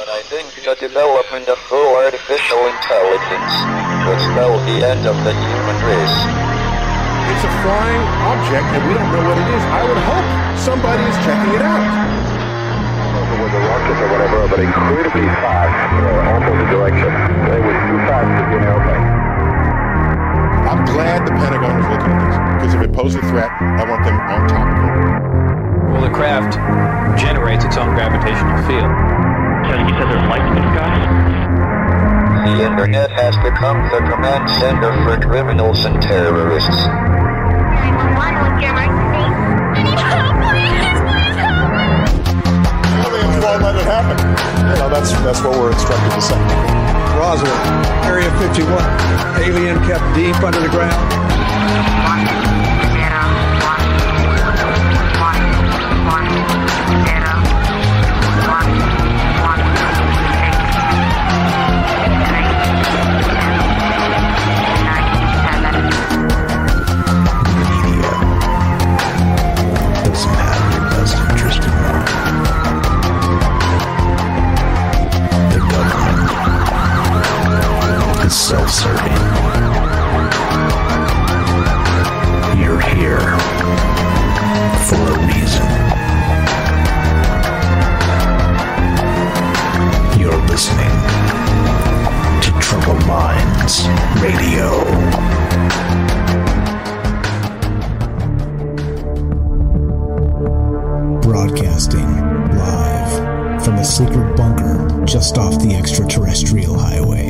But I think the development of full artificial intelligence could spell the end of the human race. It's a flying object and we don't know what it is. I would hope somebody is checking it out. I don't know if it was a rocket or whatever, but incredibly fast, uh, opposite direction. It was too fast to be an airplane. I'm glad the Pentagon is looking at this because if it poses a threat, I want them on top of it. Well, the craft generates its own gravitational field. So you said there's lights in the sky? The internet has become the command center for criminals and terrorists. 911, what's your emergency? I need help, please, please help me. Aliens won't let it happen. You know, that's, that's what we're instructed to say. Roswell, Area 51. Alien kept deep under the ground. Self-serving. You're here for a reason. You're listening to Troubled Minds Radio. Broadcasting live from a secret bunker just off the extraterrestrial highway.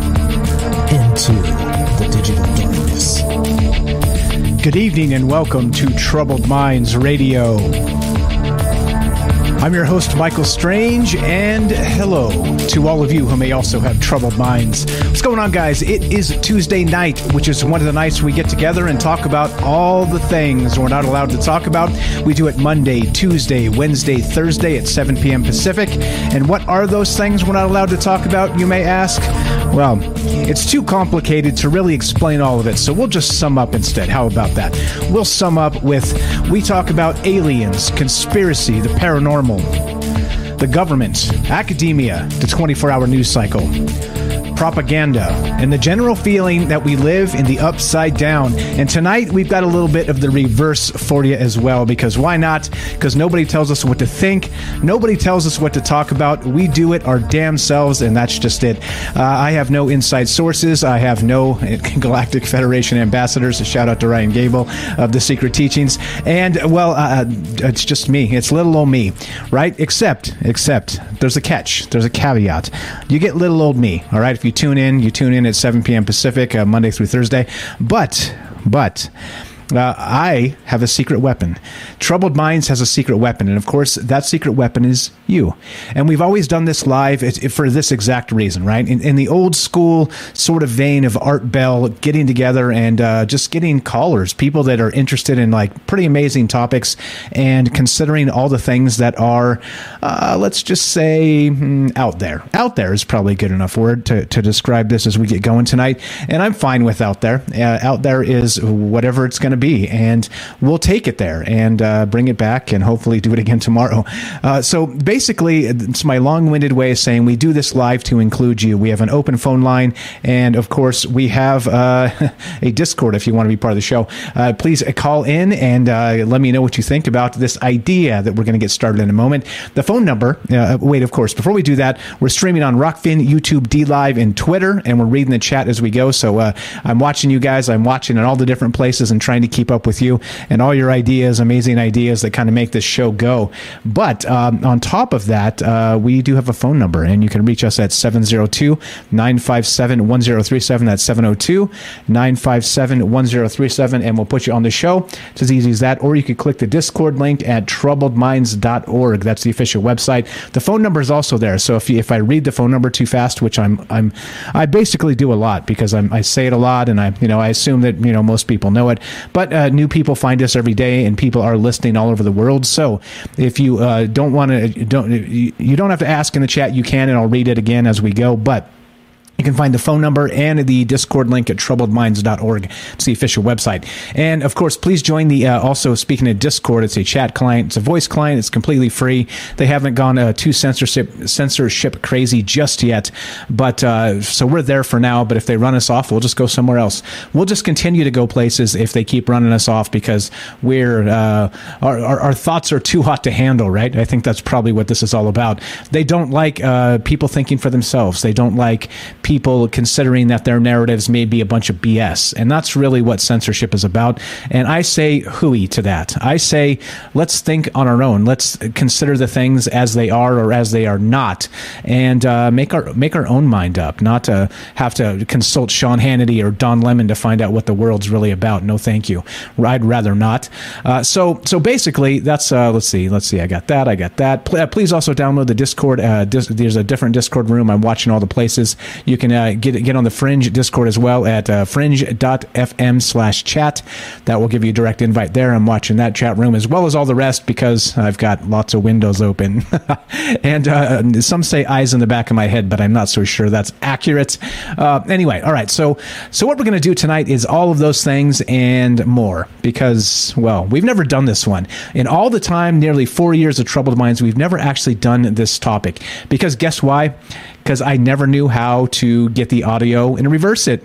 the digital darkness. Good evening and welcome to Troubled Minds Radio. I'm your host, Michael Strange, and hello to all of you who may also have troubled minds. What's going on, guys? It is Tuesday night, which is one of the nights we get together and talk about all the things we're not allowed to talk about. We do it Monday, Tuesday, Wednesday, Thursday at 7 p.m. Pacific. And what are those things we're not allowed to talk about, you may ask? Well, it's too complicated to really explain all of it, so we'll just sum up instead. How about that? We'll sum up with we talk about aliens, conspiracy, the paranormal, the government, academia, the 24 hour news cycle, propaganda, and the general feeling that we live in the upside down. And tonight we've got a little bit of the reverse for you as well, because why not? Because nobody tells us what to think, nobody tells us what to talk about. We do it our damn selves, and that's just it. Uh, I have no inside sources, I have no Galactic Federation ambassadors. A shout out to Ryan Gable of the Secret Teachings. And, well, uh, it's just me. It's little old me, right? Except, except, there's a catch, there's a caveat. You get little old me, all right? If you tune in, you tune in at 7 p.m. Pacific, uh, Monday through Thursday. But, but, uh, I have a secret weapon. Troubled Minds has a secret weapon, and of course, that secret weapon is you. And we've always done this live for this exact reason, right? In, in the old school sort of vein of Art Bell getting together and uh, just getting callers, people that are interested in like pretty amazing topics and considering all the things that are, uh, let's just say, mm, out there. Out there is probably a good enough word to, to describe this as we get going tonight. And I'm fine with out there. Uh, out there is whatever it's going to be, and we'll take it there and uh, bring it back and hopefully do it again tomorrow. Uh, so basically, it's my long winded way of saying we do this live to include you. We have an open phone line, and of course, we have uh, a Discord if you want to be part of the show. Uh, please call in and uh, let me know what you think about this idea that we're going to get started in a moment. The phone number, uh, wait, of course, before we do that, we're streaming on Rokfin, YouTube, D Live, and Twitter, and we're reading the chat as we go. So I'm watching you guys. I'm watching in all the different places and trying to keep up with you and all your ideas, amazing ideas that kind of make this show go. But um, on top of that, uh, we do have a phone number, and you can reach us at 702 957 1037. That's 702 957 1037, and we'll put you on the show. It's as easy as that. Or you could click the Discord link at troubledminds.org. That's the official website. The phone number is also there. So if, you, if I read the phone number too fast, which I'm, I'm, I basically do a lot because I'm, I say it a lot, and I, you know, I assume that you know most people know it, but uh, new people find us every day, and people are listening all over the world. So if you uh, don't want to, don't you don't have to ask in the chat. You can, and I'll read it again as we go. But you can find the phone number and the Discord link at troubledminds.org. It's the official website. And of course, please join the, uh, also speaking of Discord, it's a chat client, it's a voice client, it's completely free. They haven't gone uh, too censorship, censorship crazy just yet. But uh, so we're there for now. But if they run us off, we'll just go somewhere else. We'll just continue to go places if they keep running us off because we're, uh, our, our, our, thoughts are too hot to handle, right? I think that's probably what this is all about. They don't like uh, people thinking for themselves, they don't like people people considering that their narratives may be a bunch of BS. And that's really what censorship is about. And I say hooey to that. I say, let's think on our own. Let's consider the things as they are or as they are not and uh, make our make our own mind up, not to have to consult Sean Hannity or Don Lemon to find out what the world's really about. No, thank you. I'd rather not. Uh, so so basically, that's uh, let's see, let's see. I got that. I got that. Uh, please also download the Discord. Uh, dis- there's a different Discord room. I'm watching all the places. Can uh, get get on the Fringe Discord as well at uh, fringe.fm slash chat. That will give you a direct invite there. I'm watching that chat room as well as all the rest because I've got lots of windows open. and uh, some say eyes in the back of my head, but I'm not so sure that's accurate. Uh, anyway, all right. So, so what we're going to do tonight is all of those things and more because, well, we've never done this one. In all the time, nearly four years of Troubled Minds, we've never actually done this topic because guess why? Because I never knew how to get the audio and reverse it.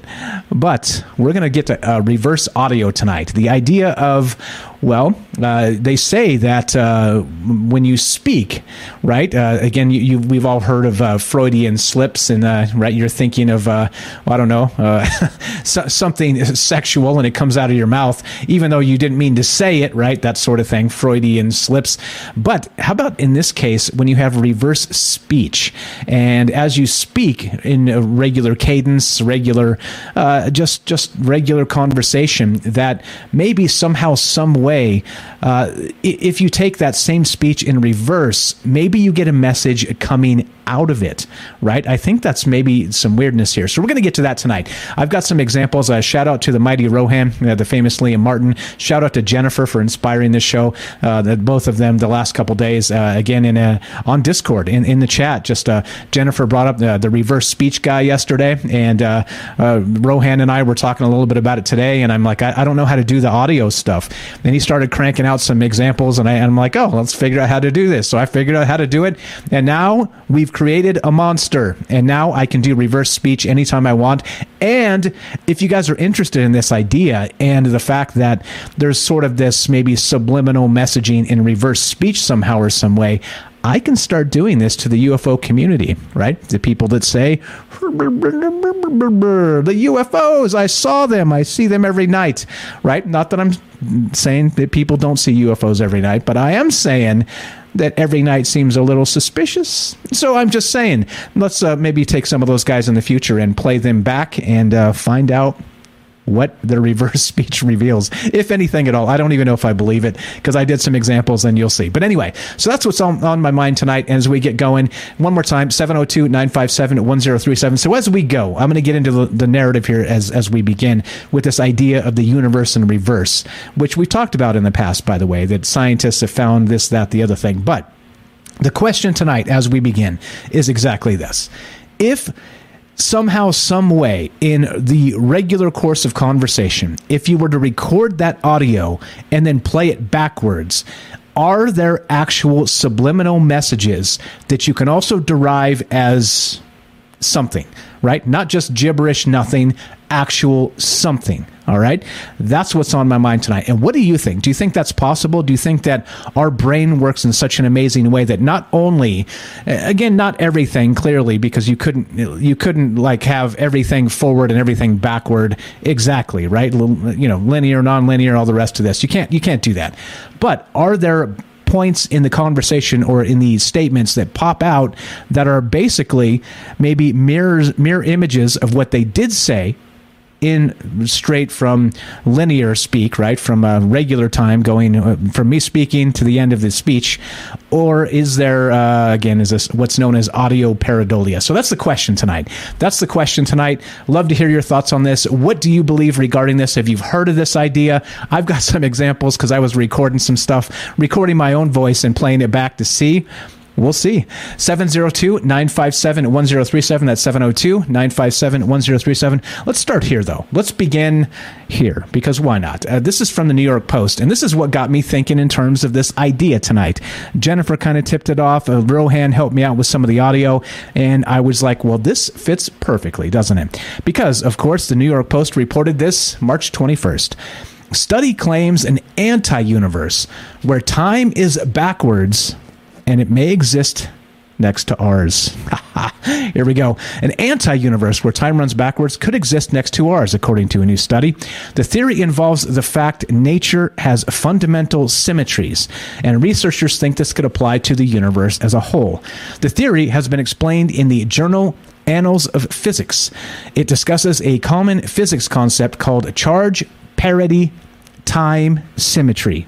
But we're going to get to uh, reverse audio tonight. The idea of well, uh, they say that uh, when you speak, right? Uh, again, you, you, we've all heard of uh, Freudian slips, and uh, right, you're thinking of well, uh, I don't know so, something sexual, and it comes out of your mouth, even though you didn't mean to say it, right? That sort of thing, Freudian slips. But how about in this case when you have reverse speech, and as you speak in a regular cadence, regular, just just regular conversation, that maybe somehow, some way, uh, if you take that same speech in reverse, maybe you get a message coming out of it, right? I think that's maybe some weirdness here. So we're going to get to that tonight. I've got some examples. Uh, shout out to the mighty Rohan, uh, the famous Liam Martin. Shout out to Jennifer for inspiring this show. Uh, the, both of them the last couple days. Uh, again, in a, on Discord in, in the chat. Just uh, Jennifer brought up the, the, reverse speech guy yesterday, and uh, Rohan and I were talking a little bit about it today. And I'm like, I, I, don't know how to do the audio stuff. And he started cranking out some examples, and, I, and I'm like, oh, let's figure out how to do this. So I figured out how to do it, and now we've created a monster, and now I can do reverse speech anytime I want. And if you guys are interested in this idea and the fact that there's sort of this maybe subliminal messaging in reverse speech somehow or some way, I can start doing this to the UFO community, right? The people that say, the UFOs, I saw them, I see them every night, right? Not that I'm saying that people don't see UFOs every night, but I am saying that every night seems a little suspicious. So I'm just saying, let's uh, maybe take some of those guys in the future and play them back and uh, find out what the reverse speech reveals, if anything at all. I don't even know if I believe it because I did some examples and you'll see. But anyway, so that's what's on, on my mind tonight as we get going. One more time 702 957 1037. So as we go, I'm going to get into the, the narrative here as, as we begin with this idea of the universe in reverse, which we've talked about in the past, by the way, that scientists have found this, that, the other thing. But the question tonight, as we begin, is exactly this. If somehow, some way, in the regular course of conversation, if you were to record that audio and then play it backwards, are there actual subliminal messages that you can also derive as something, right? Not just gibberish, nothing, actual something. All right. That's what's on my mind tonight. And what do you think? Do you think that's possible? Do you think that our brain works in such an amazing way that not only, again, not everything clearly, because you couldn't, you couldn't like have everything forward and everything backward exactly, right? You know, linear, non-linear, all the rest of this. You can't, you can't do that. But are there points in the conversation or in the statements that pop out that are basically maybe mirrors mirror images of what they did say in straight from linear speak, right, from a regular time going uh, from me speaking to the end of the speech, or is there uh, again is this what's known as audio pareidolia? So that's the question tonight. That's the question tonight. Love to hear your thoughts on this. What do you believe regarding this? Have you heard of this idea? I've got some examples because I was recording some stuff, recording my own voice and playing it back to see We'll see. 702 957 1037. That's 702 957 1037. Let's start here, though. Let's begin here because why not? Uh, this is from the New York Post, and this is what got me thinking in terms of this idea tonight. Jennifer kind of tipped it off. Uh, Rohan helped me out with some of the audio, and I was like, well, this fits perfectly, doesn't it? Because, of course, the New York Post reported this March 21st. Study claims an anti universe where time is backwards and it may exist next to ours. Here we go. An anti universe where time runs backwards could exist next to ours, according to a new study. The theory involves the fact nature has fundamental symmetries, and researchers think this could apply to the universe as a whole. The theory has been explained in the journal Annals of Physics. It discusses a common physics concept called charge parity time symmetry.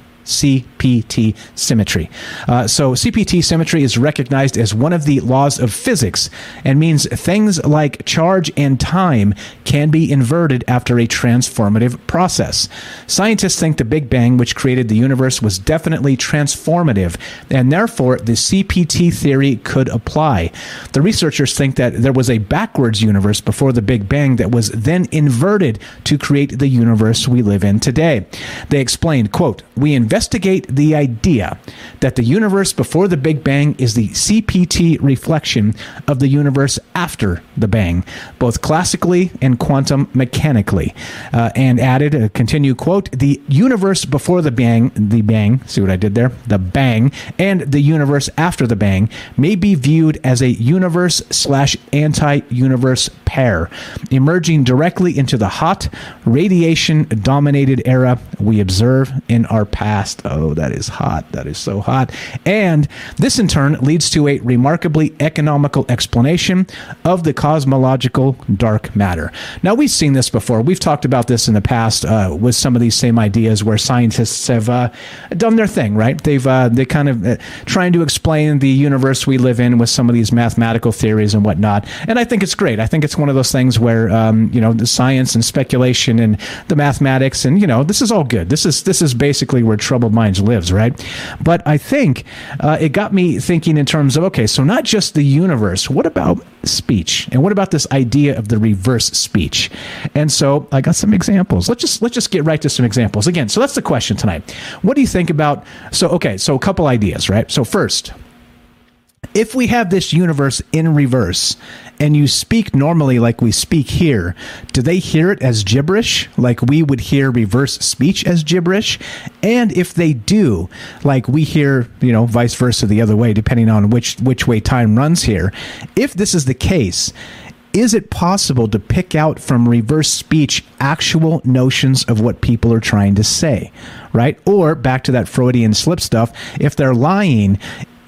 CPT symmetry. Uh, so, CPT symmetry is recognized as one of the laws of physics and means things like charge and time can be inverted after a transformative process. Scientists think the Big Bang, which created the universe, was definitely transformative, and therefore the CPT theory could apply. The researchers think that there was a backwards universe before the Big Bang that was then inverted to create the universe we live in today. They explained, quote, we investigate the idea that the universe before the Big Bang is the CPT reflection of the universe after the Bang, both classically and quantum mechanically. Uh, and added, a continue quote, the universe before the Bang, the Bang, see what I did there? The Bang, and the universe after the Bang may be viewed as a universe slash anti universe pair, emerging directly into the hot, radiation dominated era we observe in our past. Oh, that is hot. That is so hot. And this in turn leads to a remarkably economical explanation of the cosmological dark matter. Now, we've seen this before. We've talked about this in the past uh, with some of these same ideas where scientists have uh, done their thing, right? They've uh, they kind of uh, trying to explain the universe we live in with some of these mathematical theories and whatnot. And I think it's great. I think it's one of those things where um, you know the science and speculation and the mathematics and you know this is all good. This is this is basically where troubled minds lives, right? But I think uh, it got me thinking in terms of okay, so not just the universe. What about speech? And what about this idea of the reverse speech? And so I got some examples. Let's just let's just get right to some examples again. So that's the question tonight. What do you think about? So okay, so a couple ideas, right? So first if we have this universe in reverse and you speak normally like we speak here, do they hear it as gibberish like we would hear reverse speech as gibberish? And if they do, like we hear, you know, vice versa the other way depending on which which way time runs here, if this is the case, is it possible to pick out from reverse speech actual notions of what people are trying to say, right? Or back to that Freudian slip stuff, if they're lying,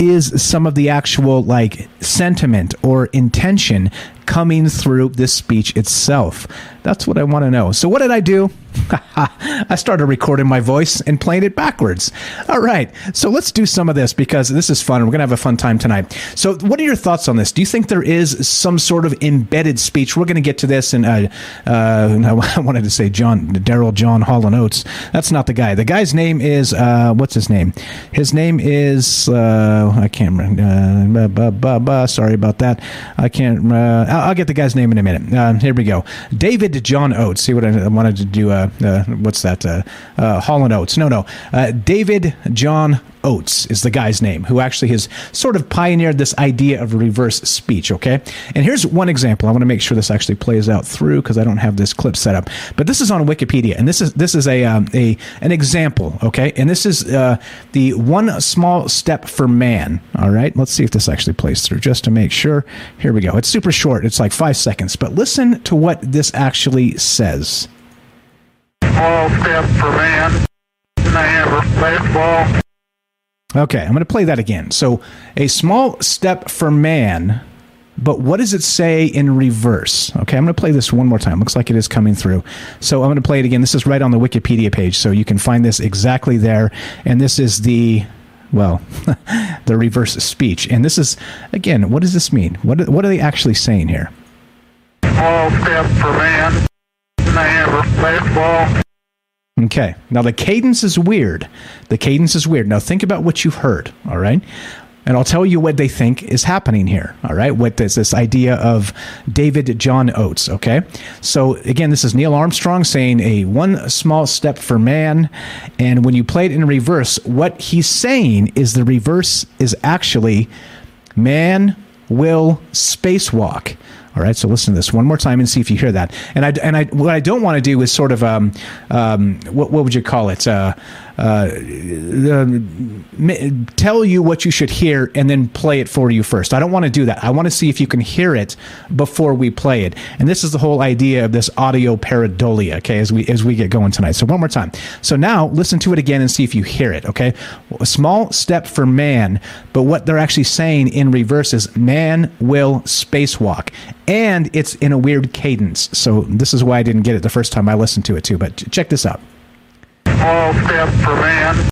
is some of the actual like sentiment or intention coming through this speech itself? That's what I want to know. So, what did I do? I started recording my voice and playing it backwards. All right, so let's do some of this because this is fun. We're going to have a fun time tonight. So, what are your thoughts on this? Do you think there is some sort of embedded speech? We're going to get to this, and uh, uh, I wanted to say John Daryl John Hall and Oates. That's not the guy. The guy's name is uh, what's his name? His name is uh, I can't remember. Uh, buh, buh, buh, sorry about that. I can't. Uh, I'll, get the guy's name in a minute. Uh, here we go. David John Oates. See what I wanted to do. Uh, uh, what's that? Uh, uh, Hall and Oates. No, no. Uh, David John Oates is the guy's name who actually has sort of pioneered this idea of reverse speech. Okay, and here's one example. I want to make sure this actually plays out through because I don't have this clip set up. But this is on Wikipedia, and this is this is a um, a an example. Okay, and this is uh, the one small step for man. All right, let's see if this actually plays through just to make sure. Here we go. It's super short. It's like five seconds, but listen to what this actually says. Small step for man. Hammer, baseball. Okay, I'm going to play that again. So, a small step for man, but what does it say in reverse? Okay, I'm going to play this one more time. Looks like it is coming through. So, I'm going to play it again. This is right on the Wikipedia page, so you can find this exactly there. And this is the well, the reverse speech. And this is again, what does this mean? What what are they actually saying here? Small step for man. Hammer, baseball. Okay. Now the cadence is weird. The cadence is weird. Now think about what you've heard, all right? And I'll tell you what they think is happening here, all right? What is this idea of David John Oates, okay? So again, this is Neil Armstrong saying a one small step for man. And when you play it in reverse, what he's saying is the reverse is actually man will spacewalk. All right, so listen to this one more time and see if you hear that. And I and I what I don't want to do is sort of um, um what what would you call it? Uh, uh, m- tell you what you should hear and then play it for you first. I don't want to do that. I want to see if you can hear it before we play it. And this is the whole idea of this audio pareidolia. Okay, as we as we get going tonight. So one more time. So now listen to it again and see if you hear it. Okay, a small step for man, but what they're actually saying in reverse is man will spacewalk, and it's in a weird cadence. So this is why I didn't get it the first time I listened to it too. But check this out. Small step for man.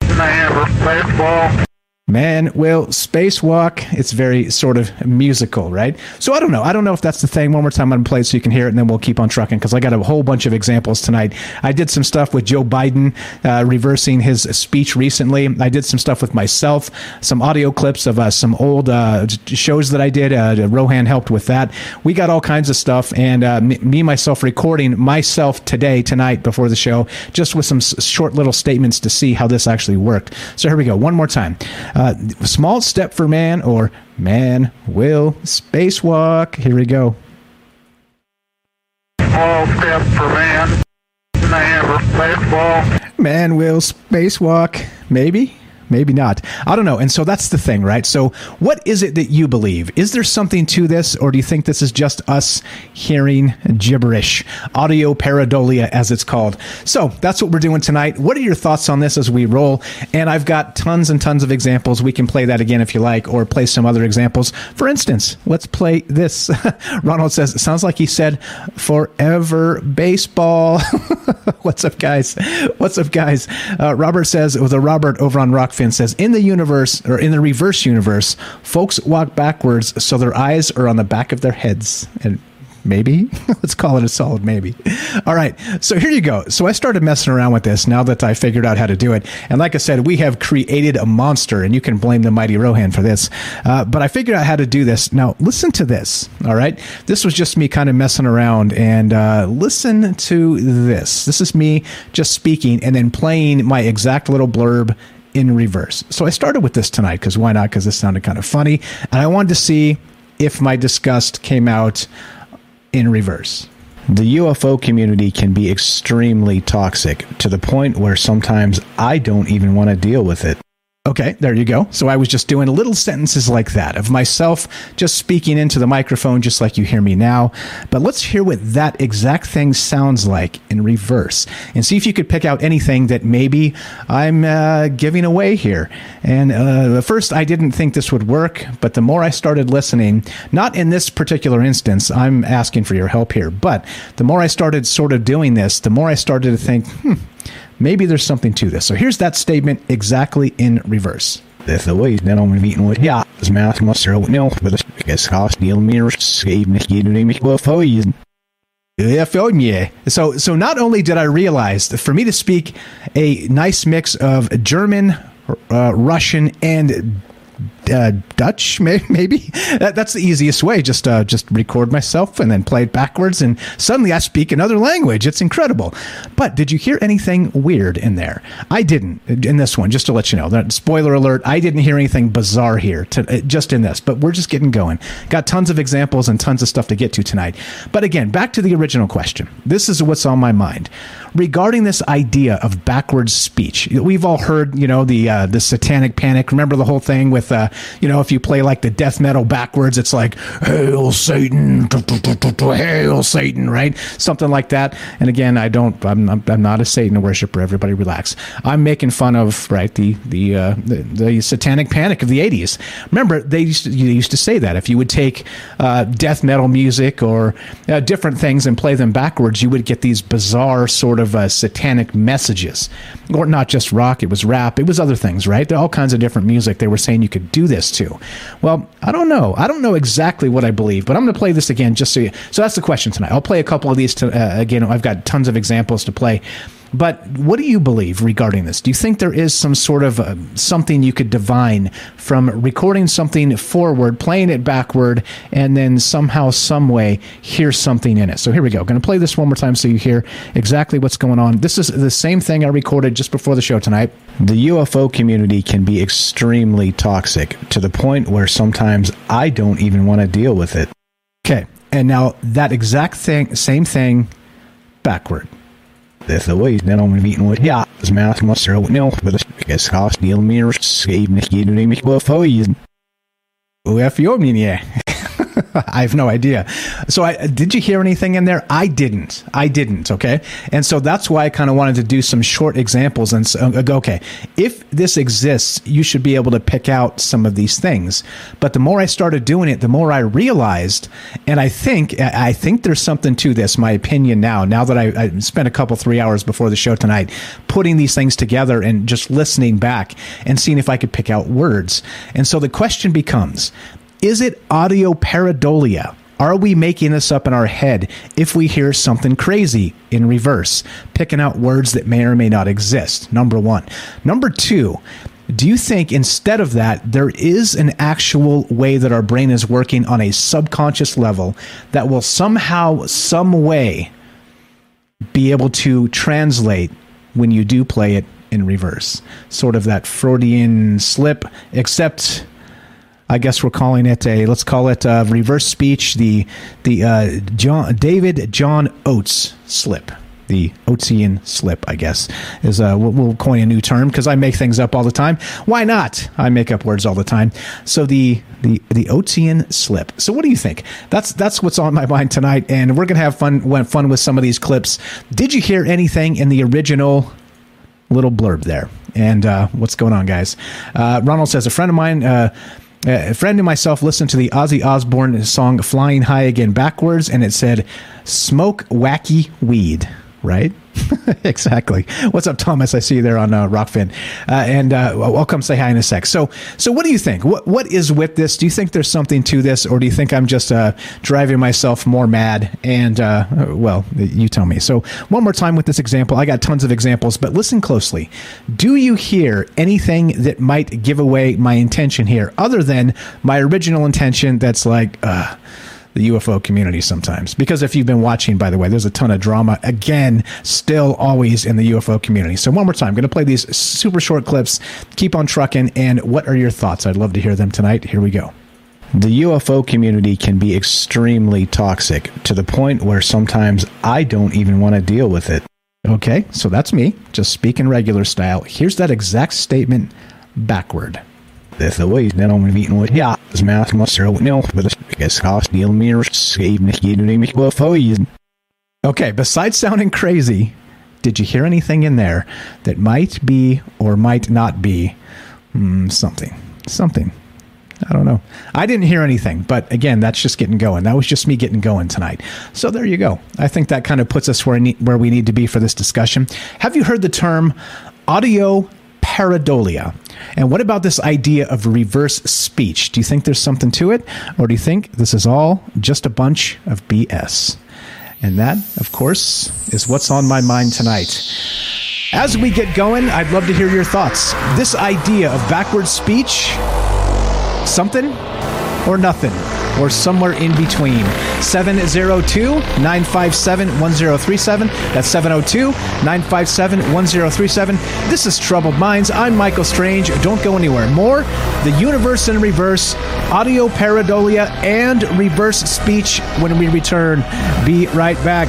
Hammer, baseball. Man will spacewalk. It's very sort of musical, right? So I don't know. I don't know if that's the thing. One more time, I'm going to play it so you can hear it, and then we'll keep on trucking because I got a whole bunch of examples tonight. I did some stuff with Joe Biden uh, reversing his speech recently. I did some stuff with myself, some audio clips of uh, some old uh, shows that I did. Uh, Rohan helped with that. We got all kinds of stuff, and uh, me, me myself recording myself today, tonight, before the show, just with some short little statements to see how this actually worked. So here we go. One more time. Uh, small step for man, or man will spacewalk. Here we go. Small step for man. Hammer, baseball. Man will spacewalk. Maybe. Maybe not. I don't know. And so that's the thing, right? So, what is it that you believe? Is there something to this, or do you think this is just us hearing gibberish? Audio pareidolia, as it's called. So, that's what we're doing tonight. What are your thoughts on this as we roll? And I've got tons and tons of examples. We can play that again if you like, or play some other examples. For instance, let's play this. Ronald says, it sounds like he said, forever baseball. What's up, guys? What's up, guys? Uh, Robert says, it was a Robert over on Rokfin says, in the universe, or in the reverse universe, folks walk backwards so their eyes are on the back of their heads. And maybe? Let's call it a solid maybe. All right so here you go. So i started messing around with this now that i figured out how to do it. And like i said we have created a monster and you can blame the mighty rohan for this. Uh, but i figured out how to do this. Now listen to this all right? This was just me kind of messing around and uh, listen to this. This is me just speaking and then playing my exact little blurb in reverse so i started with this tonight because why not because this sounded kind of funny and i wanted to see if my disgust came out in reverse. The UFO community can be extremely toxic to the point where sometimes I don't even want to deal with it. Okay, there you go. So I was just doing little sentences like that of myself just speaking into the microphone, just like you hear me now. But let's hear what that exact thing sounds like in reverse and see if you could pick out anything that maybe I'm uh, giving away here. And uh, at first, I didn't think this would work, but the more I started listening, not in this particular instance, I'm asking for your help here, but the more I started sort of doing this, the more I started to think, hmm maybe there's something to this. So here's that statement exactly in reverse. That I'm meeting with yeah, must but cost deal. So, so not only did I realize for me to speak a nice mix of German, uh, Russian, and uh, Dutch, maybe. That, that's the easiest way. Just uh, just record myself and then play it backwards, and suddenly I speak another language. It's incredible. But did you hear anything weird in there? I didn't in this one. Just to let you know, spoiler alert. I didn't hear anything bizarre here. To, uh, just in this, but we're just getting going. Got tons of examples and tons of stuff to get to tonight. But again, back to the original question. This is what's on my mind regarding this idea of backwards speech. We've all heard, you know, the uh, the satanic panic. Remember the whole thing with, uh, you know, if you play like the death metal backwards, it's like "Hail Satan, Hail Satan," right? Something like that. And again, I don't, I'm, I'm not a Satan worshiper. Everybody relax. I'm making fun of right the the uh, the, the, satanic panic of the '80s. Remember, they used to, you used to say that if you would take uh, death metal music or uh, different things and play them backwards, you would get these bizarre sort of uh, satanic messages, or not just rock. It was rap. It was other things, right? All kinds of different music they were saying you could do this to. Well, I don't know. I don't know exactly what I believe, but I'm going to play this again just so. You, so that's the question tonight. I'll play a couple of these to, uh, again. I've got tons of examples to play. But what do you believe regarding this? Do you think there is some sort of uh, something you could divine from recording something forward, playing it backward, and then somehow, some way hear something in it? So here we go. Going to play this one more time so you hear exactly what's going on. This is the same thing I recorded just before the show tonight. The UFO community can be extremely toxic to the point where sometimes I don't even want to deal with it. Okay. And now that exact thing, same thing, backward. That's the way that I'm meeting with yeah, this math must throw it no, but it's cost deal mirrors save me getting me before you. yeah. I have no idea. So, I, did you hear anything in there? I didn't. I didn't. Okay, and so that's why I kind of wanted to do some short examples and uh, go. Okay, if this exists, you should be able to pick out some of these things. But the more I started doing it, the more I realized, and I think I think there's something to this. My opinion now, now that I, I spent a couple three hours before the show tonight putting these things together and just listening back and seeing if I could pick out words. And so the question becomes is it audio pareidolia? Are we making this up in our head if we hear something crazy in reverse, picking out words that may or may not exist? Number one. Number two, do you think instead of that, there is an actual way that our brain is working on a subconscious level that will somehow, some way, be able to translate when you do play it in reverse? Sort of that Freudian slip, except I guess we're calling it a let's call it a reverse speech. The the uh, John David John Oates slip. The Oatsian slip, I guess, is uh, we'll, we'll coin a new term because I make things up all the time. Why not? I make up words all the time. So the the the Oatsian slip. So what do you think? That's that's what's on my mind tonight, and we're gonna have fun fun with some of these clips. Did you hear anything in the original little blurb there? And uh, what's going on, guys? Uh, Ronald says a friend of mine uh, Uh, a friend and myself listened to the Ozzy Osbourne song Flying High Again backwards, and it said, Smoke wacky weed, right? exactly. What's up, Thomas? I see you there on uh, Rokfin, uh, and uh, I'll come say hi in a sec. So, so what do you think? What what is with this? Do you think there's something to this, or do you think I'm just uh, driving myself more mad? And uh, well, you tell me. So, one more time with this example. I got tons of examples, but listen closely. Do you hear anything that might give away my intention here, other than my original intention? That's like. Uh, the UFO community sometimes. Because if you've been watching, by the way, there's a ton of drama, again, still always in the UFO community. So, one more time, I'm going to play these super short clips. Keep on trucking. And what are your thoughts? I'd love to hear them tonight. Here we go. The UFO community can be extremely toxic to the point where sometimes I don't even want to deal with it. Okay, so that's me, just speaking regular style. Here's that exact statement backward. Nämlich wo. Okay, besides sounding crazy, did you hear anything in there that might be or might not be mm, something? Something. I don't know. I didn't hear anything, but again, that's just getting going. That was just me getting going tonight. So there you go. I think that kind of puts us where, where we need to be for this discussion. Have you heard the term audio pareidolia? And what about this idea of reverse speech? Do you think there's something to it? Or do you think this is all just a bunch of BS? And that, of course, is what's on my mind tonight. As we get going, I'd love to hear your thoughts. This idea of backward speech, something or nothing, or somewhere in between. 702 957 1037. That's 702 957 1037. This is Troubled Minds. I'm Michael Strange. Don't go anywhere. More The Universe in Reverse, Audio Pareidolia, and Reverse Speech when we return. Be right back.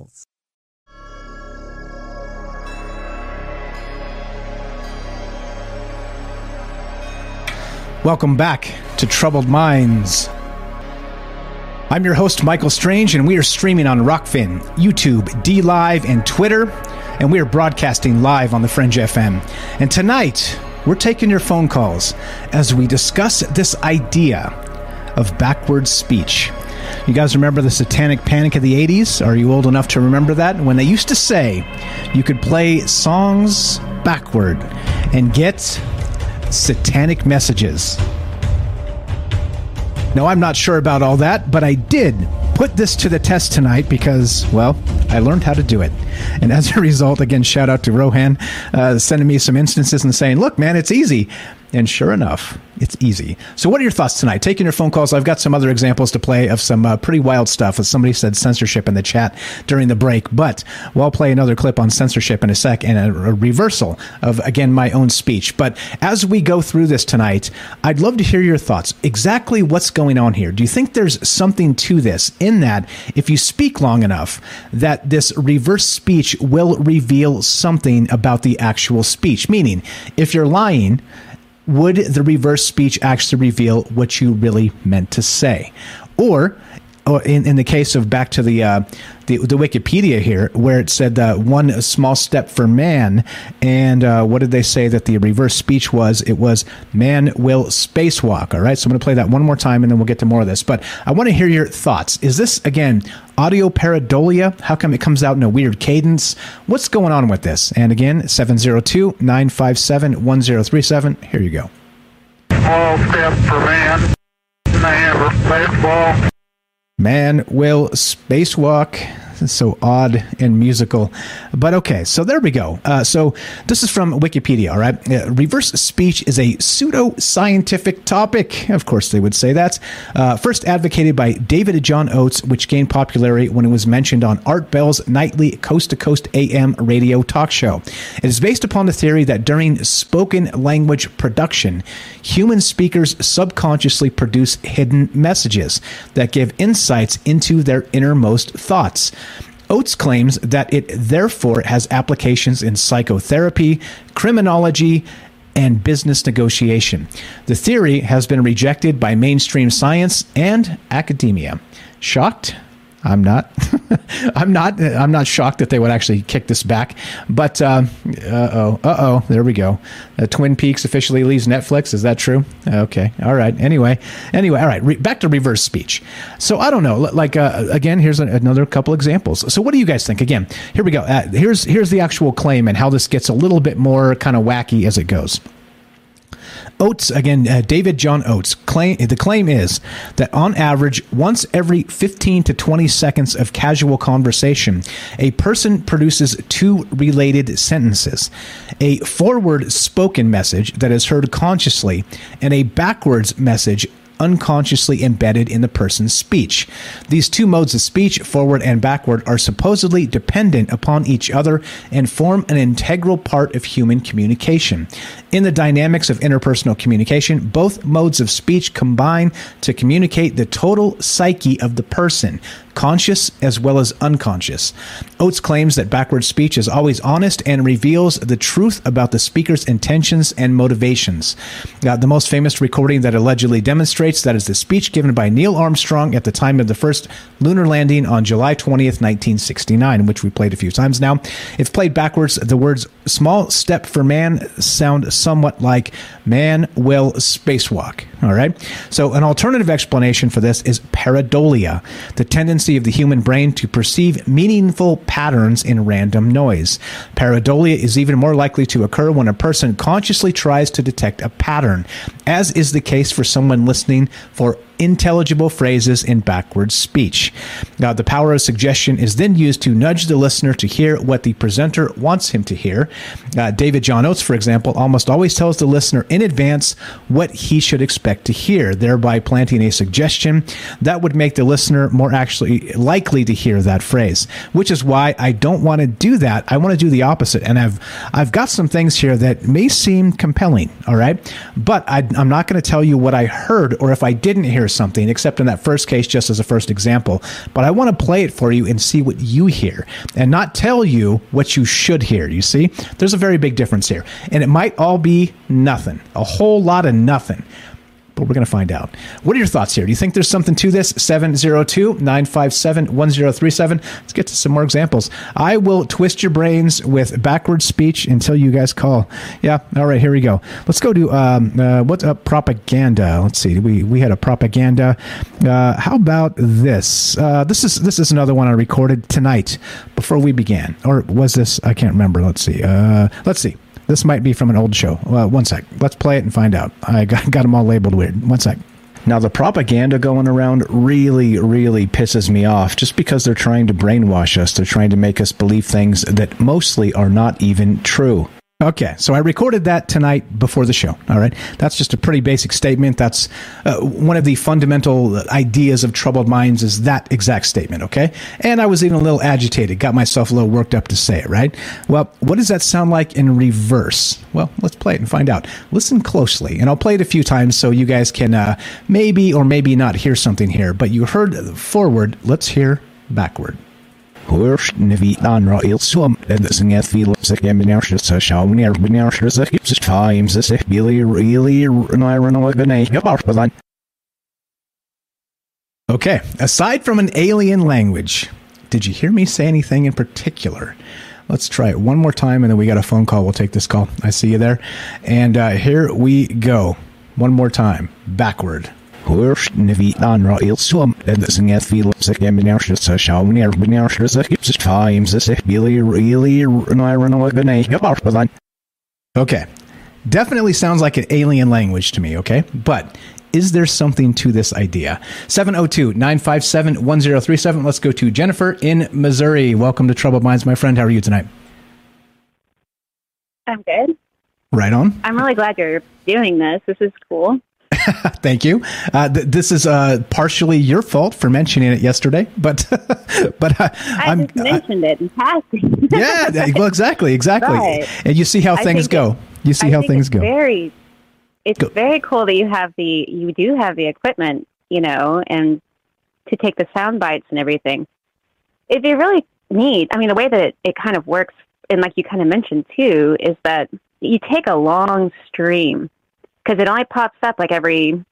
Welcome back to Troubled Minds. I'm your host, Michael Strange, and we are streaming on Rokfin, YouTube, D Live, and Twitter, and we are broadcasting live on the Fringe FM. And tonight, we're taking your phone calls as we discuss this idea of backward speech. You guys remember the satanic panic of the 80s? Are you old enough to remember that? When they used to say you could play songs backward and get satanic messages. Now, I'm not sure about all that, but I did put this to the test tonight because, well, I learned how to do it. And as a result, again, shout out to Rohan uh, sending me some instances and saying, look, man, it's easy. And sure enough, it's easy. So, what are your thoughts tonight? Taking your phone calls. I've got some other examples to play of some uh, pretty wild stuff. As somebody said, censorship in the chat during the break. But we'll play another clip on censorship in a sec and a, a reversal of, again, my own speech. But as we go through this tonight, I'd love to hear your thoughts. Exactly what's going on here? Do you think there's something to this in that if you speak long enough, that this reverse speech will reveal something about the actual speech? Meaning, if you're lying, would the reverse speech actually reveal what you really meant to say? Or, in, in the case of back to the, uh, the, the Wikipedia here, where it said uh, one small step for man, and uh, what did they say that the reverse speech was? It was man will spacewalk. All right, so I'm going to play that one more time, and then we'll get to more of this. But I want to hear your thoughts. Is this again audio pareidolia? How come it comes out in a weird cadence? What's going on with this? And again, 702 957 1037. Here you go. Small step for man. Man will spacewalk. So odd and musical. But okay, so there we go. Uh, so this is from Wikipedia, all right? Uh, reverse speech is a pseudo scientific topic. Of course, they would say that. Uh, first advocated by David John Oates, which gained popularity when it was mentioned on Art Bell's nightly Coast to Coast AM radio talk show. It is based upon the theory that during spoken language production, human speakers subconsciously produce hidden messages that give insights into their innermost thoughts. Oates claims that it therefore has applications in psychotherapy, criminology, and business negotiation. The theory has been rejected by mainstream science and academia. Shocked? I'm not. I'm not. I'm not shocked that they would actually kick this back. But uh oh, uh oh, there we go. Uh, Twin Peaks officially leaves Netflix. Is that true? Okay, all right. Anyway, anyway, all right. Re- back to reverse speech. So I don't know. Like uh, again, here's a, another couple examples. So what do you guys think? Again, here we go. Uh, here's here's the actual claim and how this gets a little bit more kind of wacky as it goes. Oates again, uh, David John Oates claim the claim is that on average, once every 15 to 20 seconds of casual conversation, a person produces two related sentences: a forward spoken message that is heard consciously, and a backwards message unconsciously embedded in the person's speech. These two modes of speech, forward and backward, are supposedly dependent upon each other and form an integral part of human communication. In the dynamics of interpersonal communication, both modes of speech combine to communicate the total psyche of the person, conscious as well as unconscious. Oates claims that backward speech is always honest and reveals the truth about the speaker's intentions and motivations. Uh, the most famous recording that allegedly demonstrates that is the speech given by Neil Armstrong at the time of the first lunar landing on July 20th, 1969, which we played a few times now. If played backwards, the words small step for man sound somewhat like man will spacewalk. All right. So, an alternative explanation for this is pareidolia, the tendency of the human brain to perceive meaningful patterns in random noise. Pareidolia is even more likely to occur when a person consciously tries to detect a pattern, as is the case for someone listening for intelligible phrases in backwards speech. Now, the power of suggestion is then used to nudge the listener to hear what the presenter wants him to hear. Uh, David John Oates, for example, almost always tells the listener in advance what he should expect to hear, thereby planting a suggestion that would make the listener more actually likely to hear that phrase. Which is why I don't want to do that. I want to do the opposite, and I've I've got some things here that may seem compelling. All right, but I, I'm not going to tell you what I heard or if I didn't hear something, except in that first case, just as a first example. But I want to play it for you and see what you hear and not tell you what you should hear. You see, there's a very big difference here. And it might all be nothing, a whole lot of nothing. But we're going to find out. What are your thoughts here? Do you think there's something to this? 702 957 1037. Let's get to some more examples. I will twist your brains with backward speech until you guys call. Yeah, all right, here we go. Let's go to um, uh, what's up? Propaganda. Let's see. We, we had a propaganda. Uh, how about this? Uh, this is this is another one I recorded tonight before we began. Or was this? I can't remember. Let's see. Uh, let's see. This might be from an old show. Well, one sec. Let's play it and find out. I got, got them all labeled weird. One sec. Now, the propaganda going around really, really pisses me off just because they're trying to brainwash us. They're trying to make us believe things that mostly are not even true. Okay, so I recorded that tonight before the show. All right, that's just a pretty basic statement. That's uh, one of the fundamental ideas of troubled minds is that exact statement. Okay, and I was even a little agitated, got myself a little worked up to say it. Right. Well, what does that sound like in reverse? Well, let's play it and find out. Listen closely, and I'll play it a few times so you guys can uh, maybe or maybe not hear something here. But you heard forward. Let's hear backward. Times really Okay, aside from an alien language, did you hear me say anything in particular? Let's try it one more time and then we got a phone call. We'll take this call. I see you there. And uh, here we go. One more time. Backward. Hörst vi andra ilsom Edsinget filsik eminärsis Schaunir binärsis Gipsis times This Billy really Niron Organi Okay. Definitely sounds like an alien language to me, okay? But Is there something to this idea? 702 957 1037. Let's go to Jennifer in Missouri. Welcome to Troubled Minds, my friend. How are you tonight? I'm good. Right on. I'm really glad you're doing this. This is cool. Thank you. Uh, th- this is uh, partially your fault for mentioning it yesterday, but but uh, I I'm just mentioned it in passing. yeah. Well, exactly, exactly. Right. And you see how I things go. it- You see I how things it's go. Very, it's very cool that you have the you do have the equipment, you know, and to take the sound bites and everything. It'd be really neat. I mean, the way that it, it kind of works, and like you kind of mentioned too, is that you take a long stream because it only pops up like every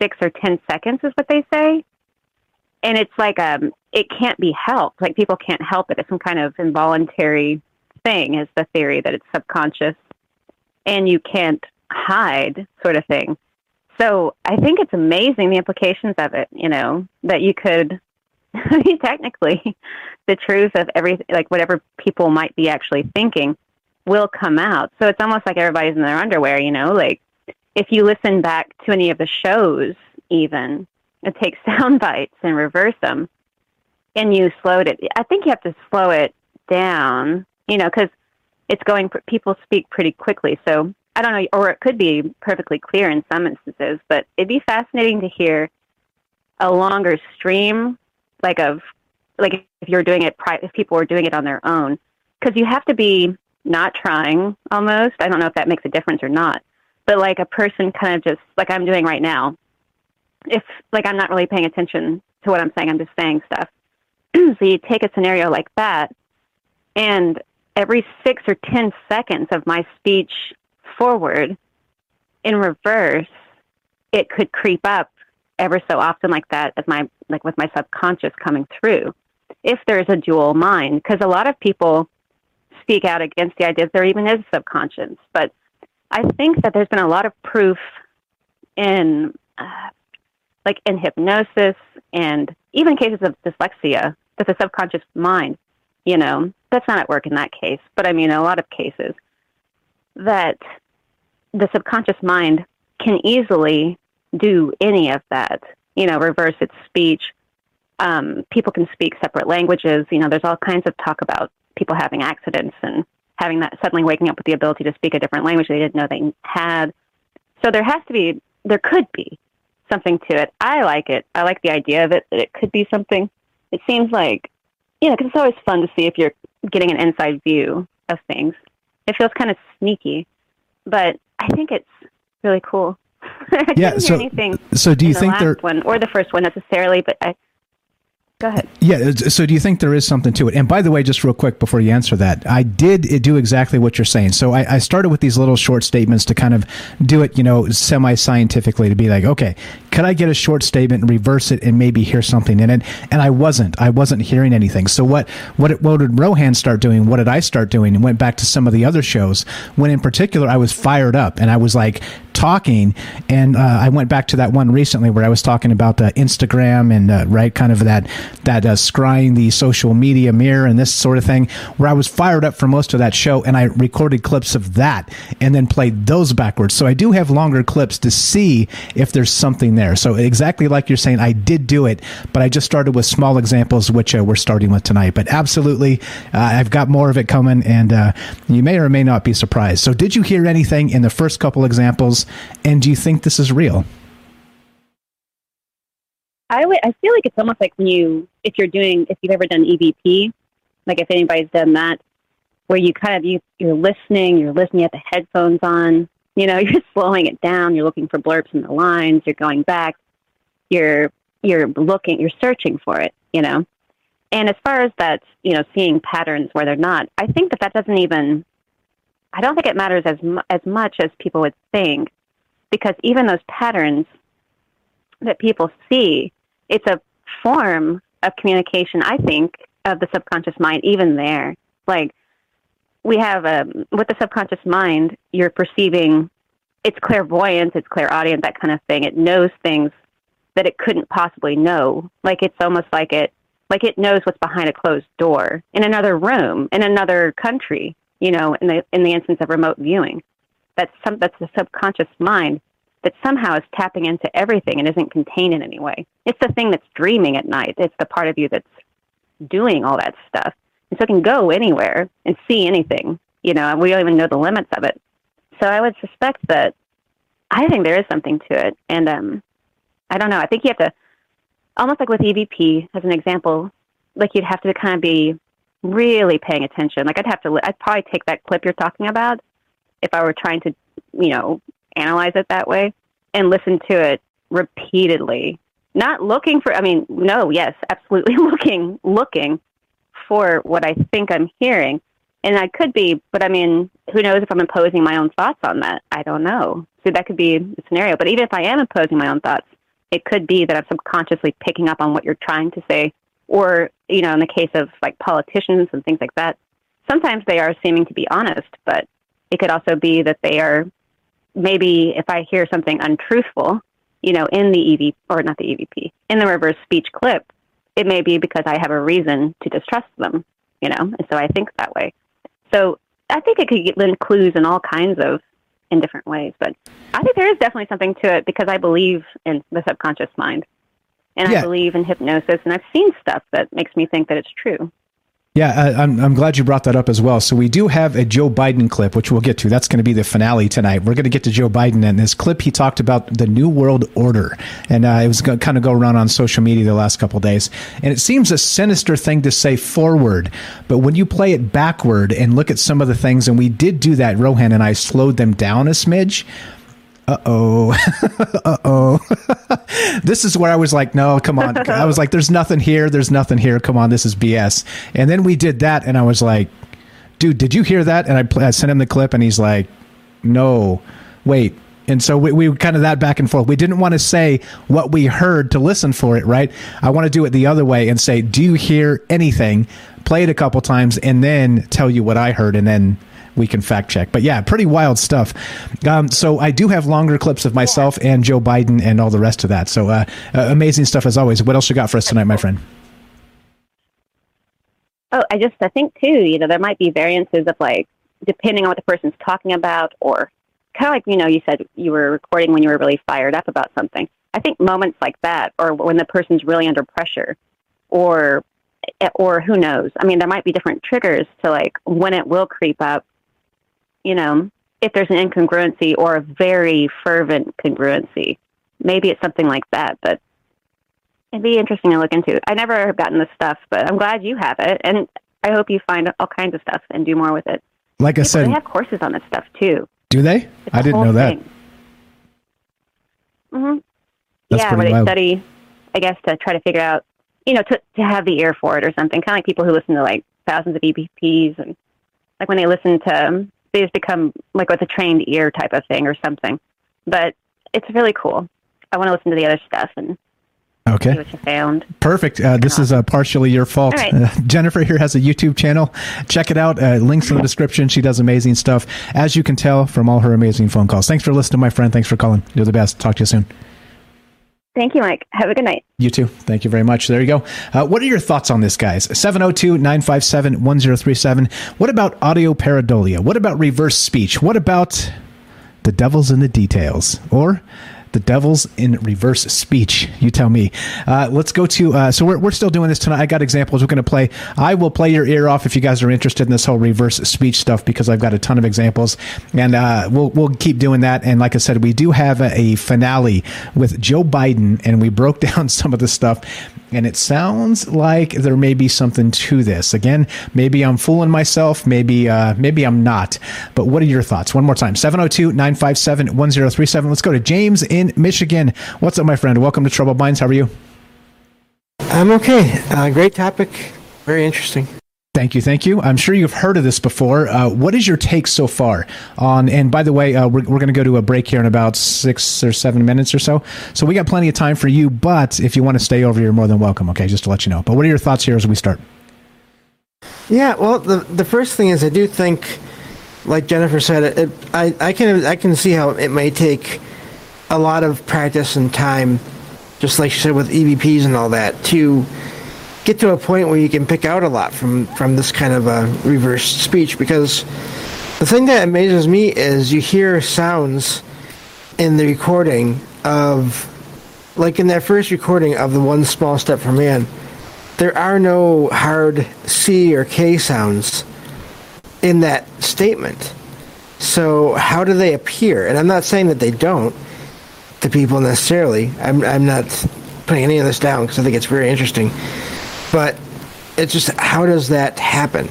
six or ten seconds, is what they say. And it's like um, it can't be helped. Like people can't help it. It's some kind of involuntary thing. Is the theory that it's subconscious and you can't hide, sort of thing. So I think it's amazing the implications of it. You know that you could, technically, the truth of everything, like whatever people might be actually thinking, will come out. So it's almost like everybody's in their underwear. You know, like if you listen back to any of the shows, even and take sound bites and reverse them, and you slowed it. I think you have to slow it down. You know, because it's going. People speak pretty quickly, so I don't know, or it could be perfectly clear in some instances. But it'd be fascinating to hear a longer stream, like of like if you're doing it, if people were doing it on their own, because you have to be not trying almost. I don't know if that makes a difference or not, but like a person kind of just like I'm doing right now. If like I'm not really paying attention to what I'm saying, I'm just saying stuff. so you take a scenario like that, and every six or ten seconds of my speech forward in reverse, it could creep up ever so often like that as my like with my subconscious coming through. If there's a dual mind, because a lot of people speak out against the idea that there even is a subconscious, but I think that there's been a lot of proof in uh, like in hypnosis and even cases of dyslexia that the subconscious mind, you know, that's not at work in that case, but I mean, a lot of cases, that the subconscious mind can easily do any of that, you know, reverse its speech. Um, people can speak separate languages. You know, there's all kinds of talk about people having accidents and having that suddenly waking up with the ability to speak a different language they didn't know they had. So there has to be, there could be something to it. I like it. I like the idea of it, that it could be something. It seems like, you know, because it's always fun to see if you're getting an inside view of things. It feels kind of sneaky, but I think it's really cool. I Yeah, didn't so- hear anything so do you in the think last there- one or the first one necessarily, but I go ahead. Yeah. So, do you think there is something to it? And by the way, just real quick before you answer that, I did do exactly what you're saying. So, I, I started with these little short statements to kind of do it, you know, semi scientifically to be like, okay, could I get a short statement and reverse it and maybe hear something in it? And I wasn't. I wasn't hearing anything. So, what what what did Rohan start doing? What did I start doing? And went back to some of the other shows when, in particular, I was fired up and I was like talking and uh, I went back to that one recently where I was talking about uh, Instagram and uh, right kind of that that uh, scrying the social media mirror and this sort of thing where I was fired up for most of that show and I recorded clips of that and then played those backwards. So I do have longer clips to see if there's something there. So exactly like you're saying I did do it but I just started with small examples which uh, we're starting with tonight. But absolutely uh, I've got more of it coming and you may or may not be surprised. So did you hear anything in the first couple examples and do you think this is real I. I feel like it's almost like when you, if you're doing, if you've ever done EVP, like if anybody's done that, where you kind of you you're listening, you're listening at the headphones on, you know, you're slowing it down, you're looking for blurbs in the lines, you're going back, you're you're looking, you're searching for it, you know. And as far as that, you know, seeing patterns where they're not, I think that that doesn't even. I don't think it matters as mu- as much as people would think, because even those patterns that people see, it's a form of communication, I think, of the subconscious mind, even there. Like, we have a, with the subconscious mind, you're perceiving, it's clairvoyance, it's clairaudient, that kind of thing. It knows things that it couldn't possibly know. Like, it's almost like it, like it knows what's behind a closed door in another room, in another country, you know, in the, in the instance of remote viewing. That's some, that's the subconscious mind that somehow is tapping into everything and isn't contained in any way. It's the thing that's dreaming at night. It's the part of you that's doing all that stuff. And so it can go anywhere and see anything. You know, and we don't even know the limits of it. So I would suspect that I think there is something to it. And um, I don't know. I think you have to, almost like with EVP as an example, like you'd have to kind of be really paying attention. Like I'd have to, I'd probably take that clip you're talking about if I were trying to, you know, analyze it that way and listen to it repeatedly. Not looking for, I mean, no, yes, absolutely looking, looking for what I think I'm hearing. And I could be, but I mean, who knows if I'm imposing my own thoughts on that? I don't know. So that could be a scenario. But even if I am imposing my own thoughts, it could be that I'm subconsciously picking up on what you're trying to say. Or, you know, in the case of like politicians and things like that, sometimes they are seeming to be honest, but it could also be that they are maybe if I hear something untruthful, you know, in the EV or not the EVP, in the reverse speech clip, it may be because I have a reason to distrust them, you know, and so I think that way. So I think it could lend clues in all kinds of in different ways, but I think there is definitely something to it because I believe in the subconscious mind, and yeah. I believe in hypnosis, and I've seen stuff that makes me think that it's true. Yeah, uh, I'm, I'm glad you brought that up as well. So we do have a Joe Biden clip, which we'll get to. That's going to be the finale tonight. We're going to get to Joe Biden. And this clip, he talked about the New World Order. And uh, it was going to kind of go around on social media the last couple days. And it seems a sinister thing to say forward. But when you play it backward and look at some of the things, and we did do that, Rohan and I slowed them down a smidge uh oh, uh oh. this is where I was like, no, come on. I was like, there's nothing here. There's nothing here. Come on, this is BS. And then we did that, and I was like, dude, did you hear that? And I, I sent him the clip, and he's like, no, wait. And so we, we kind of that back and forth. We didn't want to say what we heard to listen for it, right? I want to do it the other way and say, do you hear anything? Play it a couple times, and then tell you what I heard, and then we can fact check. But yeah, pretty wild stuff. Um, so I do have longer clips of myself and Joe Biden and all the rest of that. So uh, uh, amazing stuff as always. What else you got for us tonight, my friend? Oh, I just I think too. You know, there might be variances of like depending on what the person's talking about, or kind of like you know, you said you were recording when you were really fired up about something. I think moments like that, or when the person's really under pressure, or or who knows? I mean, there might be different triggers to like when it will creep up you know, if there's an incongruency or a very fervent congruency. Maybe it's something like that, but it'd be interesting to look into. I never have gotten this stuff, but I'm glad you have it, and I hope you find all kinds of stuff and do more with it. Like People, I said, they have courses on this stuff too. Do they? It's I didn't know that. Mm-hmm. yeah, where they wild. study, I guess, to try to figure out, you know, to to have the ear for it or something. Kind of like people who listen to like thousands of EVPs and like when they listen to they just become like with a trained ear type of thing or something. But it's really cool. I want to listen to the other stuff and Okay. See what you found. Perfect. Uh, this is uh, partially your fault. Right. Uh, Jennifer here has a YouTube channel. Check it out. Uh, links in the description. She does amazing stuff, as you can tell from all her amazing phone calls. Thanks for listening, my friend. Thanks for calling. You're the best. Talk to you soon. Thank you, Mike. Have a good night. You too. Thank you very much. There you go. Uh, what are your thoughts on this, guys? 702 957 1037. What about audio pareidolia? What about reverse speech? What about the devil's in the details? Or the Devils in Reverse Speech. You tell me. Uh, let's go to. Uh, so we're, we're still doing this tonight. I got examples. We're going to play. I will play your ear off if you guys are interested in this whole reverse speech stuff because I've got a ton of examples, and uh, we'll we'll keep doing that. And like I said, we do have a, a finale with Joe Biden, and we broke down some of the stuff and it sounds like there may be something to this. Again, maybe I'm fooling myself, maybe uh, maybe I'm not. But what are your thoughts? One more time 702 957 1037. Let's go to James in Michigan. What's up, my friend? Welcome to Troubled Minds. How are you? I'm okay. Uh, great topic. Very interesting. Thank you, thank you. I'm sure you've heard of this before. Uh, what is your take so far on? And by the way, uh, we're, we're going to go to a break here in about six or seven minutes or so. So we got plenty of time for you. But if you want to stay over, you're more than welcome. Okay, just to let you know. But what are your thoughts here as we start? Yeah, well, the the first thing is I do think, like Jennifer said, it, I I can I can see how it may take a lot of practice and time, just like she said with EVPs and all that, to get to a point where you can pick out a lot from from this kind of a reverse speech because the thing that amazes me is you hear sounds in the recording of, like in that first recording of the one small step for man, there are no hard C or K sounds in that statement. So how do they appear? And I'm not saying that they don't to people necessarily. I'm I'm not putting any of this down because I think it's very interesting. But it's just how does that happen?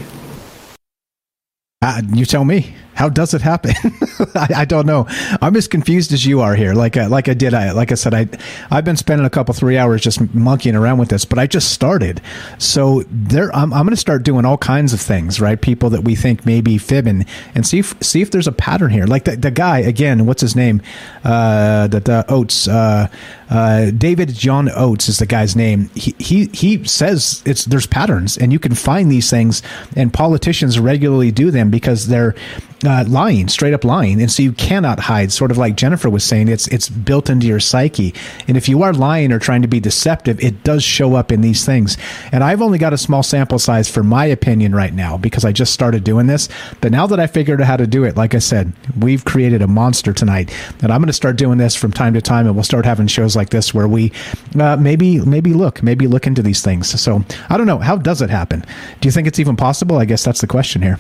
Uh, you tell me. How does it happen? I, I, don't know. I'm as confused as you are here. Like uh, like I did. I like I said. I I've been spending a couple three hours just monkeying around with this, but I just started. So there, I'm, I'm going to start doing all kinds of things. Right, people that we think may be fibbing, and see if see if there's a pattern here. Like the, the guy again. What's his name? Uh, the, the Oates. Uh, uh, David John Oates is the guy's name. He, he he says it's there's patterns, and you can find these things, and politicians regularly do them because they're uh, lying, straight up lying, and so you cannot hide. Sort of like Jennifer was saying, it's it's built into your psyche, and if you are lying or trying to be deceptive, it does show up in these things. And I've only got a small sample size for my opinion right now because I just started doing this. But now that I figured out how to do it, like I said, we've created a monster tonight, and I'm going to start doing this from time to time, and we'll start having shows like this where we uh, maybe maybe look maybe look into these things. So I don't know how does it happen. Do you think it's even possible? I guess that's the question here.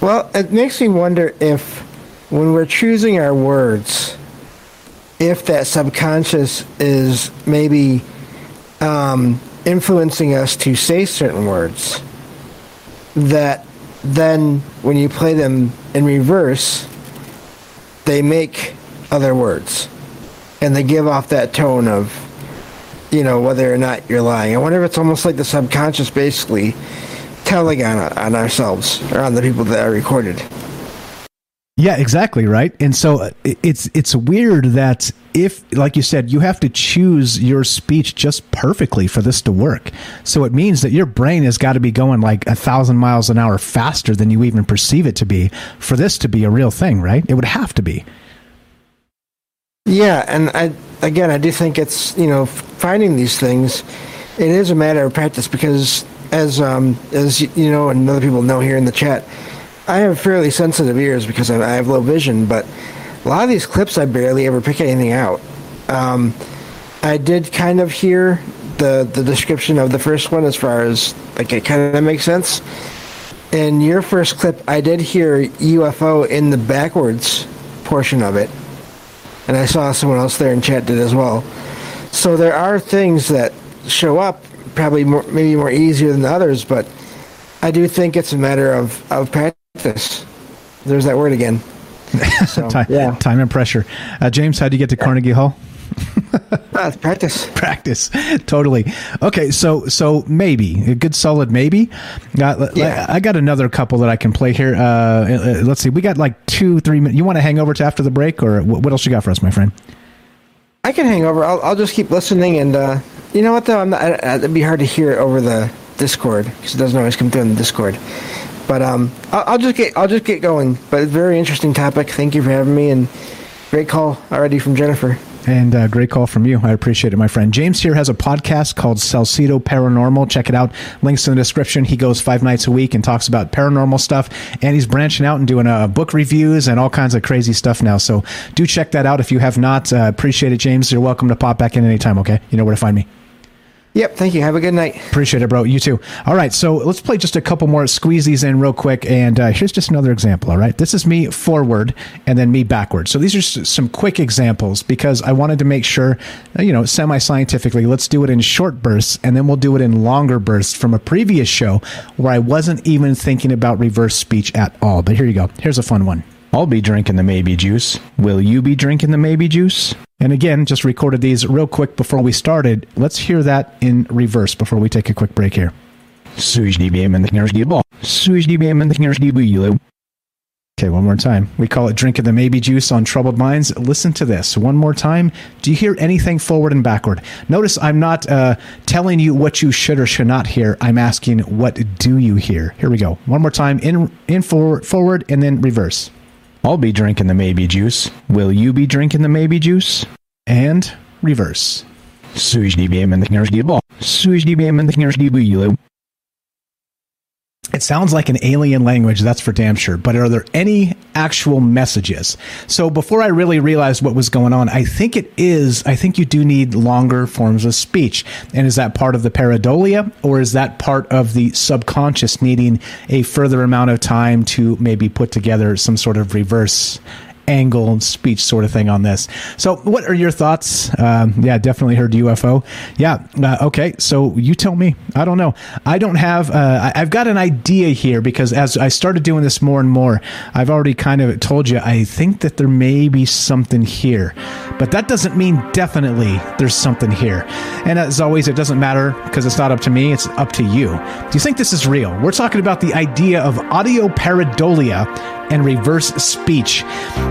Well, it makes me wonder if, when we're choosing our words, if that subconscious is maybe um, influencing us to say certain words, that then when you play them in reverse, they make other words. And they give off that tone of, you know, whether or not you're lying. I wonder if it's almost like the subconscious basically telling on, on ourselves or on the people that are recorded. Yeah, exactly right. And so uh, it's it's weird that if like you said you have to choose your speech just perfectly for this to work. So it means that your brain has got to be going like a thousand miles an hour faster than you even perceive it to be for this to be a real thing, right? It would have to be. Yeah, and I again I do think it's you know finding these things. It is a matter of practice because as um, as you know, and other people know here in the chat, I have fairly sensitive ears because I have low vision. But a lot of these clips, I barely ever pick anything out. Um, I did kind of hear the the description of the first one as far as like it kind of makes sense. In your first clip, I did hear UFO in the backwards portion of it, and I saw someone else there in chat did as well. So there are things that show up probably more, maybe more easier than others, but I do think it's a matter of, of practice. There's that word again. So, time, yeah. time and pressure. Uh, James, how do you get to Carnegie Hall? uh, practice. Practice. Totally. Okay, so so maybe a good solid maybe. Uh, yeah. I got another couple that I can play here. Uh, uh, let's see. We got like two, three minutes. You want to hang over to after the break, or what else you got for us, my friend? I can hang over. I'll, I'll just keep listening and uh, you know what though? I'm not, it'd be hard to hear it over the Discord because it doesn't always come through in the Discord. But um, I'll, I'll, just get I'll just get going. But it's a very interesting topic. Thank you for having me and great call already from Jennifer. And uh, great call from you. I appreciate it, my friend. James here has a podcast called Salsido Paranormal. Check it out. Links in the description. He goes five nights a week and talks about paranormal stuff. And he's branching out and doing uh, book reviews and all kinds of crazy stuff now. So do check that out if you have not. Uh, appreciate it, James. You're welcome to pop back in anytime, okay? You know where to find me. Yep, thank you. Have a good night. Appreciate it, bro. You too. All right, so let's play just a couple more. Squeeze these in real quick, and uh, here's just another example. All right, this is me forward, and then me backward. So these are some quick examples because I wanted to make sure, uh, you know, semi-scientifically. Let's do it in short bursts, and then we'll do it in longer bursts from a previous show where I wasn't even thinking about reverse speech at all. But here you go. Here's a fun one. I'll be drinking the maybe juice. Will you be drinking the maybe juice? And again, just recorded these real quick before we started. Let's hear that in reverse before we take a quick break here. Okay, one more time. We call it drinking the maybe juice on troubled minds. Listen to this one more time. Do you hear anything forward and backward? Notice I'm not uh, telling you what you should or should not hear. I'm asking what do you hear. Here we go. One more time. In in forward, forward, and then reverse. I'll be drinking the maybe juice. Will you be drinking the maybe juice? And reverse. It sounds like an alien language, that's for damn sure. But are there any actual messages? So before I really realized what was going on, I think it is, I think you do need longer forms of speech. And is that part of the pareidolia or is that part of the subconscious needing a further amount of time to maybe put together some sort of reverse angle speech sort of thing on this. So, what are your thoughts? Um, yeah, definitely heard UFO. Yeah, uh, okay. So you tell me. I don't know. I don't have. Uh, I've got an idea here because as I started doing this more and more, I've already kind of told you. I think that there may be something here, but that doesn't mean definitely there's something here. And as always, it doesn't matter because it's not up to me. It's up to you. Do you think this is real? We're talking about the idea of audio pareidolia and reverse speech.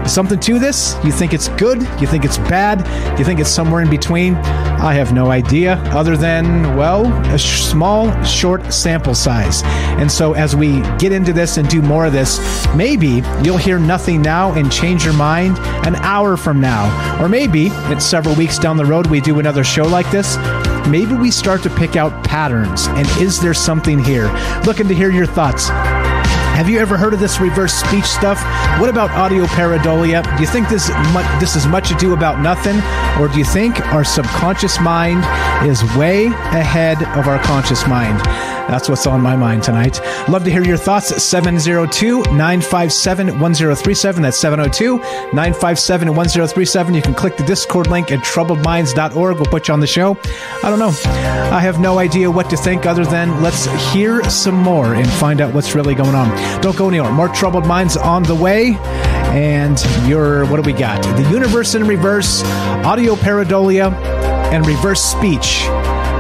Something to this? You think it's good? You think it's bad? You think it's somewhere in between? I have no idea, other than, well, a sh- small, short sample size. And so, as we get into this and do more of this, maybe you'll hear nothing now and change your mind an hour from now. Or maybe it's several weeks down the road, we do another show like this. Maybe we start to pick out patterns. And is there something here? Looking to hear your thoughts. Have you ever heard of this reverse speech stuff? What about audio pareidolia? Do you think this mu- this is much ado about nothing, or do you think our subconscious mind is way ahead of our conscious mind? That's what's on my mind tonight. Love to hear your thoughts at 702 957 1037. That's 702 957 1037. You can click the Discord link at troubledminds.org. We'll put you on the show. I don't know. I have no idea what to think other than let's hear some more and find out what's really going on. Don't go anywhere. More Troubled Minds on the way. And your, what do we got? The Universe in Reverse, Audio Pareidolia, and Reverse Speech.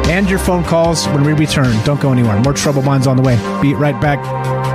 And your phone calls when we return. Don't go anywhere. More Troubled Minds on the way. Be right back.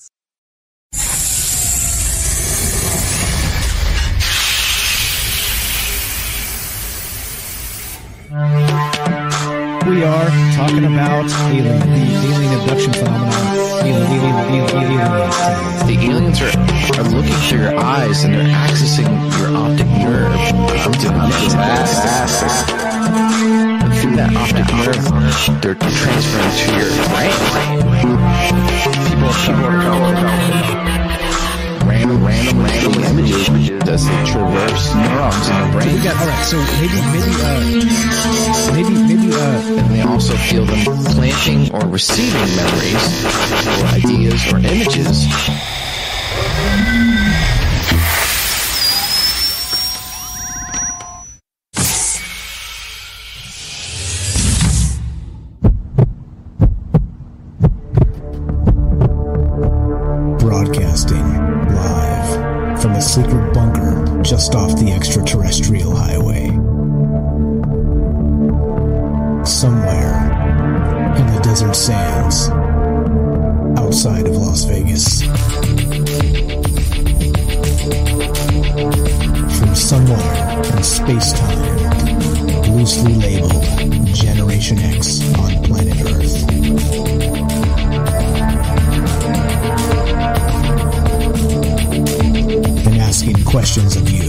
We are talking about alien, the alien abduction phenomenon. Alien, alien, alien, alien. The aliens are, are looking through your eyes and they're accessing your optic nerve. I'm doing that. Through that optic nerve, they're transferring to your brain. People, people going random, random, random images as they traverse neurons in the brain. got all right. So maybe, maybe, uh, maybe, maybe, uh, and they also feel them planting or receiving memories or ideas or images. Just off the extraterrestrial highway. somewhere in the desert sands outside of Las Vegas. From somewhere in space time, loosely labeled Generation X on planet Earth. Been asking questions of you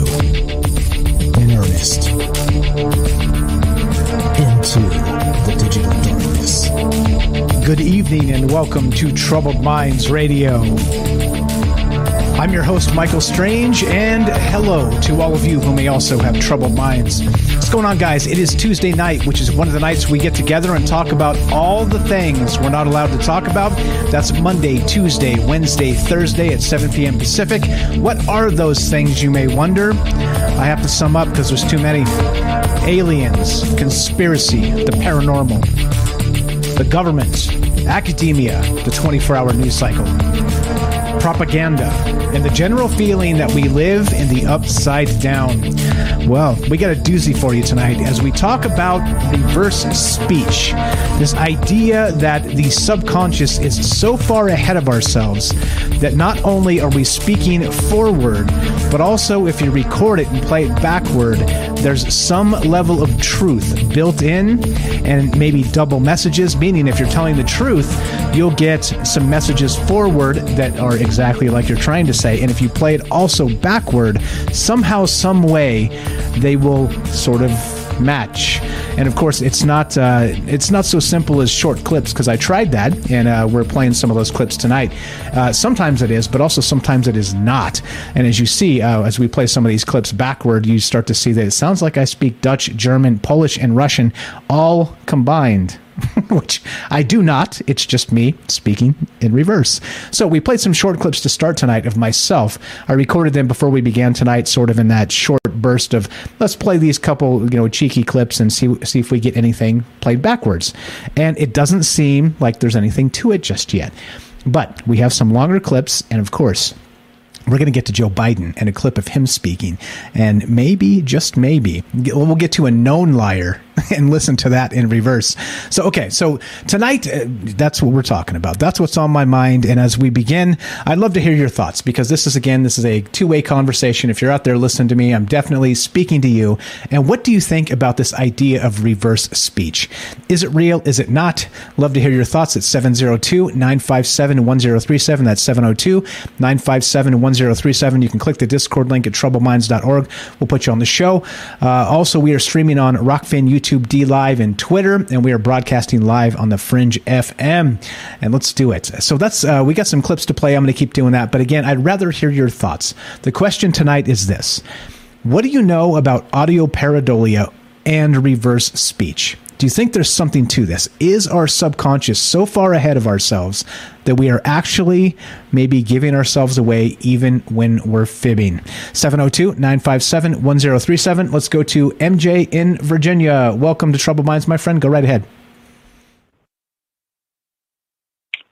earnest into the digital darkness. Good evening and welcome to Troubled Minds Radio. I'm your host, Michael Strand, and hello to all of you who may also have troubled minds. What's going on, guys? It is Tuesday night, which is one of the nights we get together and talk about all the things we're not allowed to talk about. That's Monday, Tuesday, Wednesday, Thursday at 7 p.m. Pacific. What are those things, you may wonder? I have to sum up because there's too many aliens, conspiracy, the paranormal, the government, academia, the 24 hour news cycle propaganda, and the general feeling that we live in the upside down. Well, we got a doozy for you tonight as we talk about reverse speech. This idea that the subconscious is so far ahead of ourselves that not only are we speaking forward, but also if you record it and play it backward, there's some level of truth built in and maybe double messages, meaning if you're telling the truth, you'll get some messages forward that are exactly like you're trying to say. And if you play it also backward, somehow, some way, they will sort of match. And of course, it's not uh, it's not so simple as short clips because I tried that, and uh, we're playing some of those clips tonight. Uh, sometimes it is, but also sometimes it is not. And as you see, uh, as we play some of these clips backward, you start to see that it sounds like I speak Dutch, German, Polish, and Russian all combined. which I do not. It's just me speaking in reverse. So we played some short clips to start tonight of myself. I recorded them before we began tonight, sort of in that short burst of let's play these couple, you know, cheeky clips and see see if we get anything played backwards. And it doesn't seem like there's anything to it just yet. But we have some longer clips, and of course, we're going to get to Joe Biden and a clip of him speaking. And maybe, just maybe, we'll get to a known liar and listen to that in reverse. So, okay, so tonight, uh, that's what we're talking about. That's what's on my mind. And as we begin, I'd love to hear your thoughts because this is, again, this is a two way conversation. If you're out there listening to me, I'm definitely speaking to you. And what do you think about this idea of reverse speech? Is it real? Is it not? Love to hear your thoughts at 702 957 1037. That's 702 957 1037. You can click the Discord link at troubledminds.org. We'll put you on the show. Uh, also, we are streaming on Rokfin YouTube. YouTube, DLive, and Twitter, and we are broadcasting live on the Fringe FM. And let's do it. So that's uh, we got some clips to play. I'm going to keep doing that, but again, I'd rather hear your thoughts. The question tonight is this: What do you know about audio pareidolia and reverse speech? Do you think there's something to this? Is our subconscious so far ahead of ourselves that we are actually maybe giving ourselves away even when we're fibbing? 702 957 1037. Let's go to MJ in Virginia. Welcome to Troubled Minds, my friend. Go right ahead.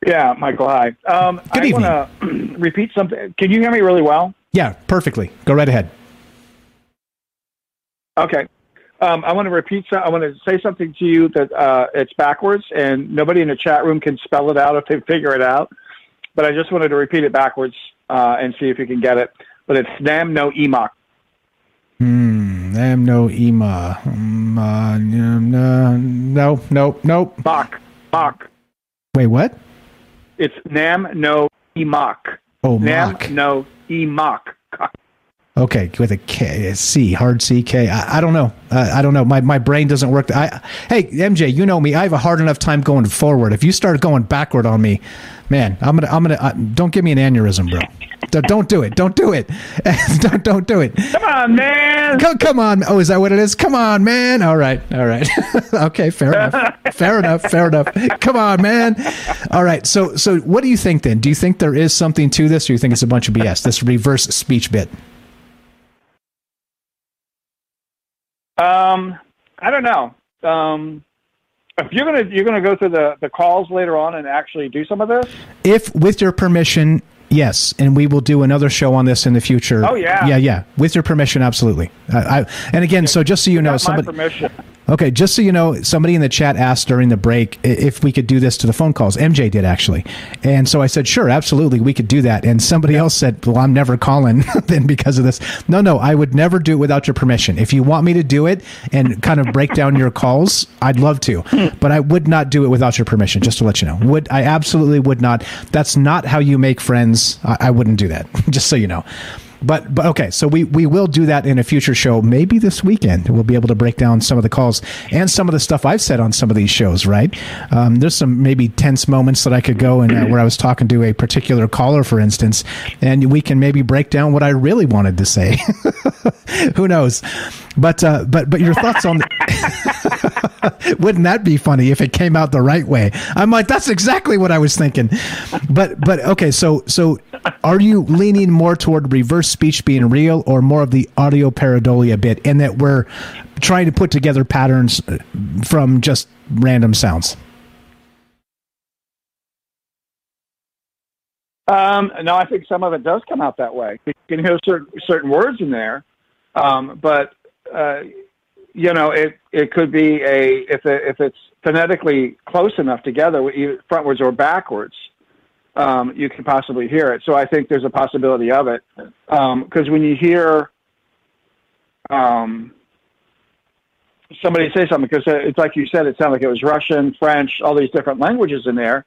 Yeah, Michael, hi. Um, Good I evening. want to repeat something. Can you hear me really well? Yeah, perfectly. Go right ahead. Okay. Um, I want to repeat. So, I want to say something to you that uh, it's backwards, and nobody in the chat room can spell it out if they figure it out. But I just wanted to repeat it backwards uh, and see if you can get it. But it's Nam no Emok. Hmm. Am no ema. Um, uh, no, no, no, nope. Mach. Mach. Wait, what? It's Nam no Emok. Oh, Nam mock. no Emok. Okay, with a K, C, hard C, K. I, I don't know. Uh, I don't know. My, my brain doesn't work. I, hey, MJ, you know me. I have a hard enough time going forward. If you start going backward on me, man, I'm gonna, I'm gonna. Uh, don't give me an aneurysm, bro. don't, don't do it. Don't do it. don't, don't do it. Come on, man. Come, come on. Oh, is that what it is? Come on, man. All right, all right. okay, fair enough. Fair enough. Fair enough. Come on, man. All right. So, so what do you think then? Do you think there is something to this, or you think it's a bunch of BS? This reverse speech bit. Um, I don't know. Um, if you're gonna you're gonna go through the the calls later on and actually do some of this. If, with your permission, yes, and we will do another show on this in the future. Oh, yeah. yeah, yeah. With your permission, absolutely. Uh, I, and again, so just so you know, somebody. permission. Okay, just so you know, somebody in the chat asked during the break if we could do this to the phone calls. MJ did actually, and so I said, "Sure, absolutely, we could do that." And somebody else said, "Well, I'm never calling then because of this." No, no, I would never do it without your permission. If you want me to do it and kind of break down your calls, I'd love to, but I would not do it without your permission. Just to let you know, would I absolutely would not. That's not how you make friends. I, I wouldn't do that. just so you know. But but okay, so we we will do that in a future show, maybe this weekend. We'll be able to break down some of the calls and some of the stuff I've said on some of these shows. Right? Um, there's some maybe tense moments that I could go and uh, where I was talking to a particular caller, for instance, and we can maybe break down what I really wanted to say. Who knows? But uh, but but your thoughts on the wouldn't that be funny if it came out the right way? I'm like that's exactly what I was thinking. But but okay, so so are you leaning more toward reverse speech being real or more of the audio pareidolia bit in that we're trying to put together patterns uh, from just random sounds? Um, no, I think some of it does come out that way. You can hear certain certain words in there, um, but uh, you know, it it could be a if if it's phonetically close enough together, frontwards or backwards, um, you can possibly hear it. So I think there's a possibility of it because when you hear um, somebody say something, because it's like you said, it sounded like it was Russian, French, all these different languages in there.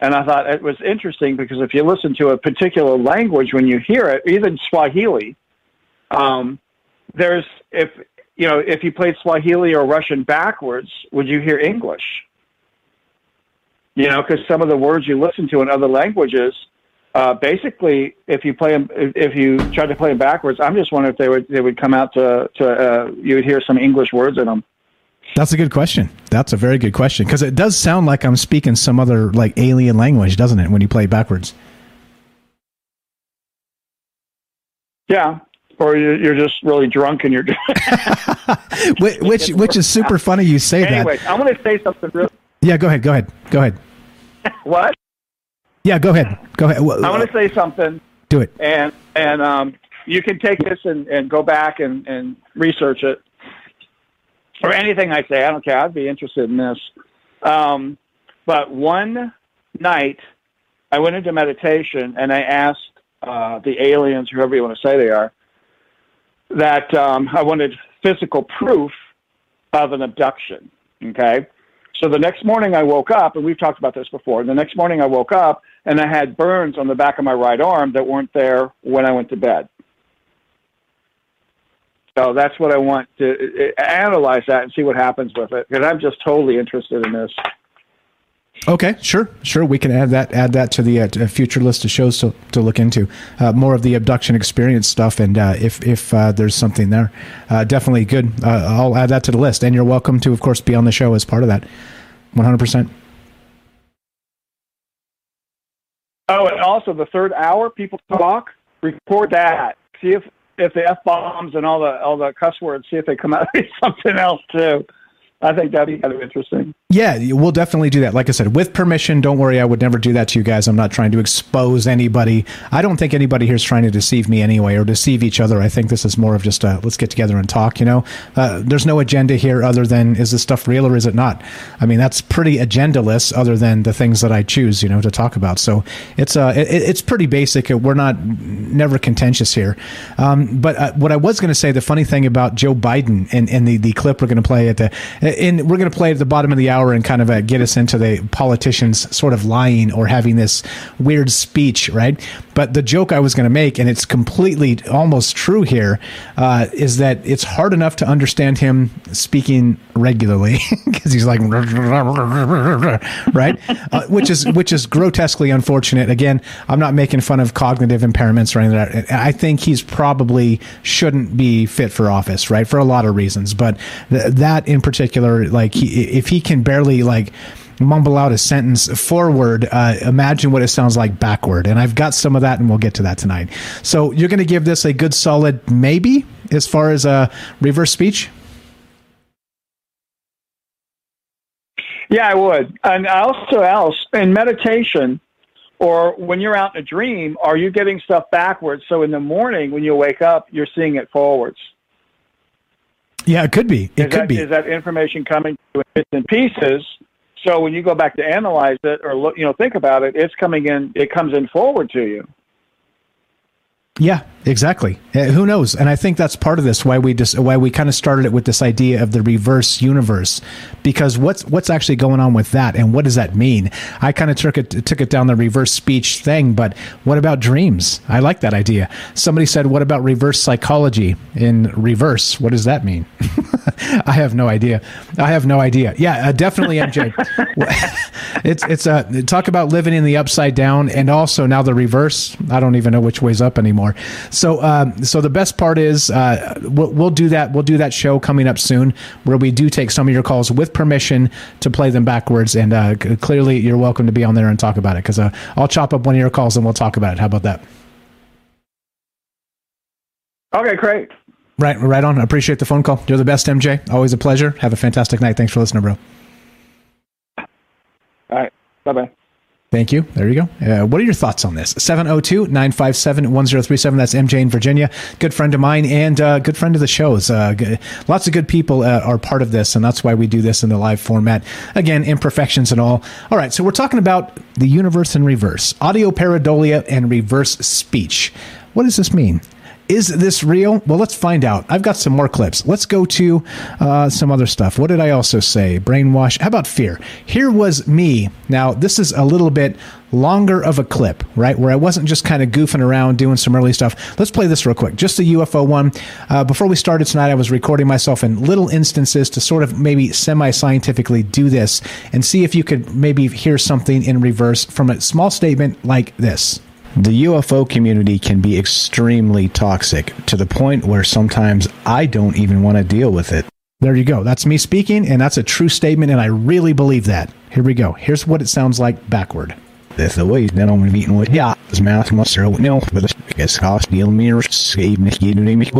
And I thought it was interesting because if you listen to a particular language, when you hear it, even Swahili, um, there's if you know if you played Swahili or Russian backwards, would you hear English? You know, because some of the words you listen to in other languages, uh, basically, if you play them, if you try to play them backwards, I'm just wondering if they would they would come out to to uh, you would hear some English words in them. That's a good question. That's a very good question because it does sound like I'm speaking some other like alien language, doesn't it? When you play backwards. Yeah, or you're just really drunk and you're. which, which which is super funny. You say anyway, that. I want to say something real. Yeah, go ahead. Go ahead. Go ahead. what? Yeah, go ahead. Go ahead. I want to say something. Do it. And and um, you can take this and, and go back and, and research it, or anything I say. I don't care. I'd be interested in this. Um, but one night, I went into meditation and I asked uh, the aliens, whoever you want to say they are, that um, I wanted physical proof of an abduction. Okay. So the next morning I woke up, and we've talked about this before. The next morning I woke up and I had burns on the back of my right arm that weren't there when I went to bed. So that's what I want to uh, analyze that and see what happens with it because I'm just totally interested in this. Okay, sure, sure. We can add that add that to the uh, future list of shows to, to look into uh, more of the abduction experience stuff, and uh, if if uh, there's something there, uh, definitely good. Uh, I'll add that to the list, and you're welcome to, of course, be on the show as part of that. One hundred percent. Oh, and also the third hour, people talk. Record that. See if if the f bombs and all the all the cuss words, see if they come out something else too. I think that'd be kind of interesting. Yeah, we'll definitely do that. Like I said, with permission. Don't worry, I would never do that to you guys. I'm not trying to expose anybody. I don't think anybody here is trying to deceive me anyway or deceive each other. I think this is more of just a let's get together and talk. You know, uh, there's no agenda here other than is this stuff real or is it not? I mean, that's pretty agendaless. Other than the things that I choose, you know, to talk about. So it's uh, it, it's pretty basic. We're not never contentious here. Um, but uh, what I was going to say, the funny thing about Joe Biden and, and the the clip we're going to play at the and we're going to play at the bottom of the hour and kind of uh, get us into the politicians sort of lying or having this weird speech, right? But the joke I was going to make, and it's completely almost true here, uh, is that it's hard enough to understand him speaking regularly because he's like, right? Uh, which is which is grotesquely unfortunate. Again, I'm not making fun of cognitive impairments or anything. Like. I think he's probably shouldn't be fit for office, right? For a lot of reasons, but th- that in particular, like he, if he can barely like mumble out a sentence forward, uh, imagine what it sounds like backward. And I've got some of that, and we'll get to that tonight. So you're going to give this a good solid maybe as far as a uh, reverse speech. Yeah, I would. And also else in meditation or when you're out in a dream, are you getting stuff backwards? So in the morning when you wake up, you're seeing it forwards. Yeah, it could be. It is could that, be. Is that information coming to in bits and pieces? So when you go back to analyze it or look, you know, think about it, it's coming in. It comes in forward to you. Yeah, exactly. Uh, who knows? And I think that's part of this why we just why we kind of started it with this idea of the reverse universe, because what's what's actually going on with that, and what does that mean? I kind of took it took it down the reverse speech thing, but what about dreams? I like that idea. Somebody said, "What about reverse psychology in reverse? What does that mean?" I have no idea. I have no idea. Yeah, uh, definitely, MJ. it's it's a uh, talk about living in the upside down, and also now the reverse. I don't even know which way's up anymore. So, um, so the best part is uh, we'll, we'll, do that. We'll do that show coming up soon, where we do take some of your calls with permission to play them backwards. And uh, clearly, you're welcome to be on there and talk about it because uh, I'll chop up one of your calls and we'll talk about it. How about that? Okay, great. Right, right on. I appreciate the phone call. You're the best, MJ. Always a pleasure. Have a fantastic night. Thanks for listening, bro. All right. Bye bye. Thank you. There you go. Uh, what are your thoughts on this? 702 957 1037. That's MJ in Virginia. Good friend of mine and uh, good friend of the shows. Uh, lots of good people uh, are part of this, and that's why we do this in the live format. Again, imperfections and all. All right, so we're talking about the universe in reverse audio pareidolia and reverse speech. What does this mean? Is this real? Well, let's find out. I've got some more clips. Let's go to uh, some other stuff. What did I also say? Brainwash. How about fear? Here was me. Now, this is a little bit longer of a clip, right? Where I wasn't just kind of goofing around doing some early stuff. Let's play this real quick. Just the UFO one. Uh, before we started tonight, I was recording myself in little instances to sort of maybe semi scientifically do this and see if you could maybe hear something in reverse from a small statement like this. The UFO community can be extremely toxic to the point where sometimes I don't even want to deal with it. There you go. That's me speaking, and that's a true statement, and I really believe that. Here we go. Here's what it sounds like backward. That's the way that I'm meeting with yeah, his mouth must have no, but it's cost deal mirrors, even if you didn't make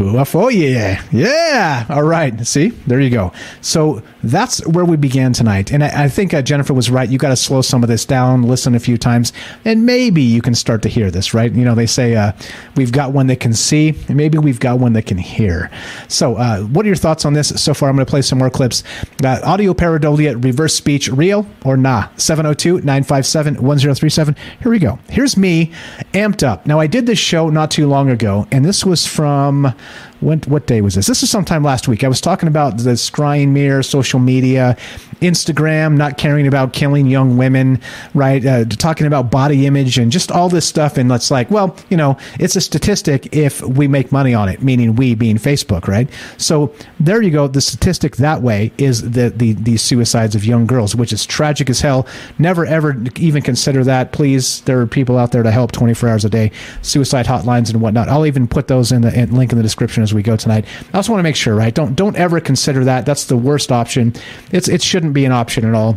UFO, UFO, yeah. Yeah. All right. See, there you go. So that's where we began tonight. And I, I think uh, Jennifer was right. You got to slow some of this down, listen a few times, and maybe you can start to hear this, right? You know, they say uh, we've got one that can see, and maybe we've got one that can hear. So, uh, what are your thoughts on this so far? I'm going to play some more clips. Uh, audio pareidolia, reverse speech, real or nah? 702 957 1037. Here we go. Here's me amped up. Now, I did this show not too long ago, and this was from when, what day was this? This is sometime last week. I was talking about the scrying mirror, social media, Instagram, not caring about killing young women, right? Uh, talking about body image and just all this stuff. And it's like, well, you know, it's a statistic if we make money on it, meaning we being Facebook, right? So there you go. The statistic that way is the, the, the suicides of young girls, which is tragic as hell. Never ever even consider that. Please, there are people out there to help 24 hours a day, suicide hotlines and whatnot. I'll even put those in the in, link in the description as we go tonight. I also want to make sure, right? Don't don't ever consider that. That's the worst option. It's it shouldn't be an option at all.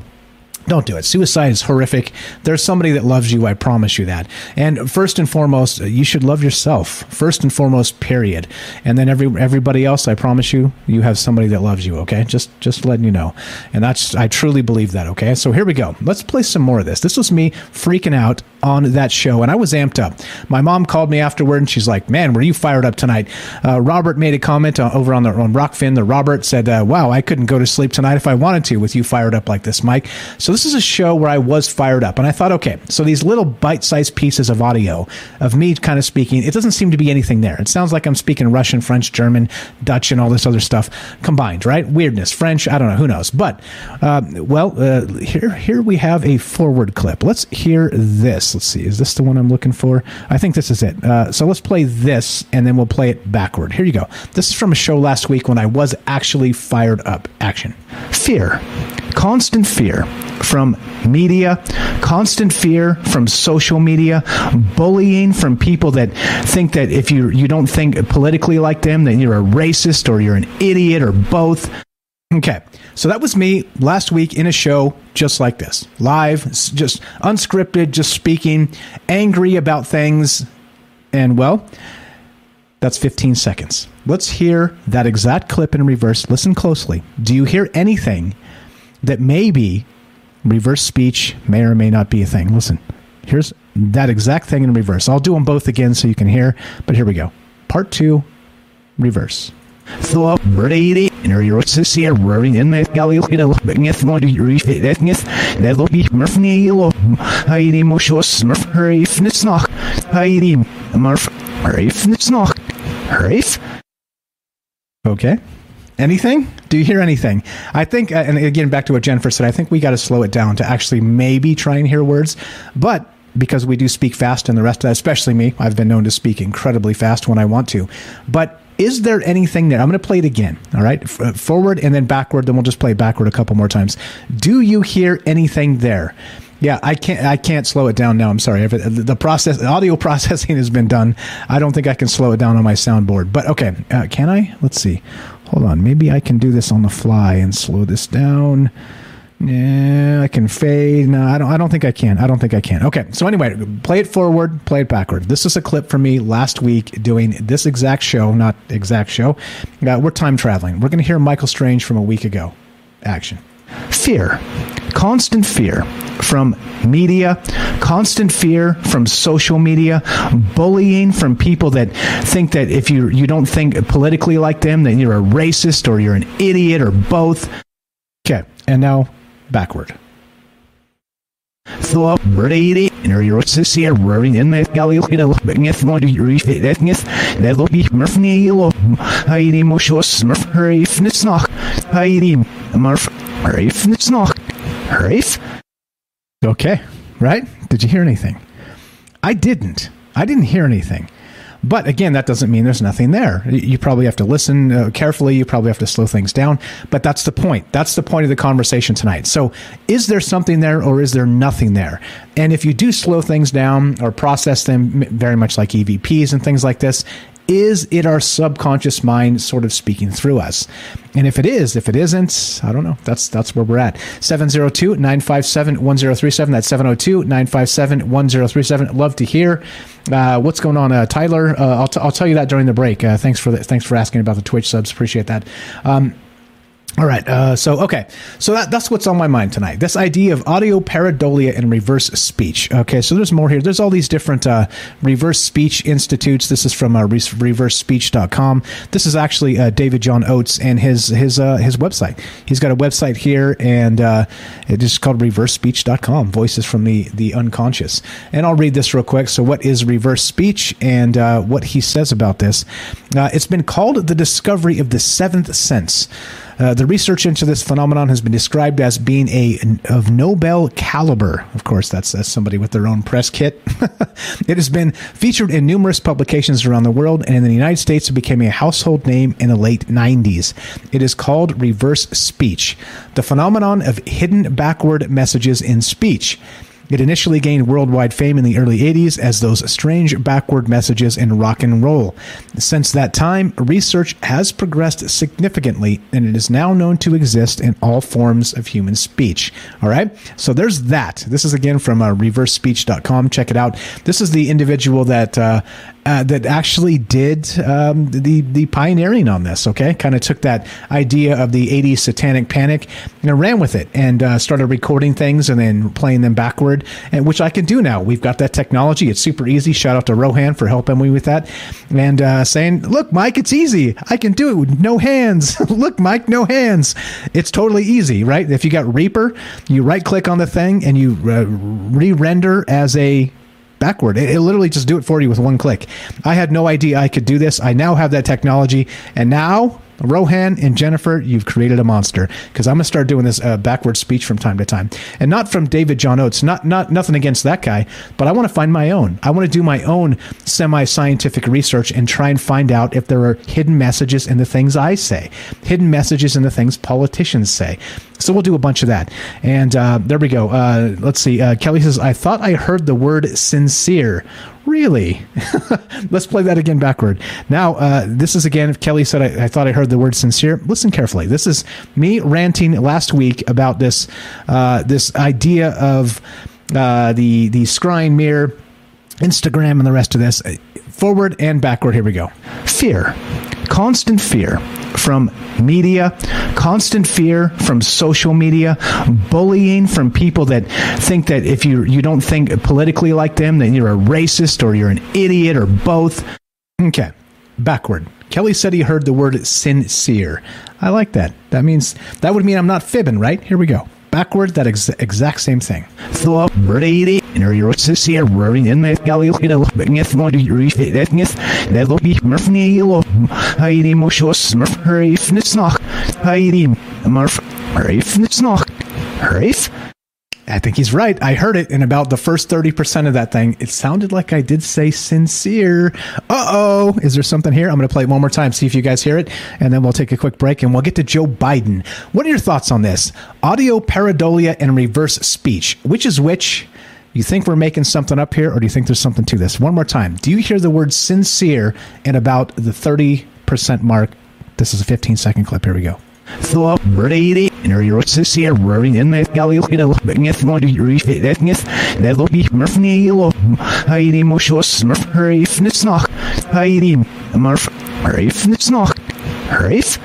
Don't do it. Suicide is horrific. There's somebody that loves you. I promise you that. And first and foremost, you should love yourself. First and foremost, period. And then every everybody else, I promise you, you have somebody that loves you. Okay, just just letting you know. And that's I truly believe that. Okay, so here we go. Let's play some more of this. This was me freaking out on that show, and I was amped up. My mom called me afterward, and she's like, "Man, were you fired up tonight?" Uh, Robert made a comment uh, over on the on Rokfin. The Robert said, uh, "Wow, I couldn't go to sleep tonight if I wanted to with you fired up like this, Mike." So this is a show where I was fired up, and I thought, okay, so these little bite-sized pieces of audio of me kind of speaking, it doesn't seem to be anything there. It sounds like I'm speaking Russian, French, German, Dutch, and all this other stuff combined, right? Weirdness, French, I don't know, who knows? But uh, well, uh, here here we have a forward clip. Let's hear this. Let's see, is this the one I'm looking for? I think this is it. Uh, so let's play this, and then we'll play it backward. Here you go. This is from a show last week when I was actually fired up. Action. Fear. Constant fear from media, constant fear from social media, bullying from people that think that if you you don't think politically like them, that you're a racist or you're an idiot or both. Okay, so that was me last week in a show just like this, live, just unscripted, just speaking, angry about things, and well, that's 15 seconds. Let's hear that exact clip in reverse. Listen closely. Do you hear anything that maybe reverse speech may or may not be a thing. Listen, here's that exact thing in reverse. I'll do them both again so you can hear, but here we go. Part two, reverse. Thor Brady your sister roaring in my galley little bingeth more to reach it ethnis that'll be murphy lo Heidi Moshos Murph Hurif Nitsnock Heidi Murph Hurif Nitsnock Hurif Okay. Anything? Do you hear anything? I think, uh, and again, back to what Jennifer said, I think we got to slow it down to actually maybe try and hear words. But because we do speak fast and the rest of that, especially me, I've been known to speak incredibly fast when I want to. But is there anything there? I'm going to play it again. All right. F- uh, forward and then backward. Then we'll just play backward a couple more times. Do you hear anything there? Yeah, I can't. I can't slow it down now. I'm sorry. The process, the audio processing has been done. I don't think I can slow it down on my soundboard. But okay, uh, can I? Let's see. Hold on. Maybe I can do this on the fly and slow this down. Yeah, I can fade. No, I don't. I don't think I can. I don't think I can. Okay. So anyway, play it forward, play it backward. This is a clip from me last week doing this exact show, not exact show. Uh, we're time traveling. We're going to hear Michael Strand from a week ago. Action. Fear. Constant fear from media, constant fear from social media, bullying from people that think that if you you don't think politically like them, that you're a racist or you're an idiot or both. Okay, and now backward. Murph Hurif Nitsnock Hurif Okay, right? Did you hear anything? I didn't. I didn't hear anything. But again, that doesn't mean there's nothing there. You probably have to listen uh, carefully. You probably have to slow things down. But that's the point. That's the point of the conversation tonight. So, is there something there or is there nothing there? And if you do slow things down or process them very much like EVPs and things like this, is it our subconscious mind sort of speaking through us? And if it is, if it isn't, I don't know. That's that's where we're at. 702-957-1037. That's 702-957-1037. Love to hear uh, what's going on. Uh, Tyler, uh, I'll, t- I'll tell you that during the break. Uh, thanks for the, thanks for asking about the Twitch subs. Appreciate that. Um, all right. Uh, so, okay. So that, that's what's on my mind tonight. This idea of audio pareidolia and reverse speech. Okay. So there's more here. There's all these different uh, reverse speech institutes. This is from uh, re- reversespeech.com. This is actually uh, David John Oates and his his uh, his website. He's got a website here, and uh, it is called reversespeech.com. Voices from the the unconscious. And I'll read this real quick. So, what is reverse speech, and uh, what he says about this? Uh, it's been called the discovery of the seventh sense. Uh, the research into this phenomenon has been described as being a of Nobel caliber. Of course, that's, that's somebody with their own press kit. it has been featured in numerous publications around the world, and in the United States, it became a household name in the late 90s. It is called reverse speech, the phenomenon of hidden backward messages in speech. It initially gained worldwide fame in the early 80s as those strange backward messages in rock and roll. Since that time, research has progressed significantly and it is now known to exist in all forms of human speech. All right? So there's that. This is again from uh, reversespeech.com. Check it out. This is the individual that uh, uh, that actually did um, the the pioneering on this. Okay, kind of took that idea of the '80s satanic panic and ran with it and uh, started recording things and then playing them backward, and which I can do now. We've got that technology; it's super easy. Shout out to Rohan for helping me with that, and uh, saying, "Look, Mike, it's easy. I can do it with no hands. Look, Mike, no hands. It's totally easy, right? If you got Reaper, you right click on the thing and you uh, re-render as a backward. It, it, literally just do it for you with one click. I had no idea I could do this. I now have that technology, and now Rohan and Jennifer, you've created a monster because I'm gonna start doing this uh, backward speech from time to time, and not from David John Oates. Not not nothing against that guy, but I want to find my own. I want to do my own semi-scientific research and try and find out if there are hidden messages in the things I say, hidden messages in the things politicians say. So we'll do a bunch of that. And uh, there we go. Uh, let's see. Uh, Kelly says, I thought I heard the word sincere. Really? Let's play that again backward. Now, uh, this is again, if Kelly said, I, I, thought I heard the word sincere. Listen carefully. This is me ranting last week about this, uh, this idea of uh, the, the scrying mirror, Instagram, and the rest of this. Forward and backward. Here we go. Fear. Constant fear from media, constant fear from social media, bullying from people that think that if you you don't think politically like them, that you're a racist or you're an idiot or both. Okay, backward. Kelly said he heard the word sincere. I like that. That means that would mean I'm not fibbing, right? Here we go. Backward, that ex- exact same thing. Nitsnock, Rafe. I think he's right. I heard it in about the first 30% of that thing. It sounded like I did say sincere. Uh oh. Is there something here? I'm going to play it one more time, see if you guys hear it, and then we'll take a quick break and we'll get to Joe Biden. What are your thoughts on this? Audio pareidolia and reverse speech. Which is which? You think we're making something up here, or do you think there's something to this? One more time. Do you hear the word sincere in about the 30% mark? This is a 15 second clip. Here we go. So Brady, and you're sincere, worrying in Kelly, you know, but if you reach it, that is, that'll be Murph Neil, Heidi Moshos, Murph, Rafe, Nitsnock, Heidi, Murph, Rafe, Nitsnock, Rafe.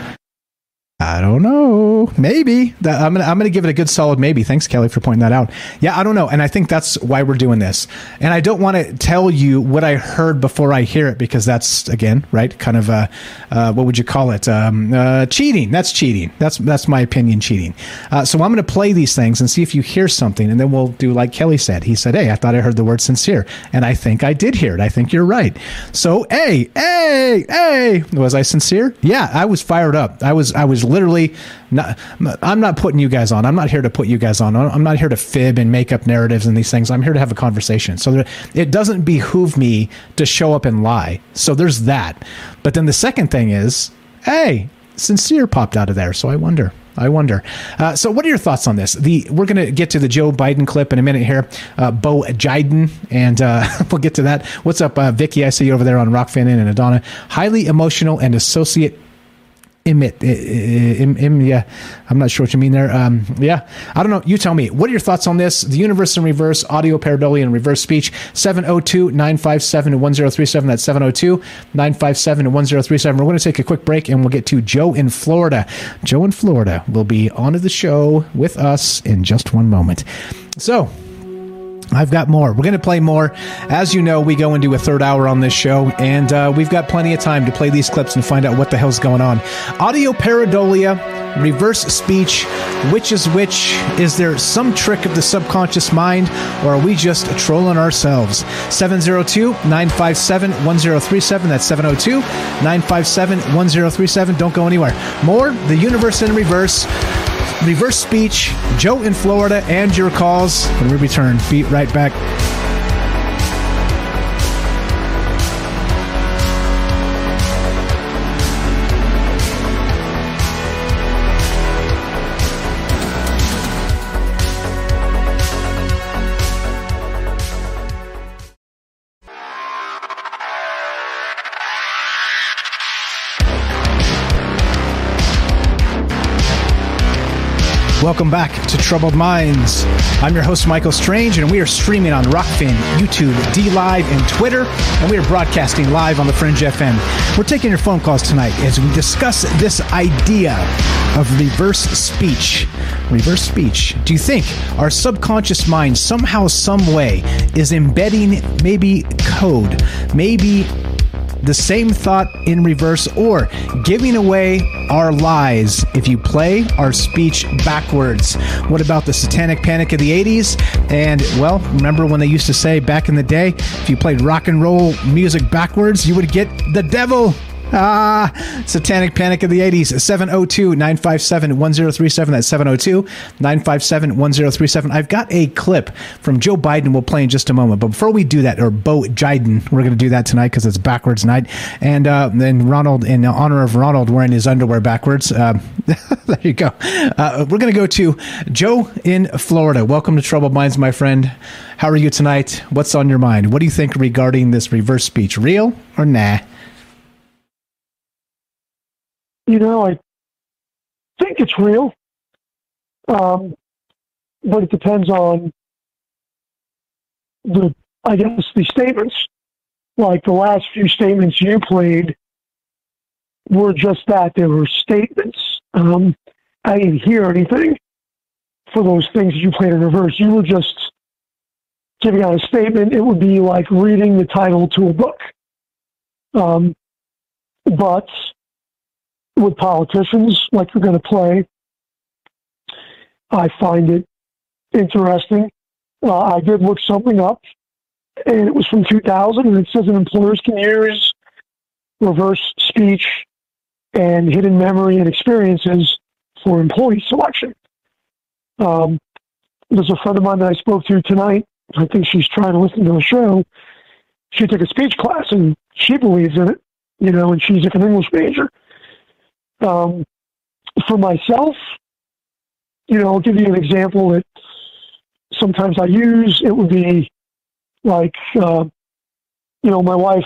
I don't know. Maybe that, I'm gonna I'm gonna give it a good solid maybe. Thanks, Kelly, for pointing that out. Yeah, I don't know, and I think that's why we're doing this. And I don't want to tell you what I heard before I hear it because that's again right, kind of uh, uh what would you call it? Um, uh, cheating. That's cheating. That's that's my opinion. Cheating. Uh, so I'm to play these things and see if you hear something, and then we'll do like Kelly said. He said, "Hey, I thought I heard the word sincere," and I think I did hear it. I think you're right. So, hey, hey, hey, was I sincere? Yeah, I was fired up. I was I was literally not, I'm not putting you guys on. I'm not here to put you guys on. I'm not here to fib and make up narratives and these things. I'm here to have a conversation. So there, it doesn't behoove me to show up and lie. So there's that. But then the second thing is, hey, sincere popped out of there. So I wonder. I wonder. Uh, so, what are your thoughts on this? The we're going to get to the Joe Biden clip in a minute here. Uh, Bo Jiden, and uh, we'll get to that. What's up, uh, Vicky? I see you over there on Rokfin and Adana. Highly emotional and associate emit Im, Im, yeah. I'm not sure what you mean there. Um, yeah. I don't know. You tell me. What are your thoughts on this? The universe in reverse audio pareidolia and reverse speech 702-957-1037 that's 702-957-1037 we're going to take a quick break and we'll get to joe in florida. Joe in florida will be on the show with us in just one moment. So I've got more. We're going to play more. As you know, we go into a third hour on this show, and uh, we've got plenty of time to play these clips and find out what the hell's going on. Audio pareidolia, reverse speech, which is which? Is there some trick of the subconscious mind, or are we just trolling ourselves? 702 957 1037. That's 702 957 1037. Don't go anywhere. More, the universe in reverse reverse speech, Joe in Florida, and your calls when we return. Be right back. Welcome back to Troubled Minds. I'm your host, Michael Strand, and we are streaming on Rokfin, YouTube, DLive, and Twitter, and we are broadcasting live on the Fringe FM. We're taking your phone calls tonight as we discuss this idea of reverse speech. Reverse speech. Do you think our subconscious mind, somehow, some way, is embedding maybe code, maybe the same thought in reverse or giving away our lies if you play our speech backwards. What about the satanic panic of the 80s? And, well, remember when they used to say back in the day, if you played rock and roll music backwards, you would get the devil Ah, Satanic Panic of the 80s, 702 957 1037. That's 702 957 1037. I've got a clip from Joe Biden we'll play in just a moment. But before we do that, or Bo Jiden, we're going to do that tonight because it's backwards night. And uh, then Ronald, in honor of Ronald wearing his underwear backwards, uh, there you go. Uh, we're going to go to Joe in Florida. Welcome to Troubled Minds, my friend. How are you tonight? What's on your mind? What do you think regarding this reverse speech? Real or nah? You know, I think it's real, um, but it depends on the, I guess, the statements. Like the last few statements you played were just that. They were statements. Um, I didn't hear anything for those things that you played in reverse. You were just giving out a statement. It would be like reading the title to a book. Um, but with politicians like you're going to play, I find it interesting. Uh, I did look something up, and it was from 2000, and it says that employers can use reverse speech and hidden memory and experiences for employee selection. Um, there's a friend of mine that I spoke to tonight. I think she's trying to listen to the show. She took a speech class and she believes in it, you know, and she's an English major. Um, for myself, you know, I'll give you an example that sometimes I use. It would be like, uh, you know, my wife,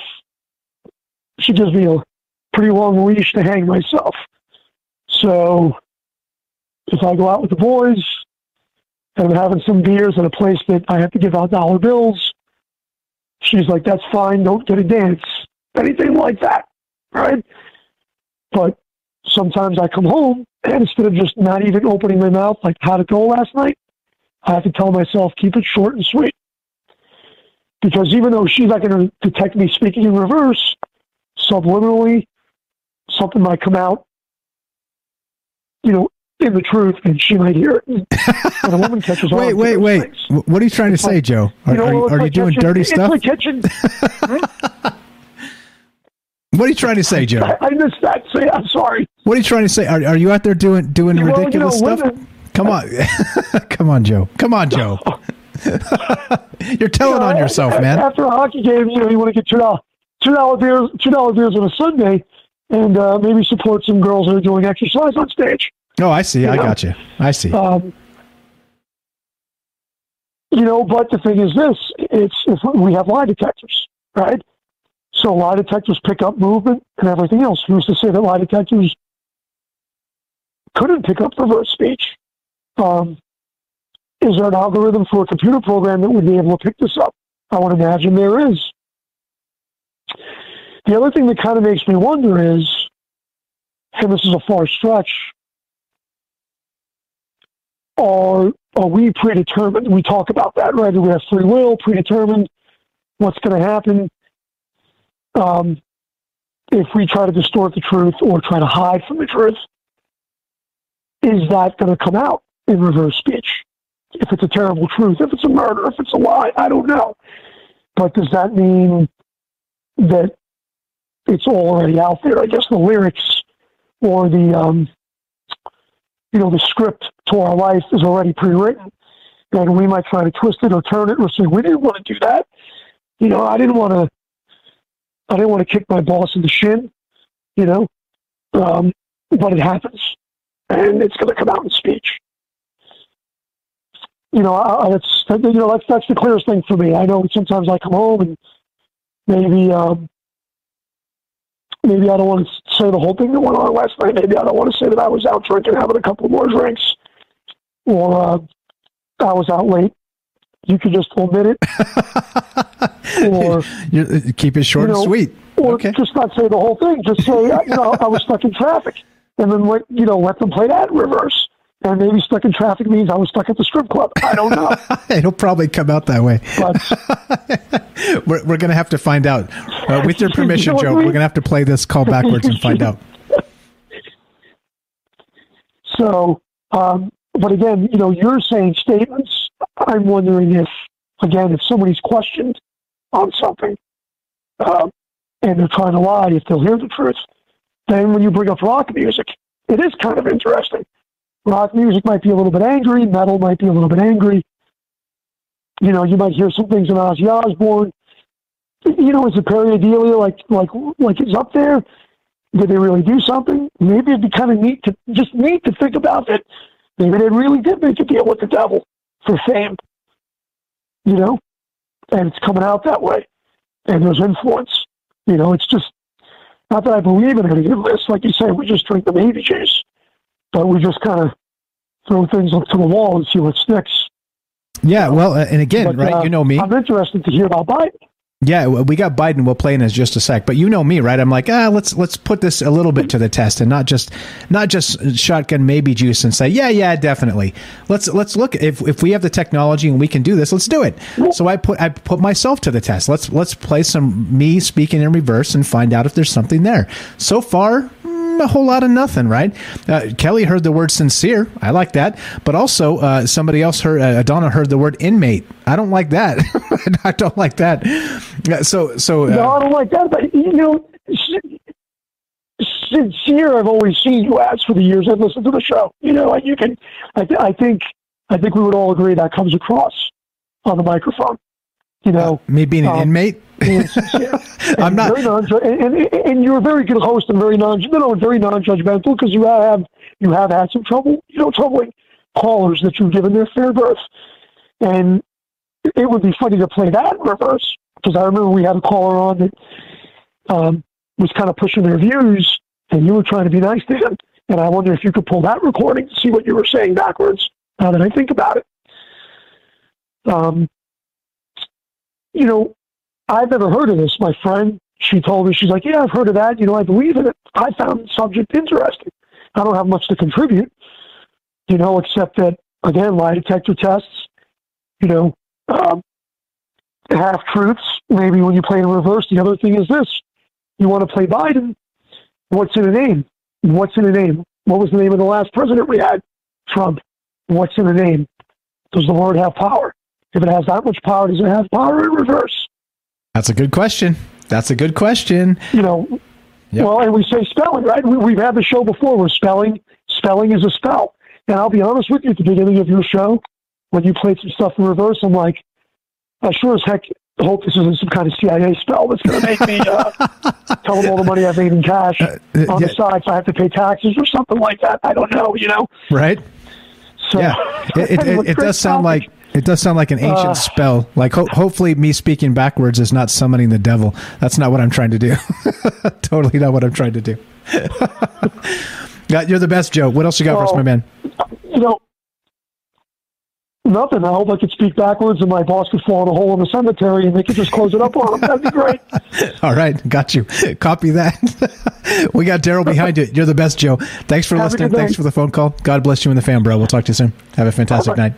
she gives me a pretty long leash to hang myself. So if I go out with the boys and I'm having some beers at a place that I have to give out dollar bills, she's like, that's fine, don't get a dance. Anything like that, right? Sometimes I come home and instead of just not even opening my mouth like how to go last night, I have to tell myself, keep it short and sweet. Because even though she's not going to detect me speaking in reverse, subliminally, something might come out, you know, in the truth, and she might hear it. And a woman catches wait, wait, wait. Things. What are you trying to say, Joe? Are you, know, are, are like you doing catching, dirty it's stuff? Like catching, what are you trying to say, Joe? I, I missed that. Say, I'm sorry. What are you trying to say? Are, are you out there doing doing Well, you ridiculous stuff? women- Come on, come on, Joe. Come on, Joe. You're telling You know, on yourself, a- man. After a hockey game, you know, you want to get two dollar two dollar beers two dollar beers on a Sunday, and uh, maybe support some girls that are doing exercise on stage. Oh, I see. I know? got you. I see. Um, you know, but the thing is this: it's if we have lie detectors, right? So lie detectors pick up movement and everything else. Who's to say that lie detectors couldn't pick up reverse speech? Um, is there an algorithm for a computer program that would be able to pick this up? I would imagine there is. The other thing that kind of makes me wonder is, and this is a far stretch, are are we predetermined? We talk about that, right? Do we have free will, predetermined? What's going to happen um, if we try to distort the truth or try to hide from the truth? Is that going to come out in reverse speech? If it's a terrible truth, if it's a murder, if it's a lie, I don't know. But does that mean that it's already out there? I guess the lyrics or the um, you know, the script to our life is already pre-written, and we might try to twist it or turn it or say we didn't want to do that. You know, I didn't want to. I didn't want to kick my boss in the shin. You know, um, but it happens, and it's going to come out in speech. You know, I, I- it's you know that's that's the clearest thing for me. I know sometimes I come home and maybe um, maybe I don't want to say the whole thing that went on last night. Maybe I don't want to say that I was out drinking, having a couple more drinks, or uh, I was out late. You could just omit it, or You- keep it short you know, and sweet. or just not say the whole thing. Just say, you know, I was stuck in traffic, and then let you know let them play that in reverse. And maybe stuck in traffic means I was stuck at the strip club. I don't know. It'll probably come out that way. we're we're going to have to find out. Uh, with your permission, You know Joe, I we're going to have to play this call backwards and find out. So, um, but again, you know, you're saying statements. I'm wondering if, again, if somebody's questioned on something um, and they're trying to lie, if they'll hear the truth, then when you bring up rock music, it is kind of interesting. Rock music might be a little bit angry, metal might be a little bit angry. You know, you might hear some things in Ozzy Osbourne. You know, is it Pareidolia like like like it's up there? Did they really do something? Maybe it'd be kind of neat to just neat to think about that. Maybe they really did make a deal with the devil for fame. You know, and it's coming out that way, and there's influence. You know, it's just not that I believe in any of this. Like you say, we just drink the maybe juice, but we just kind of throw things up to the wall and see what sticks. Yeah, well, uh, and again, But, right? uh, you know me. I'm interested to hear about Biden. Yeah, we got Biden. We'll play in as just a sec, but you know me, right? I'm like, ah, let's let's put this a little bit to the test, and not just not just shotgun maybe juice and say, yeah, yeah, definitely. Let's let's look if if we have the technology and we can do this, let's do it. So I put I put myself to the test. Let's let's play some me speaking in reverse and find out if there's something there. So far, a whole lot of nothing, right? Uh, Kelly heard the word sincere. I like that. But also, uh, somebody else heard, uh, Donna heard the word inmate. I don't like that. I don't like that. So, so. no, I don't like that. But, you know, sincere, I've always seen you as for the years I've listened to the show. You know, you can, I, th- I think, I think we would all agree that comes across on the microphone. You know, me being an um, inmate. I'm not. And, and, and, you're a very good host and very non, no, no, very non-judgmental because you have you have had some trouble, you know, troubling callers that you've given their fair berth, and it would be funny to play that in reverse because I remember we had a caller on that um, was kind of pushing their views, and you were trying to be nice to him, and I wonder if you could pull that recording to see what you were saying backwards. Now that I think about it, um, you know, I've never heard of this. My friend, she told me, she's like, yeah, I've heard of that. You know, I believe in it. I found the subject interesting. I don't have much to contribute, you know, except that, again, lie detector tests, you know, um, half truths. Maybe when you play in reverse, the other thing is this you want to play Biden. What's in a name? What's in a name? What was the name of the last president we had? Trump. What's in a name? Does the word have power? If it has that much power, does it have power in reverse? That's a good question. That's a good question. You know, yep. well, and we say spelling, right? We, have had the show before where spelling, spelling is a spell. And I'll be honest with you, at the beginning of your show, when you played some stuff in reverse, I'm like, I sure as heck hope this isn't some kind of CIA spell that's going to make me uh, tell them all the money I've made in cash uh, uh, on yeah. the side so I have to pay taxes or something like that. I don't know, you know? Right. So, yeah, it, it, it, it does sound topic. like it does sound like an ancient uh, spell. Like ho- hopefully, me speaking backwards is not summoning the devil. That's not what I'm trying to do. totally not what I'm trying to do. You're the best, Joe. What else you got for us, my man? You know, nothing. I hope I could speak backwards and my boss could fall in a hole in the cemetery and they could just close it up on him. That'd be great. All right, got you. Copy that. we got Daryl behind you. You're the best, Joe. Thanks for Have listening. Thanks for the phone call. God bless you and the fam, bro. We'll talk to you soon. Have a fantastic night.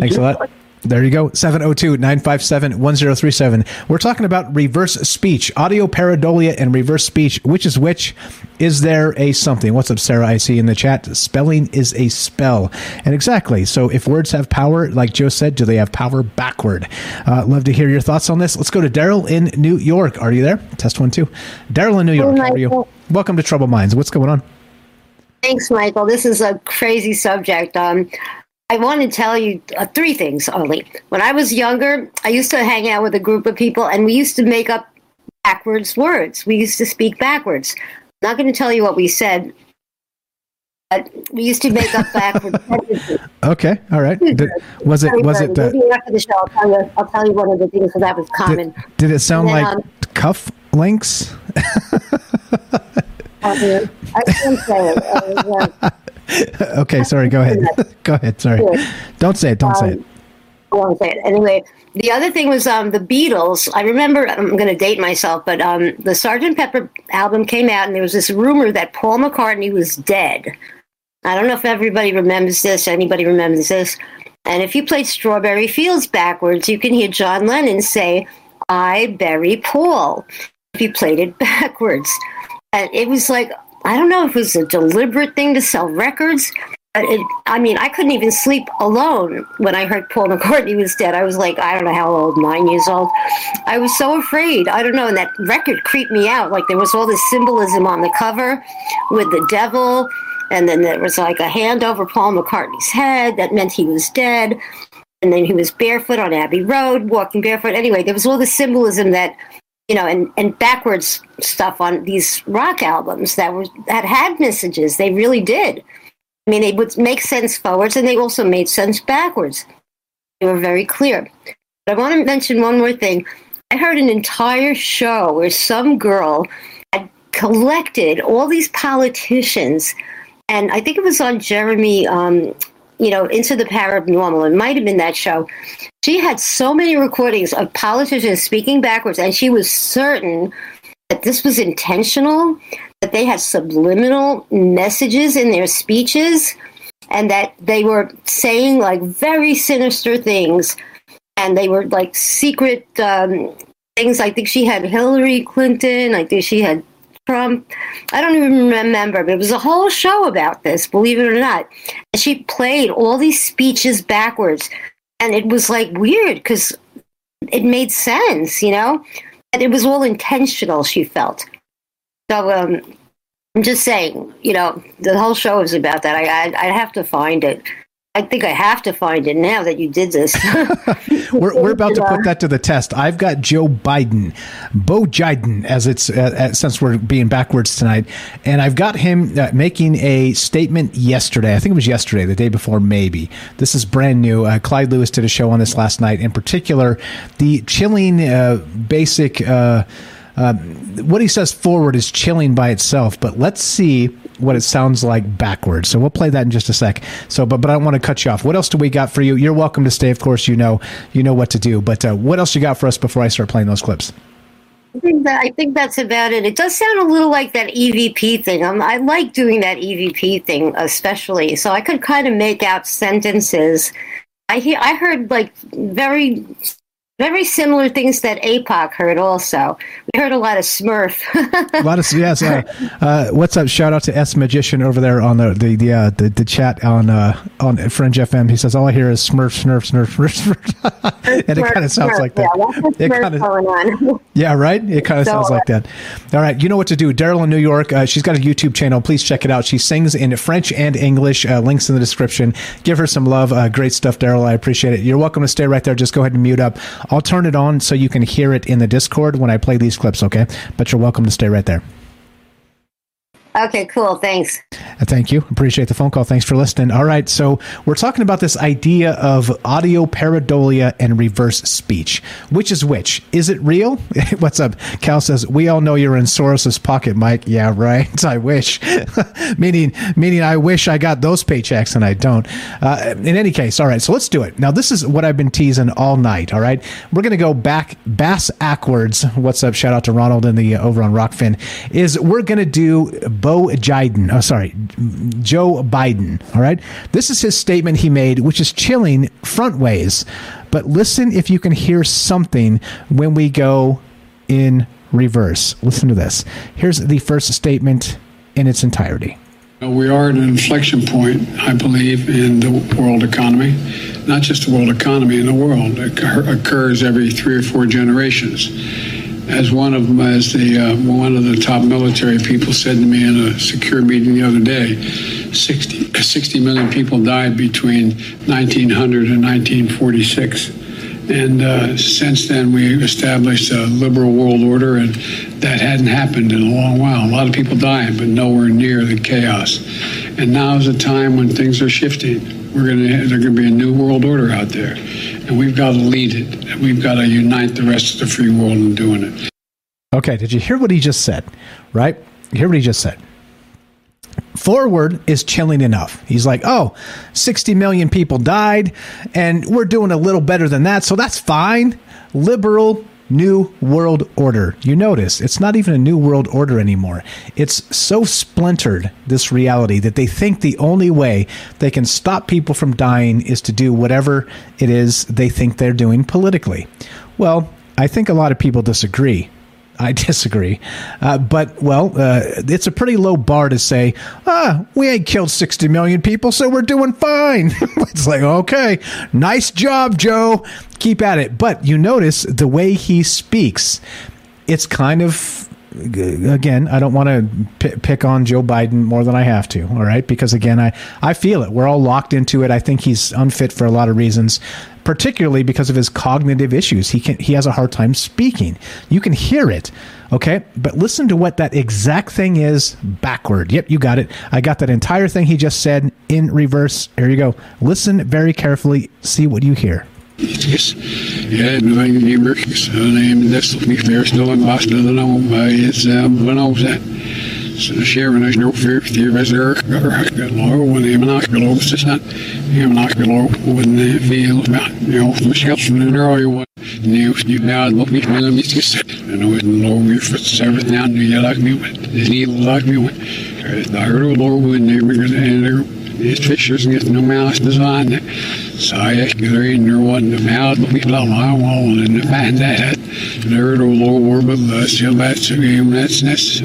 Thanks a lot. There you go. 702 957 1037. We're talking about reverse speech, audio pareidolia and reverse speech. Which is which? Is there a something? What's up, Sarah? I see in the chat. Spelling is a spell. And exactly. So if words have power, like Joe said, do they have power backward? Uh, love to hear your thoughts on this. Let's go to Daryl in New York. Are you there? Test one, two. Daryl in New York. How are you? Welcome to Troubled Minds. What's going on? Thanks, Michael. This is a crazy subject. Um, I want to tell you uh, three things only. When I was younger, I used to hang out with a group of people and we used to make up backwards words. We used to speak backwards. I'm not going to tell you what we said, but we used to make up backwards Okay, all right. Did, was it, was it, uh, after the show, I'll tell you, I'll tell you one of the things that was common. Did, did it sound then, like um, cuff links? I can't say it. Uh, okay, sorry. Go ahead. go ahead. Sorry. Don't say it. Don't um, say it. I won't say it. Anyway, the other thing was um, the Beatles. I remember, I'm going to date myself, but um, the Sgt. Pepper album came out, and there was this rumor that Paul McCartney was dead. I don't know if everybody remembers this. Anybody remembers this? And if you played Strawberry Fields backwards, you can hear John Lennon say, I bury Paul. If you played it backwards. And it was like, I don't know if it was a deliberate thing to sell records. It, I mean, I couldn't even sleep alone when I heard Paul McCartney was dead. I was like, I don't know how old, nine years old. I was so afraid. I don't know. And that record creeped me out. Like there was all this symbolism on the cover with the devil. And then there was like a hand over Paul McCartney's head that meant he was dead. And then he was barefoot on Abbey Road, walking barefoot. Anyway, there was all this symbolism that you know, and, and backwards stuff on these rock albums that were that had messages. They really did. I mean, they would make sense forwards, and they also made sense backwards. They were very clear. But I want to mention one more thing. I heard an entire show where some girl had collected all these politicians, and I think it was on Jeremy um, you know, Into the Paranormal. It might have been that show. She had so many recordings of politicians speaking backwards, and she was certain that this was intentional, that they had subliminal messages in their speeches, and that they were saying like very sinister things, and they were like secret um, things. I think she had Hillary Clinton. I think she had Trump. I don't even remember, but it was a whole show about this, believe it or not. And she played all these speeches backwards. And it was like weird because it made sense, you know? And it was all intentional, she felt. So um, I'm just saying, you know, the whole show is about that. I, I, I have to find it. I think I have to find it now that you did this. we're, we're about to put that to the test. I've got Joe Biden, Bo Jiden, as it's uh, uh, since we're being backwards tonight, and I've got him uh, making a statement yesterday. I think it was yesterday, the day before, maybe. This is brand new. Uh, Clyde Lewis did a show on this last night. In particular, the chilling uh, basic. Uh, what he says forward is chilling by itself, but let's see what it sounds like backwards. So we'll play that in just a sec. So, but but I don't want to cut you off. What else do we got for you? You're welcome to stay. Of course, you know you know what to do. But uh, what else you got for us before I start playing those clips? I think, that, I think that's about it. It does sound a little like that EVP thing. I'm, I like doing that EVP thing, especially. So I could kind of make out sentences. I hear, I heard like very very similar things that APOC heard also. We heard a lot of Smurf. a lot of yes. Uh, uh, what's up? Shout out to S Magician over there on the the the, uh, the, the, chat on uh, on Fringe FM. He says all I hear is Smurf, Smurf, Smurf, Smurf, Smurf. and it kind of sounds Smurf, like that. Yeah, it kinda, going on. yeah, right. It kind of so, sounds like that. All right, you know what to do. Daryl in New York. Uh, she's got a YouTube channel. Please check it out. She sings in French and English. Uh, links in the description. Give her some love. great stuff, Daryl. I appreciate it. You're welcome to stay right there. Just go ahead and mute up. I'll turn it on so you can hear it in the Discord when I play these clips, okay? But you're welcome to stay right there. Okay, cool. Thanks. Uh, thank you. Appreciate the phone call. Thanks for listening. All right. So, we're talking about this idea of audio pareidolia and reverse speech. Which is which? Is it real? What's up? Cal says, We all know you're in Soros's pocket, Mike. Yeah, right. I wish. meaning, meaning, I wish I got those paychecks and I don't. Uh, in any case, all right. So, let's do it. Now, this is what I've been teasing all night. All right. We're going to go back, bass backwards. What's up? Shout out to Ronald and the uh, over on Rokfin. Is we're going to do Bo Jiden. Oh, sorry, Joe Biden. All right. This is his statement he made, which is chilling front ways. But listen if you can hear something when we go in reverse. Listen to this. Here's the first statement in its entirety. We are at an inflection point, I believe, in the world economy. Not just the world economy, in the world. It occurs every three or four generations as one of them, as the uh, one of the top military people said to me in a secure meeting the other day, 60, 60 million people died between 1900 and 1946. And uh, since then, we established a liberal world order, and that hadn't happened in a long while. A lot of people dying, but nowhere near the chaos. And now is a time when things are shifting. We're to there's going to be a new world order out there, and we've got to lead it. We've got to unite the rest of the free world in doing it. Okay, did you hear what he just said? Right? Hear what he just said? Forward is chilling enough. He's like, oh, 60 million people died, and we're doing a little better than that, so that's fine. Liberal New World Order. You notice it's not even a New World Order anymore. It's so splintered, this reality, that they think the only way they can stop people from dying is to do whatever it is they think they're doing politically. Well, I think a lot of people disagree. I disagree. Uh, but, well, uh, it's a pretty low bar to say, ah, we ain't killed 60 million people, so we're doing fine. it's like, okay, nice job, Joe. Keep at it. But you notice the way he speaks, it's kind of Uh, again, I don't want to p- pick on Joe Biden more than I have to. All right, because again, I I feel it. We're all locked into it. I think he's unfit for a lot of reasons particularly because of his cognitive issues. He can he has a hard time speaking. You can hear it. Okay? But listen to what that exact thing is backward. Yep, you got it. I got that entire thing he just said in reverse. Here you go. Listen very carefully. See what you hear. Yes. Ja, nu ben ik niet meer. Neem dat toch niet meer snel en was dat dan is Så Sharon is no fear for you as there low when the Amanok below the sun. The Amanok below when the field about you know the shells from the earlier one. You you now look me when I'm just I know it low your foot everything down to you like me but the need like me when I heard of Lord when they were and there these fishers get no mouse design. Så jeg skulle inn og vanne med alle vi blamma målene med det. Nerd og lower med løs og lett så game that's ness.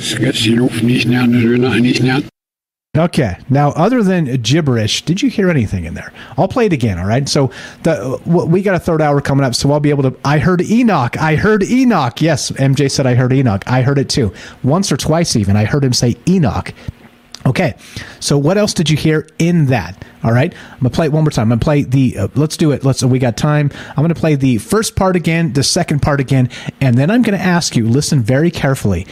Skal si noe nicht now, nicht now. Okay. Now, other than gibberish, did you hear anything in there? I'll play it again. All right. So the we got a third hour coming up, so I'll be able to. I heard Enoch. I heard Enoch. Yes, MJ said I heard Enoch. I heard it too, once or twice even. I heard him say Enoch. Okay, so what else did you hear in that? All right, I'm gonna play it one more time. I'm gonna play the. Uh, let's do it. Let's. We got time. I'm gonna play the first part again, the second part again, and then I'm gonna ask you. Listen very carefully.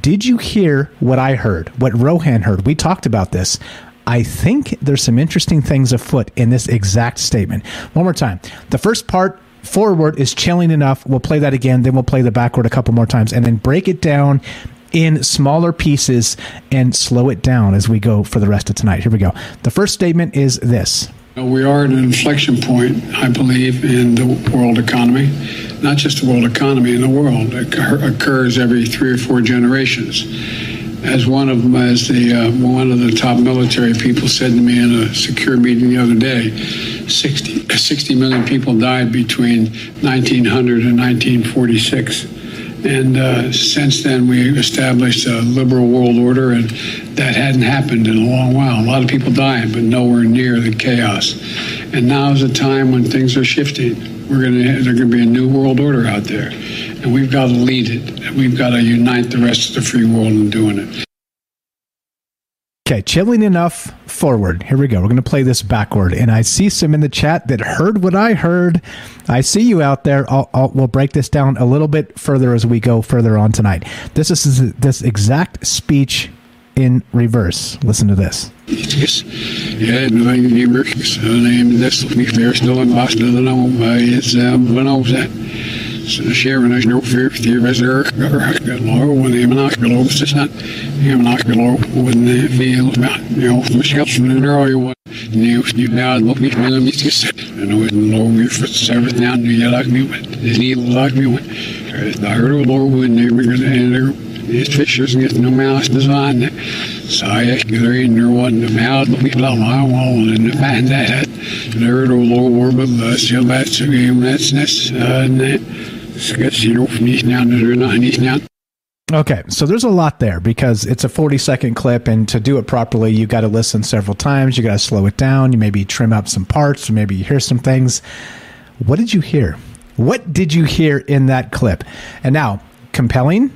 Did you hear what I heard? What Rohan heard? We talked about this. I think there's some interesting things afoot in this exact statement. One more time. The first part forward is chilling enough. We'll play that again, then we'll play the backward a couple more times, and then break it down in smaller pieces and slow it down as we go for the rest of tonight. Here we go. The first statement is this. We are at an inflection point, I believe, in the world economy. Not just the world economy, in the world. It occurs every three or four generations. As one of them, as the uh, one of the top military people said to me in a secure meeting the other day, 60, 60 million people died between 1900 and 1946 and uh, since then, we established a liberal world order, and that hadn't happened in a long while. A lot of people dying, but nowhere near the chaos. And now is a time when things are shifting. We're going to there's going to be a new world order out there, and we've got to lead it. We've got to unite the rest of the free world in doing it. Okay, chilling enough forward. Here we go. We're going to play this backward. And I see some in the chat that heard what I heard. I see you out there. I'll, I'll, we'll break this down a little bit further as we go further on tonight. This is this exact speech in reverse. Listen to this. Yes. Ja, mijn nummer is neem des niet meer snel en vast dan om bij het van ons. Sharon is no fear for you as there low when the Amanok below the. The below when the field you know the from the earlier one. You you now look me from the mistress. I know it low your foot everything down to you like me with the need like me with. I heard of Lord when they were and there these fishers get no mouse design. Så jag skulle in och vann med alla vi blamma målen och find that. There the Lord were with us. You'll that's a game that's necessary. Okay, so there's a lot there because it's a 40 second clip, and to do it properly, you got to listen several times. You got to slow it down. You maybe trim up some parts, or maybe you hear some things. What did you hear? What did you hear in that clip? And now, compelling,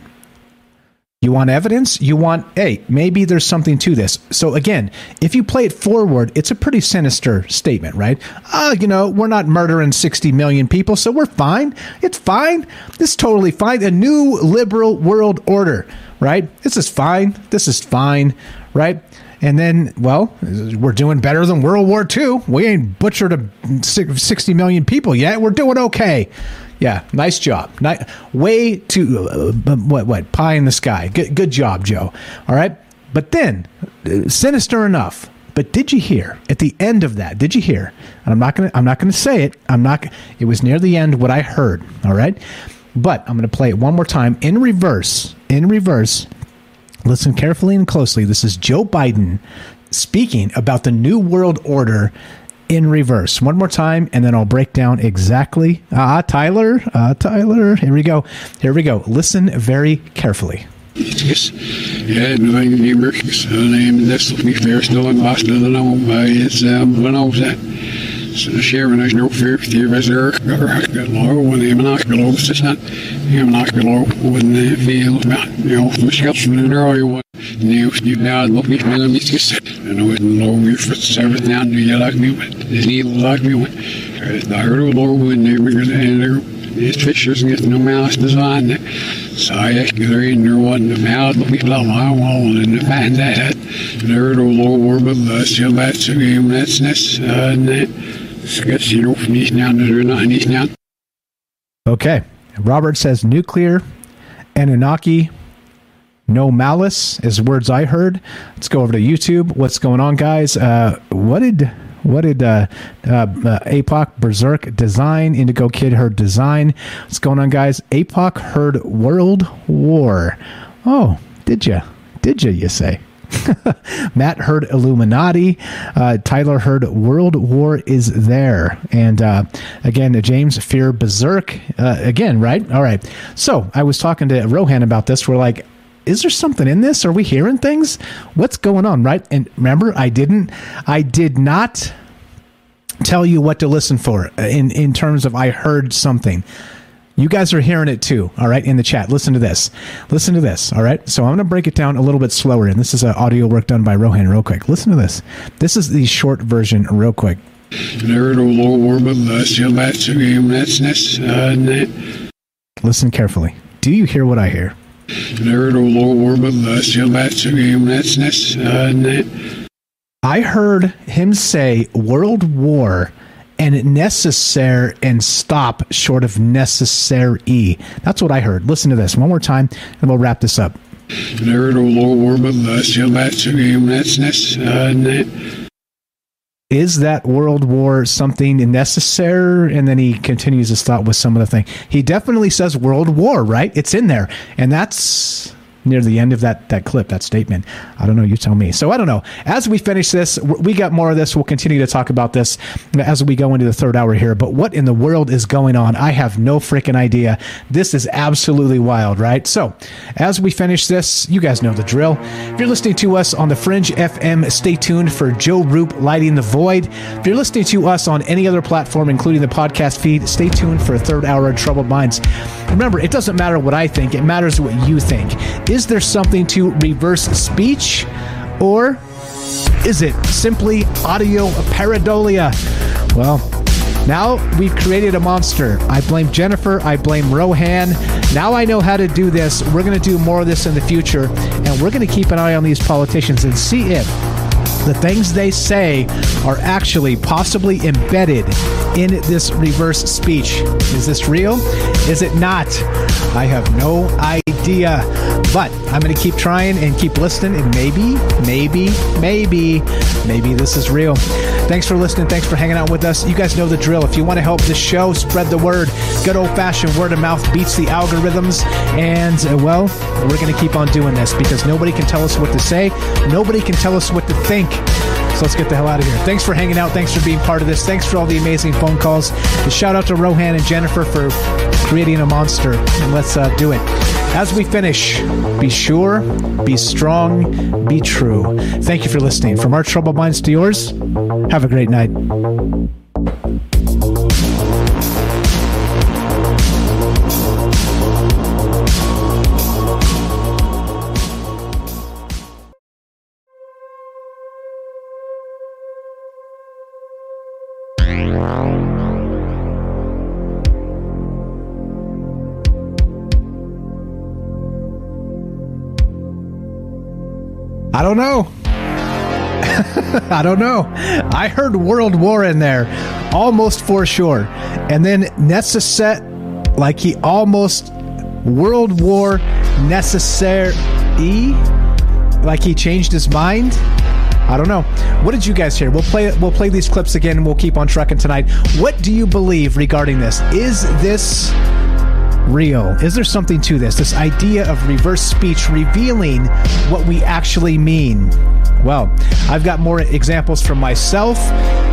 you want evidence? You want, hey, maybe there's something to this. So again, if you play it forward, it's a pretty sinister statement, right? Uh, you know, we're not murdering 60 million people, so we're fine. It's fine. This is totally fine. A new liberal world order, right? This is fine. This is fine, right? And then, well, we're doing better than World War II. We ain't butchered a 60 million people yet. We're doing okay. Yeah, nice job. way too uh, what what pie in the sky. Good, good job, Joe. All right, but then uh, sinister enough. But did you hear at the end of that? Did you hear? And I'm not gonna I'm not gonna say it. I'm not. It was near the end what I heard. All right, but I'm gonna play it one more time in reverse. In reverse. Listen carefully and closely. This is Joe Biden speaking about the new world order in reverse. One more time, and then I'll break down exactly. Ah, Tyler, ah, Tyler. Here we go. Here we go. Listen very carefully. Yes. Ja, mijn nummer is neem des niet meer snel en vast dan om bij het van ons. Sharon no fear for you as there low when the Amanok below the. The below when the field you know the the earlier one. You you now look me from the mistress. I know it low your foot everything down to you like me with the need like me with. I heard of Lord when they were and there these fishers get no mouse design. Så jag skulle in och vann med alla vi blamma målen och find that. There the Lord were with us. You'll that's a game that's necessary. Okay. Robert says nuclear, Anunnaki, No malice is words I heard. Let's go over to YouTube. What's going on, guys? Uh, what did what did uh, uh, uh, APOC Berserk design? Indigo Kid heard design. What's going on, guys? APOC heard World War. Oh, did you? Did you? You say? Matt heard Illuminati. Uh, Tyler heard World War is there. And uh, again, James Fear Berserk. Uh, again, right? All right. So I was talking to Rohan about this. We're like, is there something in this? Are we hearing things? What's going on, right? And remember, I didn't, I did not tell you what to listen for in in terms of I heard something. You guys are hearing it too, all right, in the chat. Listen to this. Listen to this, all right? So I'm going to break it down a little bit slower, and this is an audio work done by Rohan, real quick. Listen to this. This is the short version, real quick. Listen carefully. Do you hear what I hear? I heard him say World War and necessary and stop short of necessary. That's what I heard. Listen to this one more time and we'll wrap this up. Is that World War something necessary? And then he continues his thought with some of the thing. He definitely says World War, right? It's in there. And that's near the end of that that clip, that statement. I don't know. You tell me. So I don't know. As we finish this, we got more of this. We'll continue to talk about this as we go into the third hour here. But what in the world is going on? I have no freaking idea. This is absolutely wild, right? So as we finish this, you guys know the drill. If you're listening to us on the Fringe FM, stay tuned for Joe Roop lighting the void. If you're listening to us on any other platform, including the podcast feed, stay tuned for a third hour of Troubled Minds. Remember, it doesn't matter what I think; it matters what you think. Is there something to reverse speech? Or is it simply audio pareidolia? Well, now we've created a monster. I blame Jennifer. I blame Rohan. Now I know how to do this. We're going to do more of this in the future. And we're going to keep an eye on these politicians and see if the things they say are actually possibly embedded in this reverse speech. Is this real? Is it not? I have no idea. But I'm going to keep trying and keep listening, and maybe, maybe, maybe, maybe this is real. Thanks for listening. Thanks for hanging out with us. You guys know the drill. If you want to help this show, spread the word. Good old fashioned word of mouth beats the algorithms. And, uh, well, we're going to keep on doing this because nobody can tell us what to say, nobody can tell us what to think. So let's get the hell out of here. Thanks for hanging out. Thanks for being part of this. Thanks for all the amazing phone calls. A shout out to Rohan and Jennifer for creating a monster. And let's uh, do it. As we finish, be sure, be strong, be true. Thank you for listening. From our troubled minds to yours, have a great night. I don't know. I don't know. I heard World War in there, almost for sure. And then necessary, like he almost World War necessary, like he changed his mind. I don't know. What did you guys hear? We'll play we'll play these clips again and we'll keep on trucking tonight. What do you believe regarding this? Is this real? Is there something to this? This idea of reverse speech revealing what we actually mean? Well, I've got more examples from myself,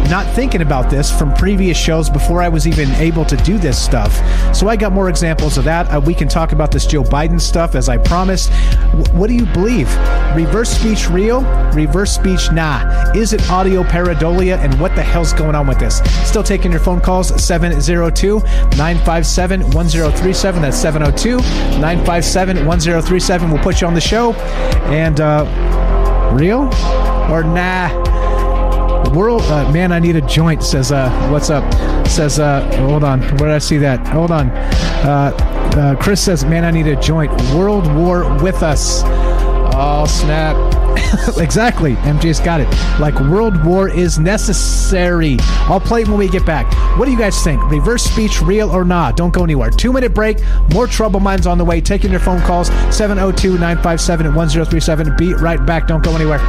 not thinking about this from previous shows before I was even able to do this stuff. So I got more examples of that. Uh, we can talk about this Joe Biden stuff as I promised. W- what do you believe? Reverse speech real? Reverse speech nah. Is it audio pareidolia? And what the hell's going on with this? Still taking your phone calls 702 957 1037. That's 702 957 1037. We'll put you on the show. And, uh, Real or nah? World uh, man, I need a joint. Says uh, what's up? Says uh, hold on. Where did I see that? Hold on. Uh, uh, Chris says, man, I need a joint. World War with us. Oh snap! exactly. MJ's got it. Like World War is necessary. I'll play it when we get back. What do you guys think? Reverse speech, real or not? Don't go anywhere. Two minute break. More Trouble Minds on the way. Taking your phone calls 702 957 1037. Be right back. Don't go anywhere.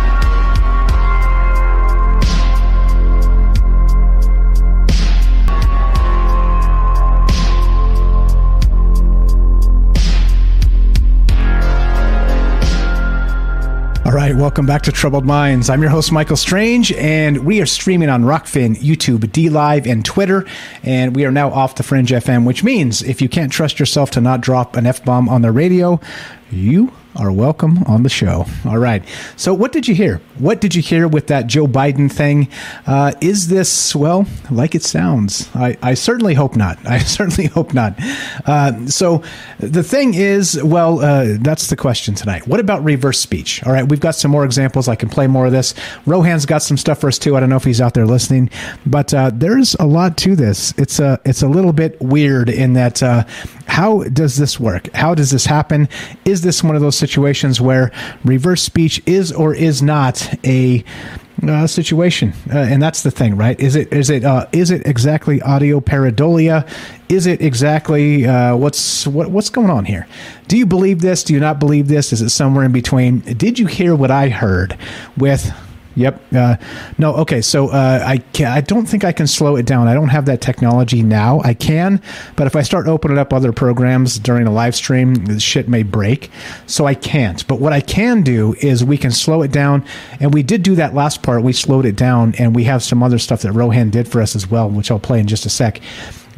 All right, welcome back to Troubled Minds. I'm your host, Michael Strand, and we are streaming on Rokfin, YouTube, DLive, and Twitter. And we are now off the Fringe FM, which means if you can't trust yourself to not drop an F bomb on the radio, you are welcome on the show. All right. So, what did you hear? What did you hear with that Joe Biden thing? Uh, is this, well, like it sounds? I, I certainly hope not. I certainly hope not. Uh, so, the thing is, well, uh, that's the question tonight. What about reverse speech? All right. We've got some more examples. I can play more of this. Rohan's got some stuff for us too. I don't know if he's out there listening, but uh, there's a lot to this. It's a, it's a little bit weird in that uh, how does this work? How does this happen? Is this one of those situations where reverse speech is or is not a uh, situation, uh, and that's the thing, right? Is it is it uh, is it exactly audio pareidolia? Is it exactly uh, what's what, what's going on here? Do you believe this? Do you not believe this? Is it somewhere in between? Did you hear what I heard with Yep. Uh, no. Okay. So uh, I can, I don't think I can slow it down. I don't have that technology now. I can, but if I start opening up other programs during a live stream, shit may break. So I can't. But what I can do is we can slow it down, and we did do that last part. We slowed it down, and we have some other stuff that Rohan did for us as well, which I'll play in just a sec.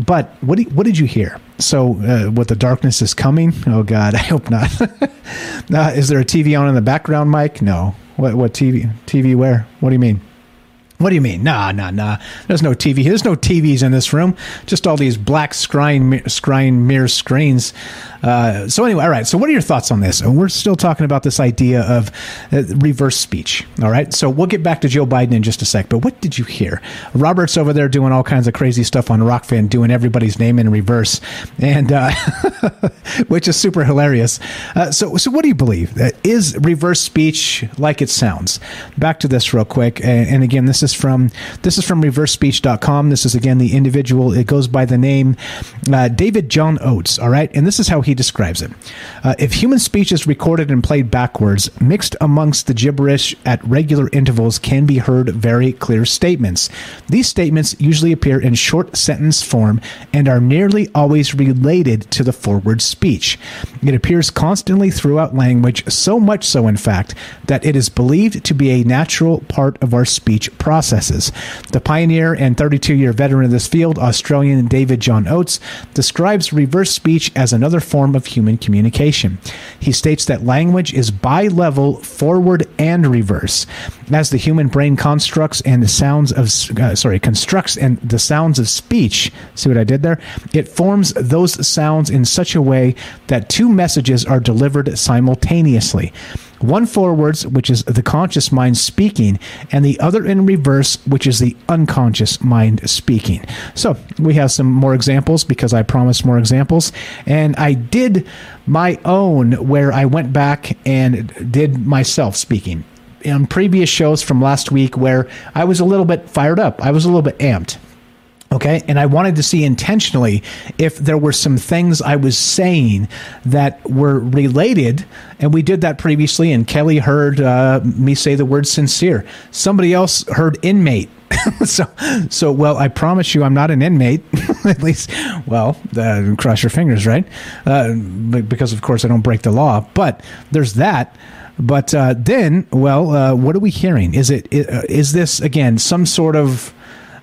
But what what did you hear? So, uh, what the darkness is coming? Oh God, I hope not. uh, is there a TV on in the background, Mike? No. What what TV TV where? What do you mean? What do you mean? Nah, nah, nah. There's no TV. There's no TVs in this room. Just all these black screen, screen mirror screens. Uh, so anyway, all right. So what are your thoughts on this? And we're still talking about this idea of uh, reverse speech. All right. So we'll get back to Joe Biden in just a sec. But what did you hear? Robert's over there doing all kinds of crazy stuff on Rokfin, doing everybody's name in reverse, and uh, which is super hilarious. Uh, so so what do you believe? Uh, is reverse speech like it sounds? Back to this real quick. And, and again, this is from this is from ReverseSpeech.com. This is again the individual. It goes by the name uh, David John Oates. All right, and this is how he describes it. Uh, if human speech is recorded and played backwards, mixed amongst the gibberish at regular intervals can be heard very clear statements. These statements usually appear in short sentence form and are nearly always related to the forward speech. It appears constantly throughout language, so much so, in fact, that it is believed to be a natural part of our speech processes. The pioneer and 32 year veteran of this field, Australian David John Oates, describes reverse speech as another form of human communication. He states that language is bi-level, forward and reverse. As the human brain constructs and the sounds of uh, sorry constructs and the sounds of speech, see what I did there? It forms those sounds in such a way that two messages are delivered simultaneously. One forwards, which is the conscious mind speaking, and the other in reverse, which is the unconscious mind speaking. So we have some more examples because I promised more examples. And I did my own where I went back and did myself speaking. In previous shows from last week, where I was a little bit fired up, I was a little bit amped. Okay. And I wanted to see intentionally if there were some things I was saying that were related. And we did that previously. And Kelly heard uh, me say the word sincere. Somebody else heard inmate. so, so well, I promise you, I'm not an inmate. At least, well, uh, cross your fingers, right? Uh, because of course I don't break the law. But there's that. But uh, then, well, uh, what are we hearing? Is it uh, is this again some sort of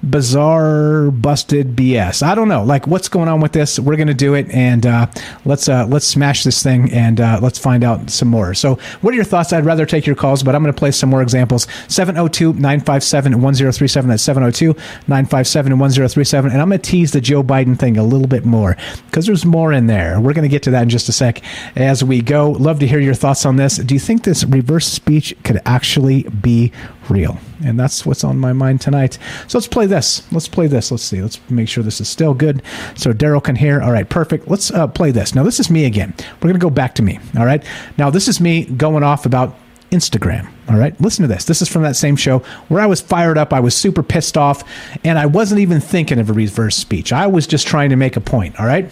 bizarre busted BS. I don't know. Like what's going on with this? We're going to do it and uh, let's uh, let's smash this thing and uh, let's find out some more. So, what are your thoughts? I'd rather take your calls, but I'm going to play some more examples. 702-957-1037 that's 702-957-1037 and I'm going to tease the Joe Biden thing a little bit more cuz there's more in there. We're going to get to that in just a sec as we go. Love to hear your thoughts on this. Do you think this reverse speech could actually be real? And that's what's on my mind tonight. So let's play this. Let's play this. Let's see. Let's make sure this is still good so Daryl can hear. All right, perfect. Let's uh, play this. Now, this is me again. We're going to go back to me. All right. Now, this is me going off about Instagram. All right, listen to this. This is from that same show where I was fired up. I was super pissed off, and I wasn't even thinking of a reverse speech. I was just trying to make a point. All right.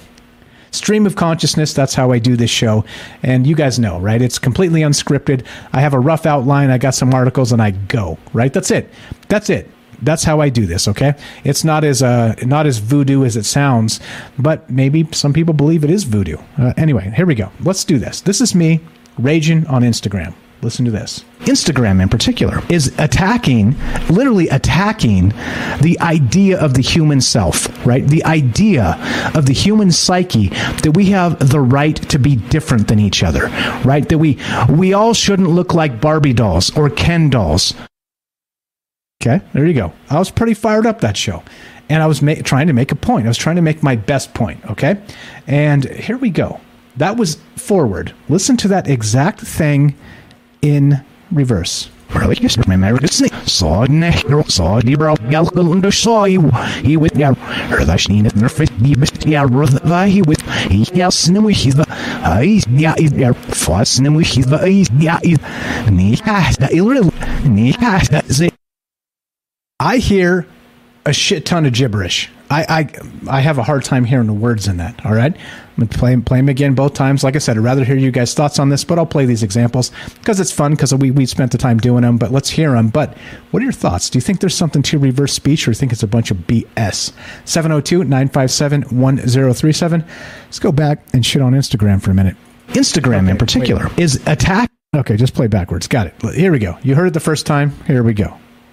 Stream of consciousness, that's how I do this show. And you guys know, right? It's completely unscripted. I have a rough outline, I got some articles, and I go, right? That's it. That's it. That's how I do this, okay? It's not as uh, not as voodoo as it sounds, but maybe some people believe it is voodoo. Uh, anyway, here we go. Let's do this. This is me raging on Instagram. Listen to this. Instagram, in particular, is attacking, literally attacking the idea of the human self, right? The idea of the human psyche that we have the right to be different than each other, right? That we we all shouldn't look like Barbie dolls or Ken dolls. Okay, there you go. I was pretty fired up that show. And I was ma- trying to make a point. I was trying to make my best point, okay? And here we go. That was forward. Listen to that exact thing in reverse. I hear a shit ton of gibberish. I, I I have a hard time hearing the words in that. All right, I'm gonna play play them again both times. Like I said, I'd rather hear you guys' thoughts on this, but I'll play these examples because it's fun because we we spent the time doing them. But let's hear them. But what are your thoughts? Do you think there's something to reverse speech, or think it's a bunch of BS? 702-957-1037. Let's go back and shit on Instagram for a minute. Instagram in particular is attack. Okay, just play backwards. Got it. Here we go. You heard it the first time. Here we go.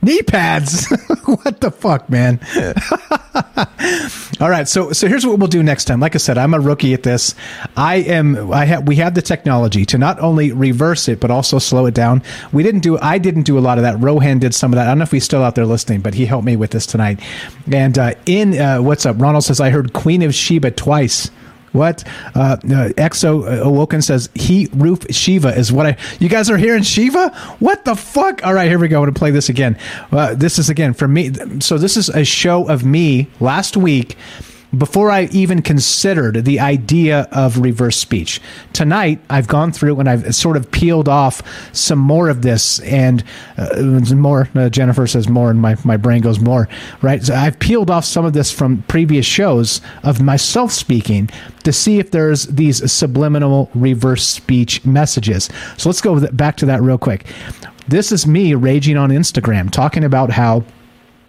Knee pads. what the fuck, man? All right, so so here's what we'll do next time. Like I said, I'm a rookie at this. I am. I have. We have the technology to not only reverse it but also slow it down. We didn't do. I didn't do a lot of that. Rohan did some of that. I don't know if he's still out there listening, but he helped me with this tonight. And uh, in uh, what's up, Ronald says I heard Queen of Sheba twice. What? Uh, uh, Exo Awoken says he roof Shiva is what I. You guys are hearing Shiva? What the fuck? All right, here we go. I'm gonna play this again. Uh, this is again for me. So this is a show of me last week before I even considered the idea of reverse speech. Tonight, I've gone through and I've sort of peeled off some more of this and uh, more. Uh, Jennifer says more, and my, my brain goes more, right? So I've peeled off some of this from previous shows of myself speaking to see if there's these subliminal reverse speech messages. So let's go back to that real quick. This is me raging on Instagram, talking about how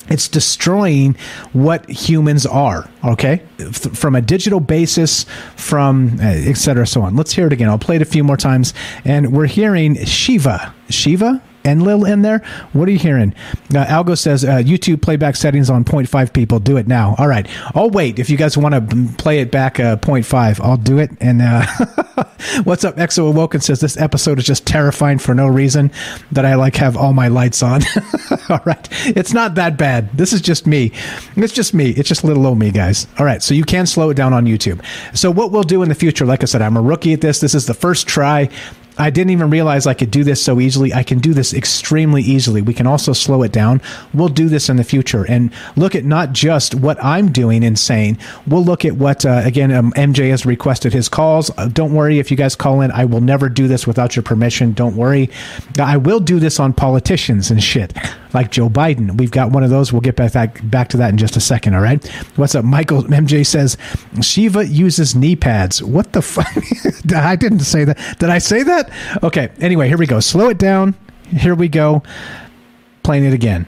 it's destroying what humans are okay? From a digital basis from uh, et cetera so on. Let's hear it again. I'll play it a few more times. And we're hearing shiva. Shiva Enlil in there. What are you hearing? Uh, Algo says uh, YouTube playback settings on 0.5 people. Do it now. All right. I'll wait. If you guys want to play it back uh, 0.5, I'll do it. And uh, what's up? Exo Awoken says this episode is just terrifying for no reason that I like have all my lights on. all right. It's not that bad. This is just me. It's just me. It's just little old me, guys. All right. So you can slow it down on YouTube. So what we'll do in the future, like I said, I'm a rookie at this. This is the first try. I didn't even realize I could do this so easily. I can do this extremely easily. We can also slow it down. We'll do this in the future and look at not just what I'm doing and saying. We'll look at what, uh, again, um, MJ has requested his calls. Uh, don't worry if you guys call in. I will never do this without your permission. Don't worry. I will do this on politicians and shit like Joe Biden. We've got one of those. We'll get back, back, back to that in just a second. All right. What's up? Michael MJ says Shiva uses knee pads. What the fuck? I didn't say that. Did I say that? Okay. Anyway, here we go. Slow it down. Here we go. Playing it again.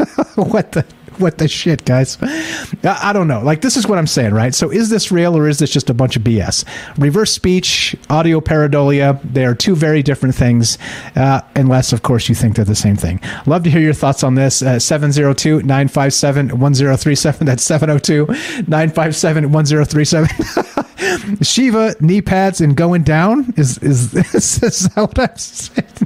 what the, what the shit, guys? I, don't know. Like, this is what I'm saying, right? So, is this real or is this just a bunch of BS? Reverse speech, audio pareidolia, they are two very different things, uh, unless, of course, you think they're the same thing. Love to hear your thoughts on this. Uh, 702 957 1037. That's 702 957 1037. Shiva knee pads and going down? Is, is, is, is that what I'm saying?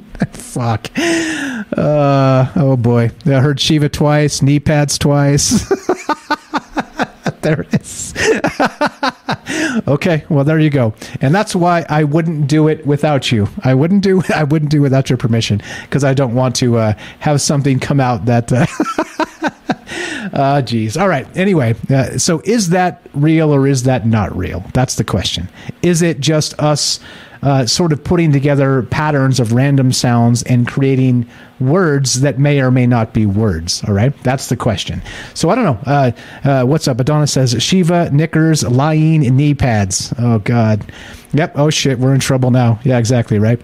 Fuck. Uh, oh boy. I heard Shiva twice, knee pads twice. there it is. okay, well there you go. And that's why I wouldn't do it without you. I wouldn't do I wouldn't do it without your permission because I don't want to uh, have something come out that uh, uh geez. All right. Anyway, uh, so is that real or is that not real? That's the question. Is it just us uh, sort of putting together patterns of random sounds and creating words that may or may not be words. All right, that's the question. So I don't know. Uh, uh, what's up? Adonis says Shiva knickers, lying knee pads. Oh God. Yep. Oh shit. We're in trouble now. Yeah. Exactly. Right.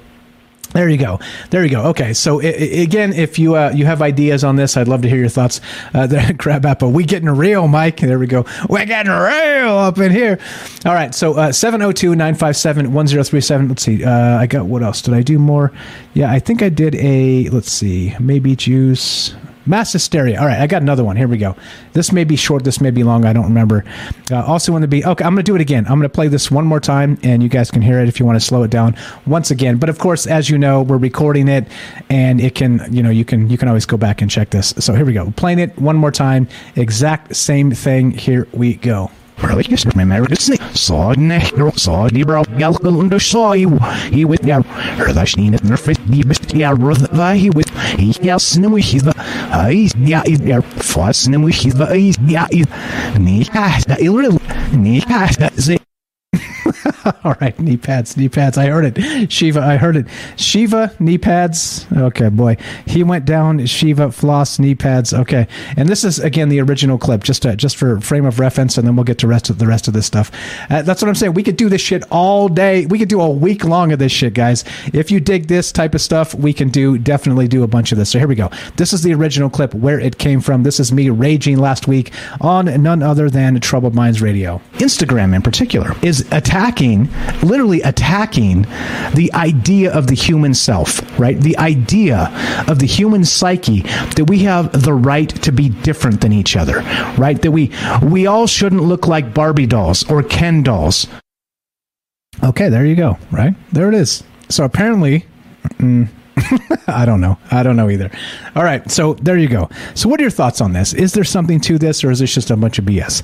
There you go. There you go. Okay. So I- I- again, if you uh, you have ideas on this, I'd love to hear your thoughts. Uh, there, Crab Apple, we getting real, Mike. There we go. We're getting real up in here. All right. So uh, 702-957-1037. Let's see. Uh, I got what else? Did I do more? Yeah, I think I did a. Let's see. Maybe juice. Mass hysteria. All right, I got another one. Here we go. This may be short. This may be long. I don't remember. Uh, also, want to be okay. I'm going to do it again. I'm going to play this one more time, and you guys can hear it if you want to slow it down once again. But of course, as you know, we're recording it, and it can, you know, you can you can always go back and check this. So here we go. Playing it one more time. Exact same thing. Here we go. Saw nehro saw di bro galgal under saw he he with ya. Herda shin at nerfit di best ya. Roth va he with he yas nem we his uh, ai ya is ya. Fas nem we his uh, ai ya is ni ha da il ni ha da ze All right, knee pads, knee pads. I heard it. Shiva, I heard it. Shiva, knee pads. Okay, boy. He went down. Shiva, floss, knee pads. Okay. And this is, again, the original clip, just to, just for frame of reference, and then we'll get to rest of the rest of this stuff. Uh, that's what I'm saying. We could do this shit all day. We could do a week long of this shit, guys. If you dig this type of stuff, we can do, definitely do a bunch of this. So here we go. This is the original clip where it came from. This is me raging last week on none other than Troubled Minds Radio. Instagram in particular is attacking, literally attacking the idea of the human self, right? The idea of the human psyche that we have the right to be different than each other, right? That we we all shouldn't look like Barbie dolls or Ken dolls. Okay, there you go. Right there it is. So apparently, mm, I don't know. I don't know either. All right, so there you go. So what are your thoughts on this? Is there something to this, or is this just a bunch of BS?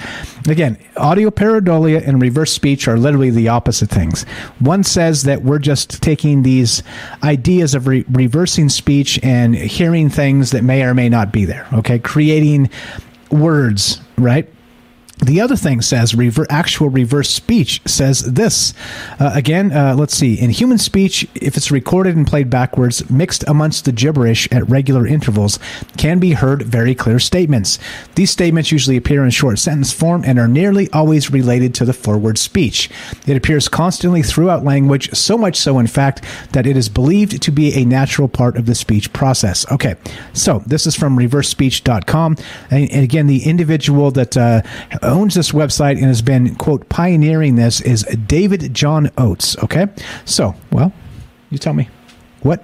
Again, audio pareidolia and reverse speech are literally the opposite things. One says that we're just taking these ideas of re- reversing speech and hearing things that may or may not be there. Okay, creating words, right? The other thing says rever- actual reverse speech says this. Uh, again, uh, let's see. In human speech, if it's recorded and played backwards, mixed amongst the gibberish at regular intervals, can be heard very clear statements. These statements usually appear in short sentence form and are nearly always related to the forward speech. It appears constantly throughout language, so much so, in fact, that it is believed to be a natural part of the speech process. Okay, so this is from reversespeech.com. And, and again, the individual that uh, owns this website and has been, quote, pioneering this is David John Oates. Okay. So, well, you tell me. What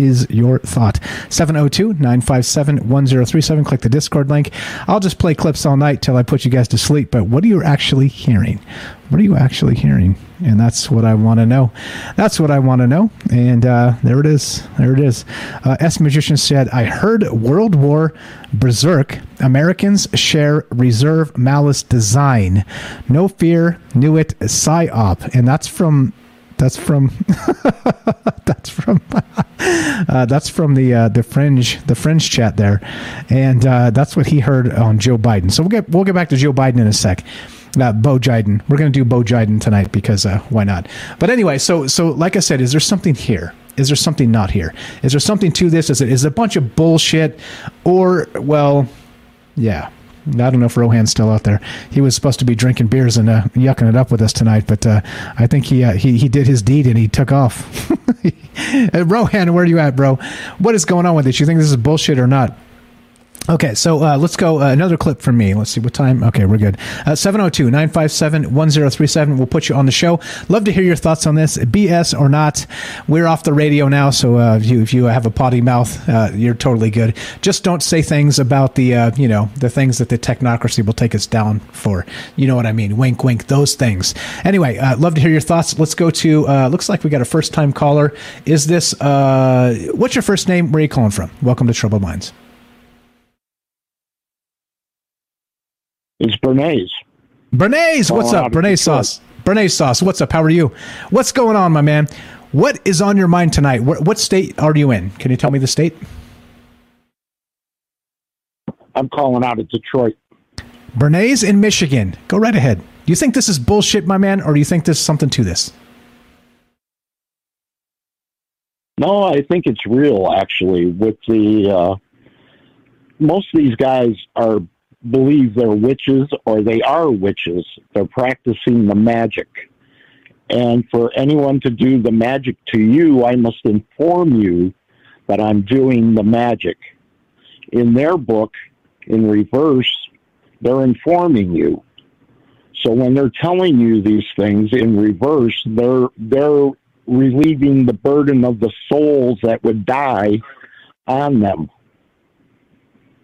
is your thought? 702 957 1037. Click the Discord link. I'll just play clips all night till I put you guys to sleep. But what are you actually hearing? What are you actually hearing? And that's what I want to know. That's what I want to know. And uh, there it is. There it is. Uh, S Magician said, I heard World War Berserk. Americans share reserve malice design. No fear, knew it, psyop. And that's from that's from that's from uh, that's from the uh, the fringe the fringe chat there, and uh, that's what he heard on Joe Biden. So we'll get we'll get back to Joe Biden in a sec. Uh, Bo Jiden. We're going to do Bo Jiden tonight because uh, why not? But anyway, so so like I said, is there something here? Is there something not here? Is there something to this? Is it is it a bunch of bullshit, or well, yeah. I don't know if Rohan's still out there. He was supposed to be drinking beers and uh, yucking it up with us tonight, but uh, I think he uh, he he did his deed and he took off. Rohan, where are you at, bro? What is going on with this? You think this is bullshit or not? Okay, so uh, let's go. Uh, another clip from me. Let's see what time. Okay, we're good. Uh, 702 957 1037. We'll put you on the show. Love to hear your thoughts on this. BS or not, we're off the radio now. So uh, if, you, if you have a potty mouth, uh, you're totally good. Just don't say things about the, uh, you know, the things that the technocracy will take us down for. You know what I mean? Wink, wink, those things. Anyway, love to hear your thoughts. Let's go to, looks like we got a first time caller. Is this, what's your first name? Where are you calling from? Welcome to Troubled Minds. It's Bernays. Bernays, what's up? Bernays sauce. Bernays sauce, what's up? How are you? What's going on, my man? What is on your mind tonight? What, what state are you in? Can you tell me the state? I'm calling out of Detroit. Bernays in Michigan. Go right ahead. Do you think this is bullshit, my man, or do you think there's something to this? No, I think it's real, actually. With the uh, most of these guys are believe they're witches or they are witches. They're practicing the magic. And for anyone to do the magic to you, I must inform you that I'm doing the magic. In their book, in reverse, they're informing you. So when they're telling you these things in reverse, they're they're relieving the burden of the souls that would die on them.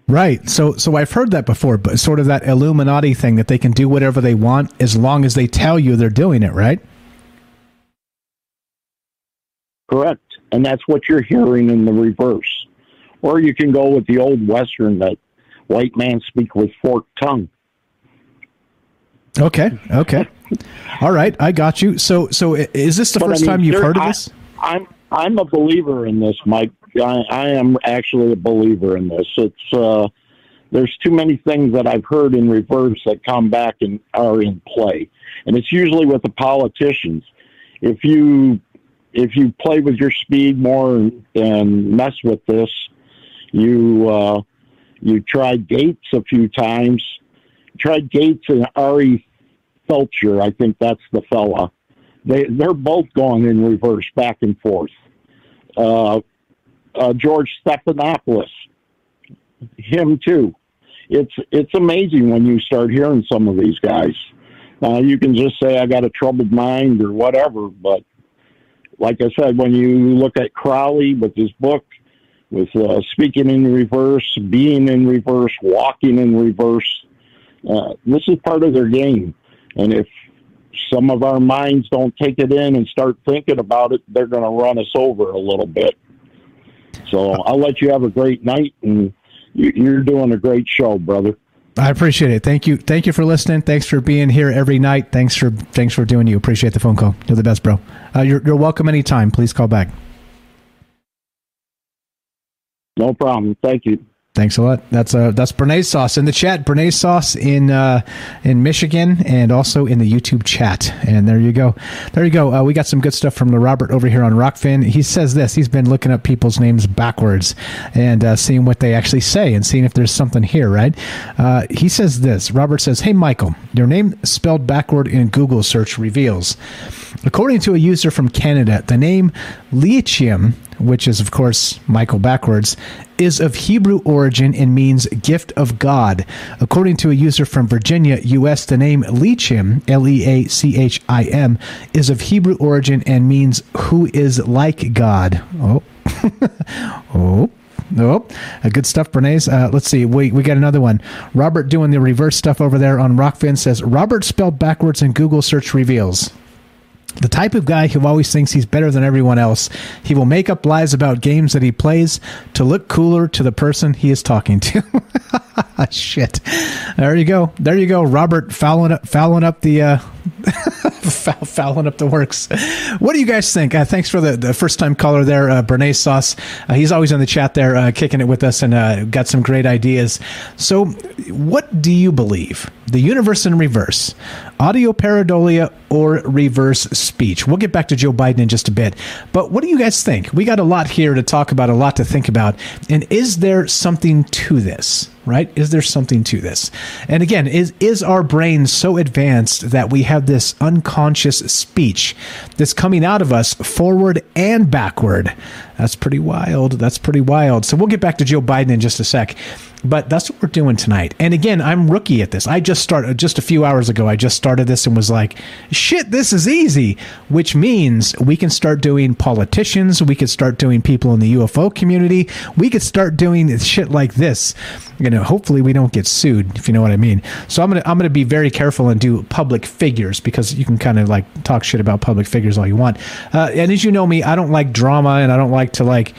Right. So so I've heard that before, but sort of that Illuminati thing that they can do whatever they want as long as they tell you they're doing it, right? Correct. And that's what you're hearing in the reverse. Or you can go with the old western that white man speak with forked tongue. Okay. Okay. All right, I got you. So so is this the but first I mean, time you've heard of this? I'm I'm a believer in this, Mike. I, I am actually a believer in this. It's uh, there's too many things that I've heard in reverse that come back and are in play, and it's usually with the politicians. If you if you play with your speed more and, mess with this, you uh, you tried Gates a few times. Tried Gates and Ari Fleischer. I think that's the fella. They they're both going in reverse, back and forth. Uh, uh, George Stephanopoulos, him too. It's it's amazing when you start hearing some of these guys. Now you can just say I got a troubled mind or whatever, but like I said, when you look at Crowley with his book, with uh, speaking in reverse, being in reverse, walking in reverse, uh, this is part of their game. And if some of our minds don't take it in and start thinking about it, they're going to run us over a little bit. So I'll let you have a great night, and you're doing a great show, brother. I appreciate it. Thank you. Thank you for listening. Thanks for being here every night. Thanks for thanks for doing you. Appreciate the phone call. You're the best, bro. Uh, you're you're welcome anytime. Please call back. No problem. Thank you. Thanks a lot. That's uh that's Bernays sauce in the chat. Bernays sauce in uh, in Michigan and also in the YouTube chat. And there you go. There you go. Uh, we got some good stuff from the Robert over here on Rokfin. He says this. He's been looking up people's names backwards and uh, seeing what they actually say and seeing if there's something here. Right. Uh, he says this. Robert says, "Hey Michael, your name spelled backward in Google search reveals." According to a user from Canada, the name Lithium which is, of course, Michael backwards, is of Hebrew origin and means gift of God. According to a user from Virginia, U.S., the name Leachim, L E A C H I M, is of Hebrew origin and means who is like God. Oh. oh. Oh, uh, good stuff, Bernays. Uh, let's see. We, we got another one. Robert doing the reverse stuff over there on Rokfin says Robert spelled backwards in Google search reveals. The type of guy who always thinks he's better than everyone else. He will make up lies about games that he plays to look cooler to the person he is talking to. Shit. There you go. There you go. Robert fouling up, fouling up the, uh, fouling up the works. What do you guys think? Uh, thanks for the, the first time caller there, uh, Bernays Sauce. Uh, he's always in the chat there, uh, kicking it with us and uh, got some great ideas. So, what do you believe? The universe in reverse, audio pareidolia, or reverse speech? We'll get back to Joe Biden in just a bit. But what do you guys think? We got a lot here to talk about, a lot to think about. And is there something to this? Right? Is there something to this? And again, is is our brain so advanced that we have this unconscious speech that's coming out of us forward and backward That's pretty wild. That's pretty wild. So we'll get back to Joe Biden in just a sec. But that's what we're doing tonight. And again, I'm rookie at this. I just started just a few hours ago. I just started this and was like, "Shit, this is easy." Which means we can start doing politicians. We could start doing people in the UFO community. We could start doing shit like this. You know, hopefully we don't get sued, if you know what I mean. So I'm gonna I'm gonna be very careful and do public figures because you can kind of like talk shit about public figures all you want. Uh, and as you know me, I don't like drama and I don't like to like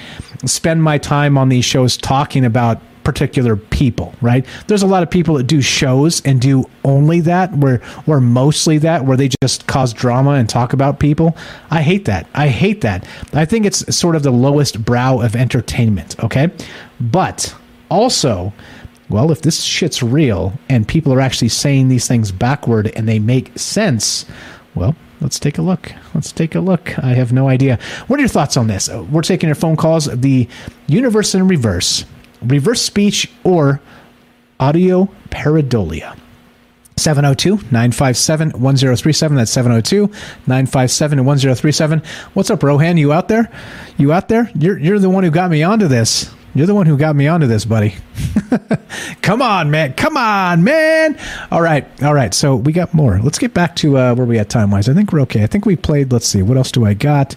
spend my time on these shows talking about particular people, right? There's a lot of people that do shows and do only that, where or mostly that, where they just cause drama and talk about people. I hate that. I hate that. I think it's sort of the lowest brow of entertainment. Okay, but also. Well, if this shit's real and people are actually saying these things backward and they make sense, well, let's take a look. Let's take a look. I have no idea. What are your thoughts on this? We're taking your phone calls. The universe in reverse reverse speech, or audio pareidolia. 702 957 1037. That's 702 957 1037. What's up, Rohan? You out there? You out there? You're, you're the one who got me onto this. You're the one who got me onto this, buddy. Come on, man. Come on, man. All right. All right. So we got more. Let's get back to uh, where we at time wise. I think we're okay. I think we played. Let's see. What else do I got?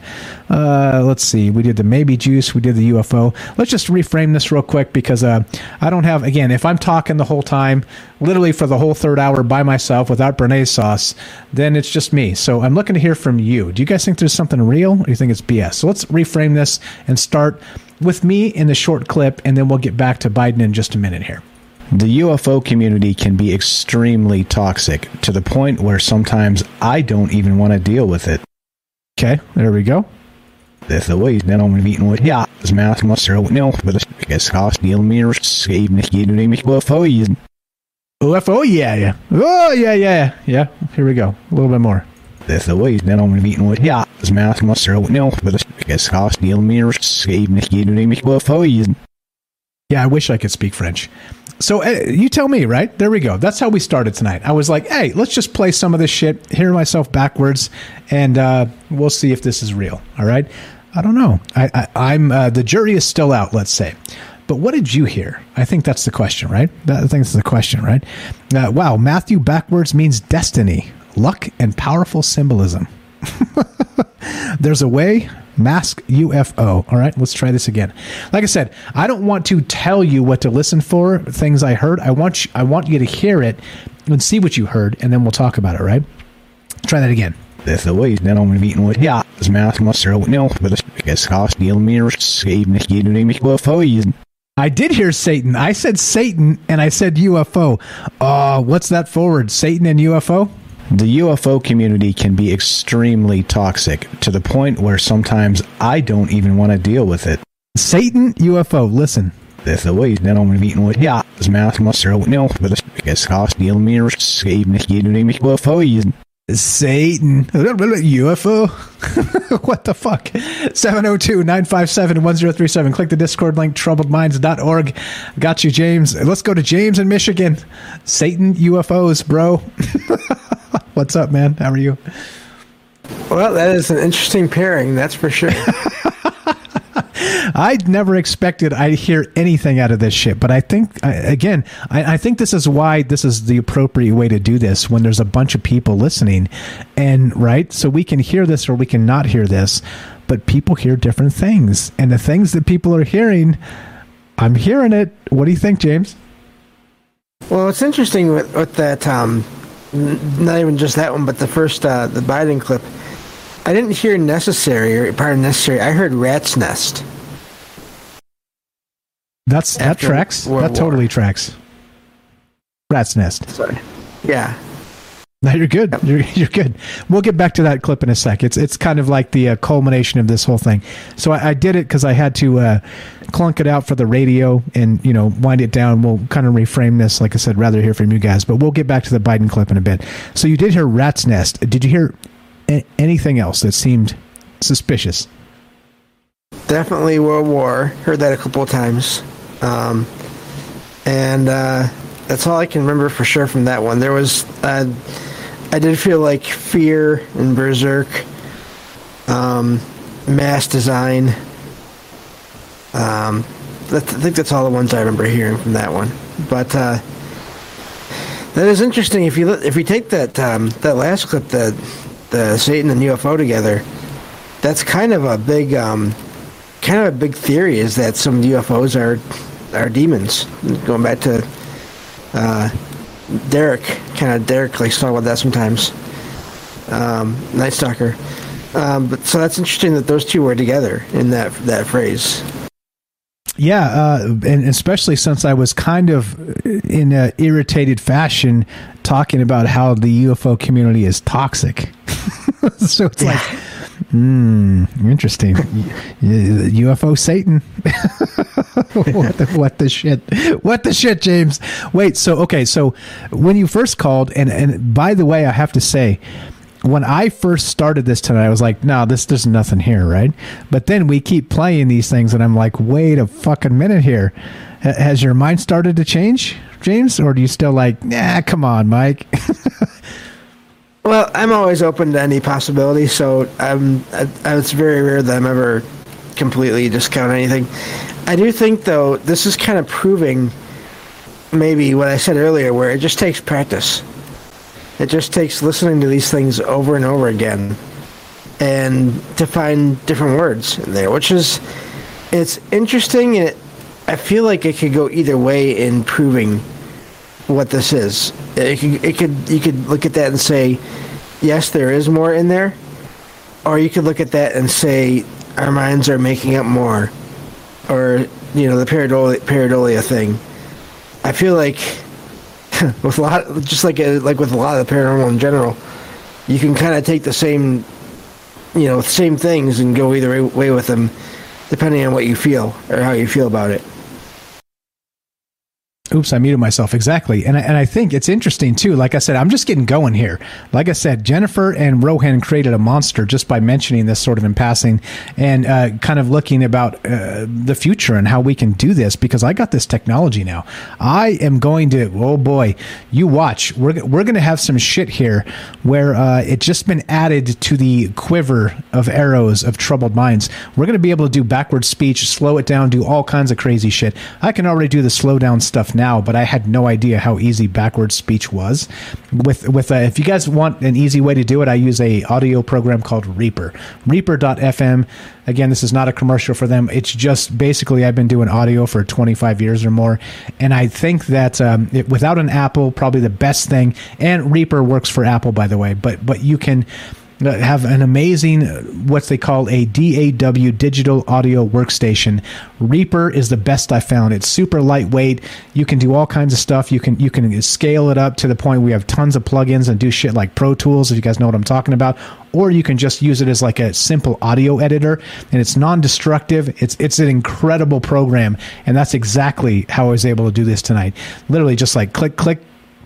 Uh, let's see. We did the maybe juice. We did the UFO. Let's just reframe this real quick because uh, I don't have, again, if I'm talking the whole time, literally for the whole third hour by myself without Bernays sauce, then it's just me. So I'm looking to hear from you. Do you guys think there's something real or do you think it's BS? So let's reframe this and start with me in the short clip, and then we'll get back to Biden in just a minute here. The UFO community can be extremely toxic to the point where sometimes I don't even want to deal with it. Okay, there we go. That's the way then I'm meeting with yeah, this mask must throw no, but it's guess cost deal mirrors gave me you know UFO UFO, yeah, yeah. Oh, yeah, yeah, yeah. Here we go. A little bit more. That's the way then I'm meeting with yeah, this mask must throw no, but it's guess cost deal mirrors gave me you know UFO Yeah, I wish I could speak French. So uh, you tell me, right? There we go. That's how we started tonight. I was like, hey, let's just play some of this shit, hear myself backwards, and uh, we'll see if this is real. All right? I don't know. I, I, am uh, the jury is still out. Let's say. But what did you hear? I think that's the question, right? That, I think that's the question, right? Uh, wow, Matthew backwards means destiny, luck, and powerful symbolism. There's a way, mask UFO. All right, let's try this again. Like I said, I don't want to tell you what to listen for, things I heard. I want you, I want you to hear it and see what you heard, and then we'll talk about it. Right? Try that again. That's the way then I'm meeting with yeah, this mask must throw no, but I guess cost deal mirrors even if you don't UFO I did hear Satan. I said Satan and I said UFO. Oh, uh, what's that forward? Satan and UFO? The UFO community can be extremely toxic to the point where sometimes I don't even want to deal with it. Satan, UFO, listen. That's the way then I'm meeting with yeah, this mask must throw no, but I guess cost deal mirrors even if you don't UFO Satan. UFO? what the fuck? 702 957 1037. Click the Discord link, troubledminds.org. Got you, James. Let's go to James in Michigan. Satan UFOs, bro. What's up, man? How are you? Well, that is an interesting pairing, that's for sure. I never expected I'd hear anything out of this shit, but I think again, I, I, think this is why this is the appropriate way to do this when there's a bunch of people listening, and right, so we can hear this or we can not hear this, but people hear different things, and the things that people are hearing, I'm hearing it. What do you think, James? Well, it's interesting with, with that. Um, not even just that one, but the first uh, the Biden clip. I didn't hear necessary or part of necessary. I heard rat's nest. That's that tracks. World that totally tracks. Rat's nest. Sorry. Yeah. No, you're good. You're, you're good. We'll get back to that clip in a sec. It's it's kind of like the uh, culmination of this whole thing. So I, I did it because I had to uh, clunk it out for the radio and you know wind it down. We'll kind of reframe this. Like I said, rather hear from you guys, but we'll get back to the Biden clip in a bit. So you did hear rat's nest. Did you hear a- anything else that seemed suspicious? Definitely World War. Heard that a couple of times. Um, and uh, that's all I can remember for sure from that one. There was, uh, I did feel like Fear and Berserk, um, Mass Design, Um, I think that's all the ones I remember hearing from that one. But uh, that is interesting. If you if you take that um, that last clip, the the Satan and UFO together, that's kind of a big um, kind of a big theory. Is that some UFOs are are demons? Going back to uh, Derek, kind of Derek likes to talk about that sometimes. Um, Nightstocker. Um, but so that's interesting that those two were together in that that phrase. Yeah, uh, and especially since I was kind of in an irritated fashion talking about how the UFO community is toxic. so it's like, hmm, interesting. UFO Satan. what, the, what the shit? What the shit, James? Wait, so, okay, so when you first called, and, and by the way, I have to say, when I first started this tonight, I was like, no, this there's nothing here, right? But then we keep playing these things, and I'm like, wait a fucking minute here. H- has your mind started to change, James, or do you still like, nah, come on, Mike? well, I'm always open to any possibility, so I'm. I, it's very rare that I'm ever completely discount anything. I do think, though, this is kind of proving maybe what I said earlier, where it just takes practice. It just takes listening to these things over and over again and to find different words in there, which is it's interesting it, I feel like it could go either way in proving what this is. It could, it could you could look at that and say, yes, there is more in there, or you could look at that and say our minds are making up more, or you know the pareidolia, pareidolia thing. I feel like with a lot, just like uh, like with a lot of the paranormal in general, you can kind of take the same, you know, same things and go either way with them, depending on what you feel or how you feel about it. Oops, I muted myself. Exactly. And I, and I think it's interesting too. Like I said, I'm just getting going here. Like I said, Jennifer and Rohan created a monster just by mentioning this sort of in passing and uh, kind of looking about uh, the future and how we can do this because I got this technology now. I am going to, oh boy, you watch. We're, we're going to have some shit here where uh, it's just been added to the quiver of arrows of troubled minds. We're going to be able to do backward speech, slow it down, do all kinds of crazy shit. I can already do the slow down stuff now, but I had no idea how easy backwards speech was. With with uh, if you guys want an easy way to do it, I use a audio program called Reaper. Reaper.fm. Again, this is not a commercial for them. It's just basically I've been doing audio for 25 years or more, and I think that um, it, without an Apple, probably the best thing. And Reaper works for Apple, by the way. But but you can have an amazing uh, what they call a DAW digital audio workstation. Reaper is the best I found. It's super lightweight. You can do all kinds of stuff. You can you can scale it up to the point we have tons of plugins and do shit like Pro Tools if you guys know what I'm talking about. Or you can just use it as like a simple audio editor and it's non-destructive. It's it's an incredible program and that's exactly how I was able to do this tonight. Literally just like click click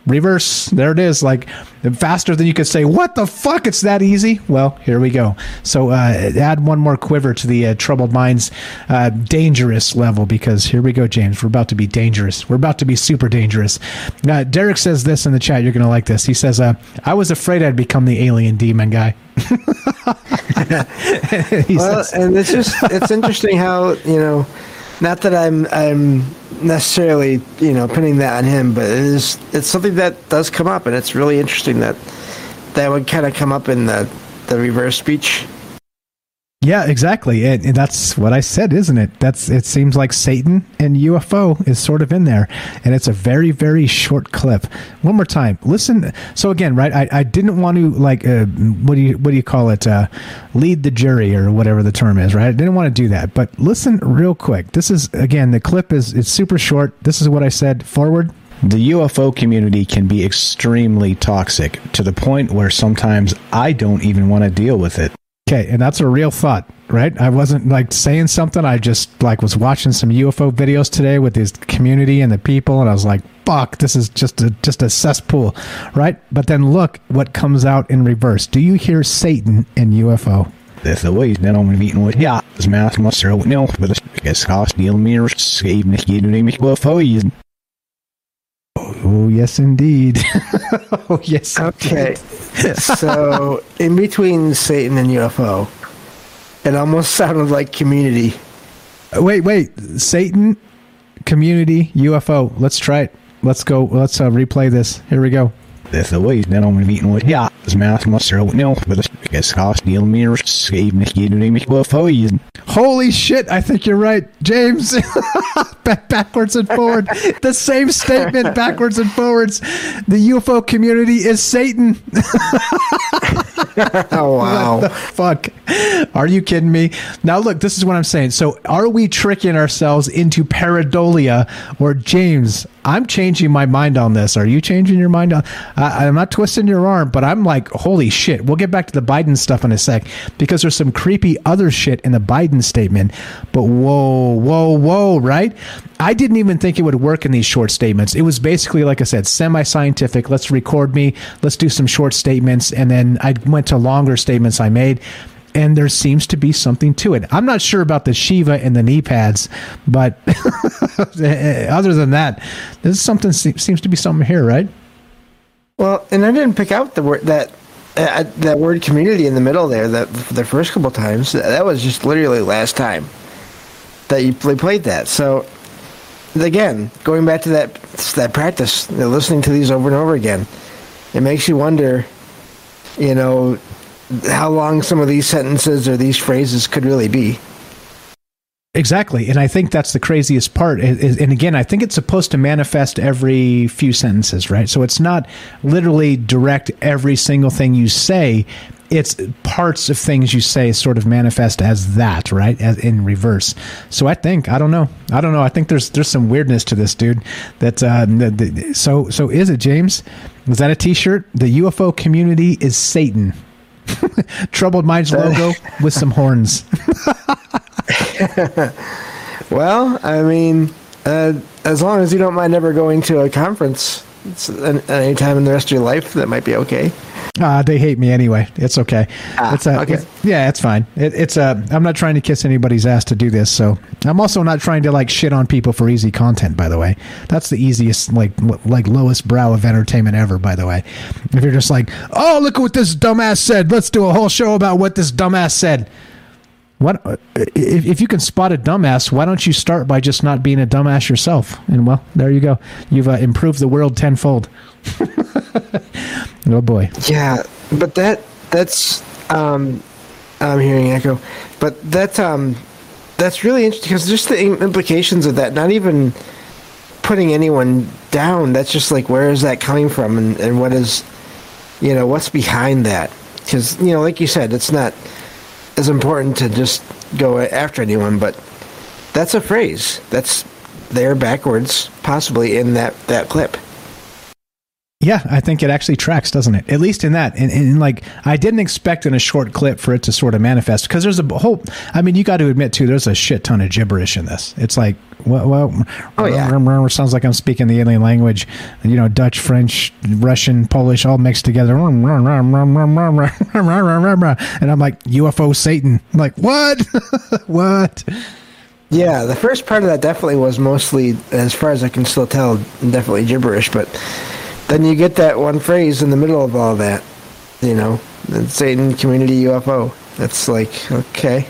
reverse. There it is. Like faster than you could say, what the fuck? It's that easy. Well, here we go. So uh, add one more quiver to the uh, troubled minds uh, dangerous level because here we go, James. We're about to be dangerous. We're about to be super dangerous. Uh, Derek says this in the chat. You're going to like this. He says, uh, I was afraid I'd become the alien demon guy. well, says, and it's just, it's interesting how, you know, not that I'm, I'm necessarily, you know, pinning that on him, but it is it's something that does come up, and it's really interesting that that would kind of come up in the the reverse speech. Yeah, exactly, and, and, that's what I said, isn't it? That's it. Seems like Satan and UFO is sort of in there, and it's a very, very short clip. One more time, listen. So again, right? I, I didn't want to like uh, what do you what do you call it? Uh, lead the jury or whatever the term is, right? I didn't want to do that, but listen real quick. This is again the clip is it's super short. This is what I said. Forward. The UFO community can be extremely toxic to the point where sometimes I don't even want to deal with it. Okay, and that's a real thought, right? I wasn't like saying something. I just like was watching some UFO videos today with this community and the people, and I was like, "Fuck, this is just a just a cesspool," right? But then look what comes out in reverse. Do you hear Satan in UFO? Dessa vez, né, não me vi no ja, as maas mostrar o não, but as cost deal mir skate nicht jeden nämlich UFO Oh yes, indeed. oh yes. Okay. so in between Satan and UFO, it almost sounded like Community Wait, wait. Satan community UFO. Let's try it. Let's go. Let's uh, replay this. Here we go. That's the way that I'm meeting with ja, das math must er no, but it's cost deal mir save me you know me UFO Holy shit, I think you're right, James. Backwards and forward. the same statement backwards and forwards. The UFO community is Satan. oh wow. What the fuck? Are you kidding me? Now look, this is what I'm saying. So are we tricking ourselves into pareidolia or James? I'm changing my mind on this. Are you changing your mind on I, I'm not twisting your arm, but I'm like, holy shit. We'll get back to the Biden stuff in a sec because there's some creepy other shit in the Biden statement. But whoa, whoa, whoa, right? I didn't even think it would work in these short statements. It was basically, like I said, semi scientific. Let's record me. Let's do some short statements. And then I went to longer statements I made. And there seems to be something to it. I'm not sure about the Shiva and the knee pads, but other than that, there's something seems to be something here, right? Well, and I didn't pick out the word that uh, that word community in the middle there. That the first couple times that was just literally last time that you played that. So again, going back to that that practice, listening to these over and over again, it makes you wonder, you know, how long some of these sentences or these phrases could really be. Exactly, and I think that's the craziest part. And again, I think it's supposed to manifest every few sentences, right? So it's not literally direct every single thing you say. It's parts of things you say sort of manifest as that, right? As in reverse. So I think I don't know. I don't know. I think there's there's some weirdness to this, dude. That uh, so so is it James? Is that a T-shirt? The UFO community is Satan. Troubled Minds logo with some horns. well, I mean, uh, as long as you don't mind ever going to a conference any time in the rest of your life, that might be okay. Uh, they hate me anyway. It's okay. Ah, it's a, okay. It's, yeah, it's fine. It, it's a. I'm not trying to kiss anybody's ass to do this. So I'm also not trying to like shit on people for easy content. By the way, that's the easiest, like, like lowest brow of entertainment ever. By the way, if you're just like, oh, look at what this dumbass said. Let's do a whole show about what this dumbass said. What if, if you can spot a dumbass? Why don't you start by just not being a dumbass yourself? And well, there you go. You've uh, improved the world tenfold. oh boy. Yeah, but that that's um, I'm hearing echo, but that um, that's really interesting because just the implications of that. Not even putting anyone down. That's just like where is that coming from, and, and what is, you know, what's behind that? Because you know, like you said, it's not as important to just go after anyone, but that's a phrase that's there backwards, possibly in that that clip. Yeah, I think it actually tracks, doesn't it? At least in that. And, and, like, I didn't expect in a short clip for it to sort of manifest because there's a whole. I mean, you got to admit too, there's a shit ton of gibberish in this. It's like, well, well oh yeah, sounds like I'm speaking the alien language. You know, Dutch, French, Russian, Polish, all mixed together. And I'm like UFO Satan. I'm like what? what? Yeah, the first part of that definitely was mostly, as far as I can still tell, definitely gibberish, but then you get that one phrase in the middle of all that, you know, Satan community UFO. That's like okay,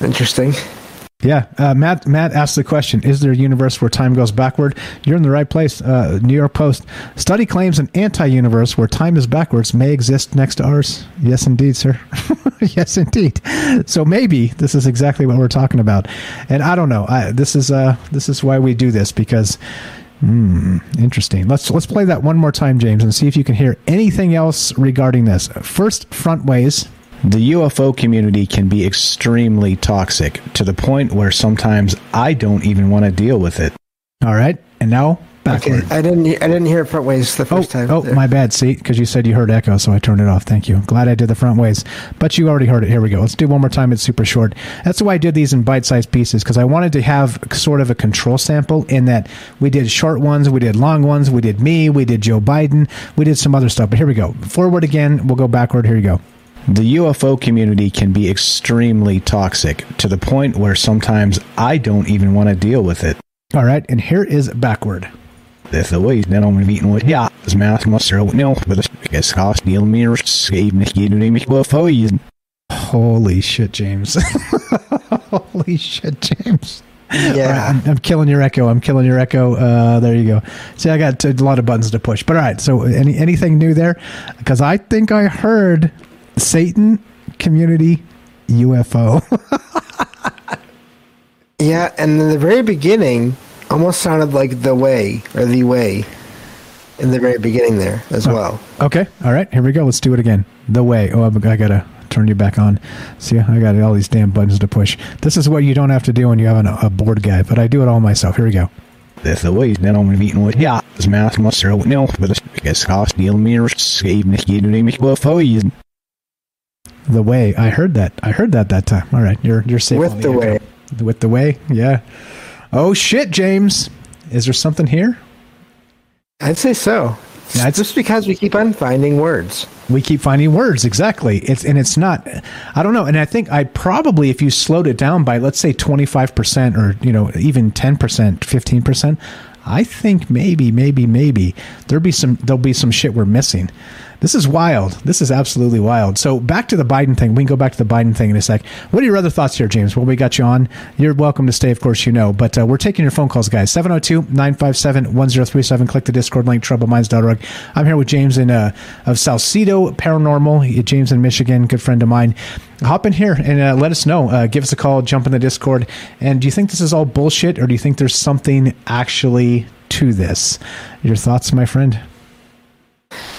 interesting. Yeah, uh, Matt. Matt asked the question: Is there a universe where time goes backward? You're in the right place. Uh, New York Post study claims an anti-universe where time is backwards may exist next to ours. Yes, indeed, sir. yes, indeed. So maybe this is exactly what we're talking about. And I don't know. I, this is uh, this is why we do this because Hmm, interesting. Let's let's play that one more time, James, and see if you can hear anything else regarding this. First, frontways. The UFO community can be extremely toxic to the point where sometimes I don't even want to deal with it. All right, and now backward. Okay, I didn't. I didn't hear front ways the first oh, time. Oh, there. my bad. See, because you said you heard echo, so I turned it off. Thank you. Glad I did the front ways, but you already heard it. Here we go. Let's do one more time. It's super short. That's why I did these in bite-sized pieces because I wanted to have sort of a control sample in that we did short ones, we did long ones, we did me, we did Joe Biden, we did some other stuff. But here we go. Forward again. We'll go backward. Here you go. The UFO community can be extremely toxic to the point where sometimes I don't even want to deal with it. All right, and here is backward. Dessa way den om viten vad ja, som jag måste no, but the skast deal mir skave nicht jeder nämlich UFO Holy shit, James. Holy shit, James. Yeah. I'm, I'm, killing your echo. I'm killing your echo. Uh, there you go. See, I got a lot of buttons to push. But all right. So, any anything new there? Because I think I heard Satan community UFO. yeah, and in the very beginning, almost sounded like the way or the way in the very beginning there as oh, well. Okay. All right. Here we go. Let's do it again. The way. Oh, I gotta turn you back on. See, I got all these damn buttons to push. This is what you don't have to do when you have an, a board guy, but I do it all myself. Here we go. That's the way that I'm meeting with ja, das math must throw it now, but it's cost deal mirrors even if you do make well for. The way I heard that, I heard that that time. All right, you're you're safe with the, the way. With the way, yeah. Oh shit, James, is there something here? I'd say so. Yeah, it's just because we keep on finding words. We keep finding words, exactly. It's and it's not. I don't know, and I think I probably, if you slowed it down by let's say twenty five percent, or you know, even ten percent, fifteen percent, I think maybe, maybe, maybe there'll be some there'll be some shit we're missing. This is wild. This is absolutely wild. So back to the Biden thing. We can go back to the Biden thing in a sec. What are your other thoughts here, James? Well, we got you on. You're welcome to stay, of course, you know. But uh, we're taking your phone calls, guys. 702-957-1037. Click the Discord link, troubledminds.org. I'm here with James in uh, of Salsido Paranormal. James in Michigan, good friend of mine. Hop in here and uh, let us know. Uh, give us a call. Jump in the Discord. And do you think this is all bullshit, or do you think there's something actually to this? Your thoughts, my friend?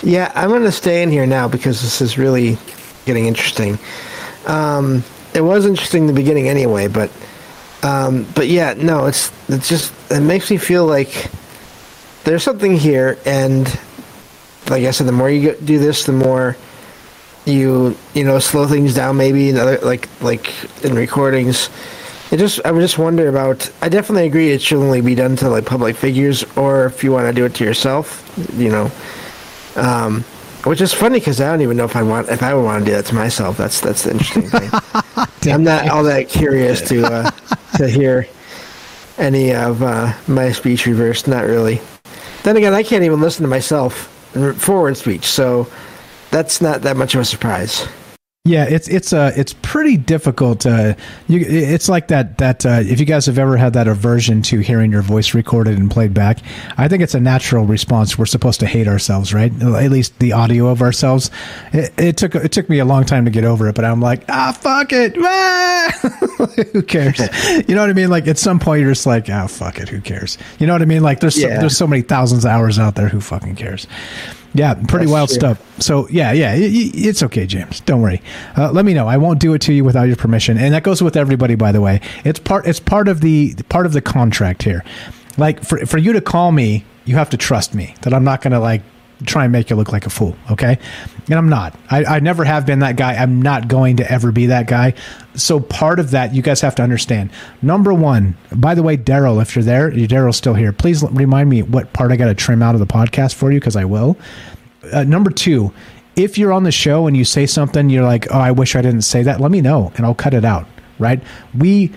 Yeah, I'm going to stay in here now because this is really getting interesting. Um, it was interesting in the beginning anyway, but um, but yeah, no, it's it's just it makes me feel like there's something here, and like I said, the more you do this, the more you you know slow things down. Maybe in other like like in recordings. It just I would just wonder about. I definitely agree it should only be done to like public figures, or if you want to do it to yourself, you know. Um, which is funny because I don't even know if I want if I would want to do that to myself. That's that's the interesting thing. I'm not all that curious to uh, to hear any of uh, my speech reversed. Not really. Then again, I can't even listen to myself forward speech, so that's not that much of a surprise. Yeah, it's it's uh it's pretty difficult. Uh, you, it's like that that uh, if you guys have ever had that aversion to hearing your voice recorded and played back, I think it's a natural response. We're supposed to hate ourselves, right? At least the audio of ourselves. It, it took it took me a long time to get over it, but I'm like, ah, fuck it, who cares? You know what I mean? Like at some point, you're just like, ah, oh, fuck it, who cares? You know what I mean? Like there's yeah. so, there's so many thousands of hours out there. Who fucking cares? Yeah, pretty That's wild true. stuff. So yeah, yeah, it's okay, James. Don't worry. Uh, let me know. I won't do it to you without your permission, and that goes with everybody. By the way, it's part. It's part of the part of the contract here. Like for for you to call me, you have to trust me that I'm not going to like try and make you look like a fool, okay? And I'm not. I, I never have been that guy. I'm not going to ever be that guy. So part of that, you guys have to understand. Number one, by the way, Daryl, if you're there, Daryl's still here. Please remind me what part I got to trim out of the podcast for you because I will. Uh, number two, if you're on the show and you say something, you're like, oh, I wish I didn't say that. Let me know and I'll cut it out. Right? We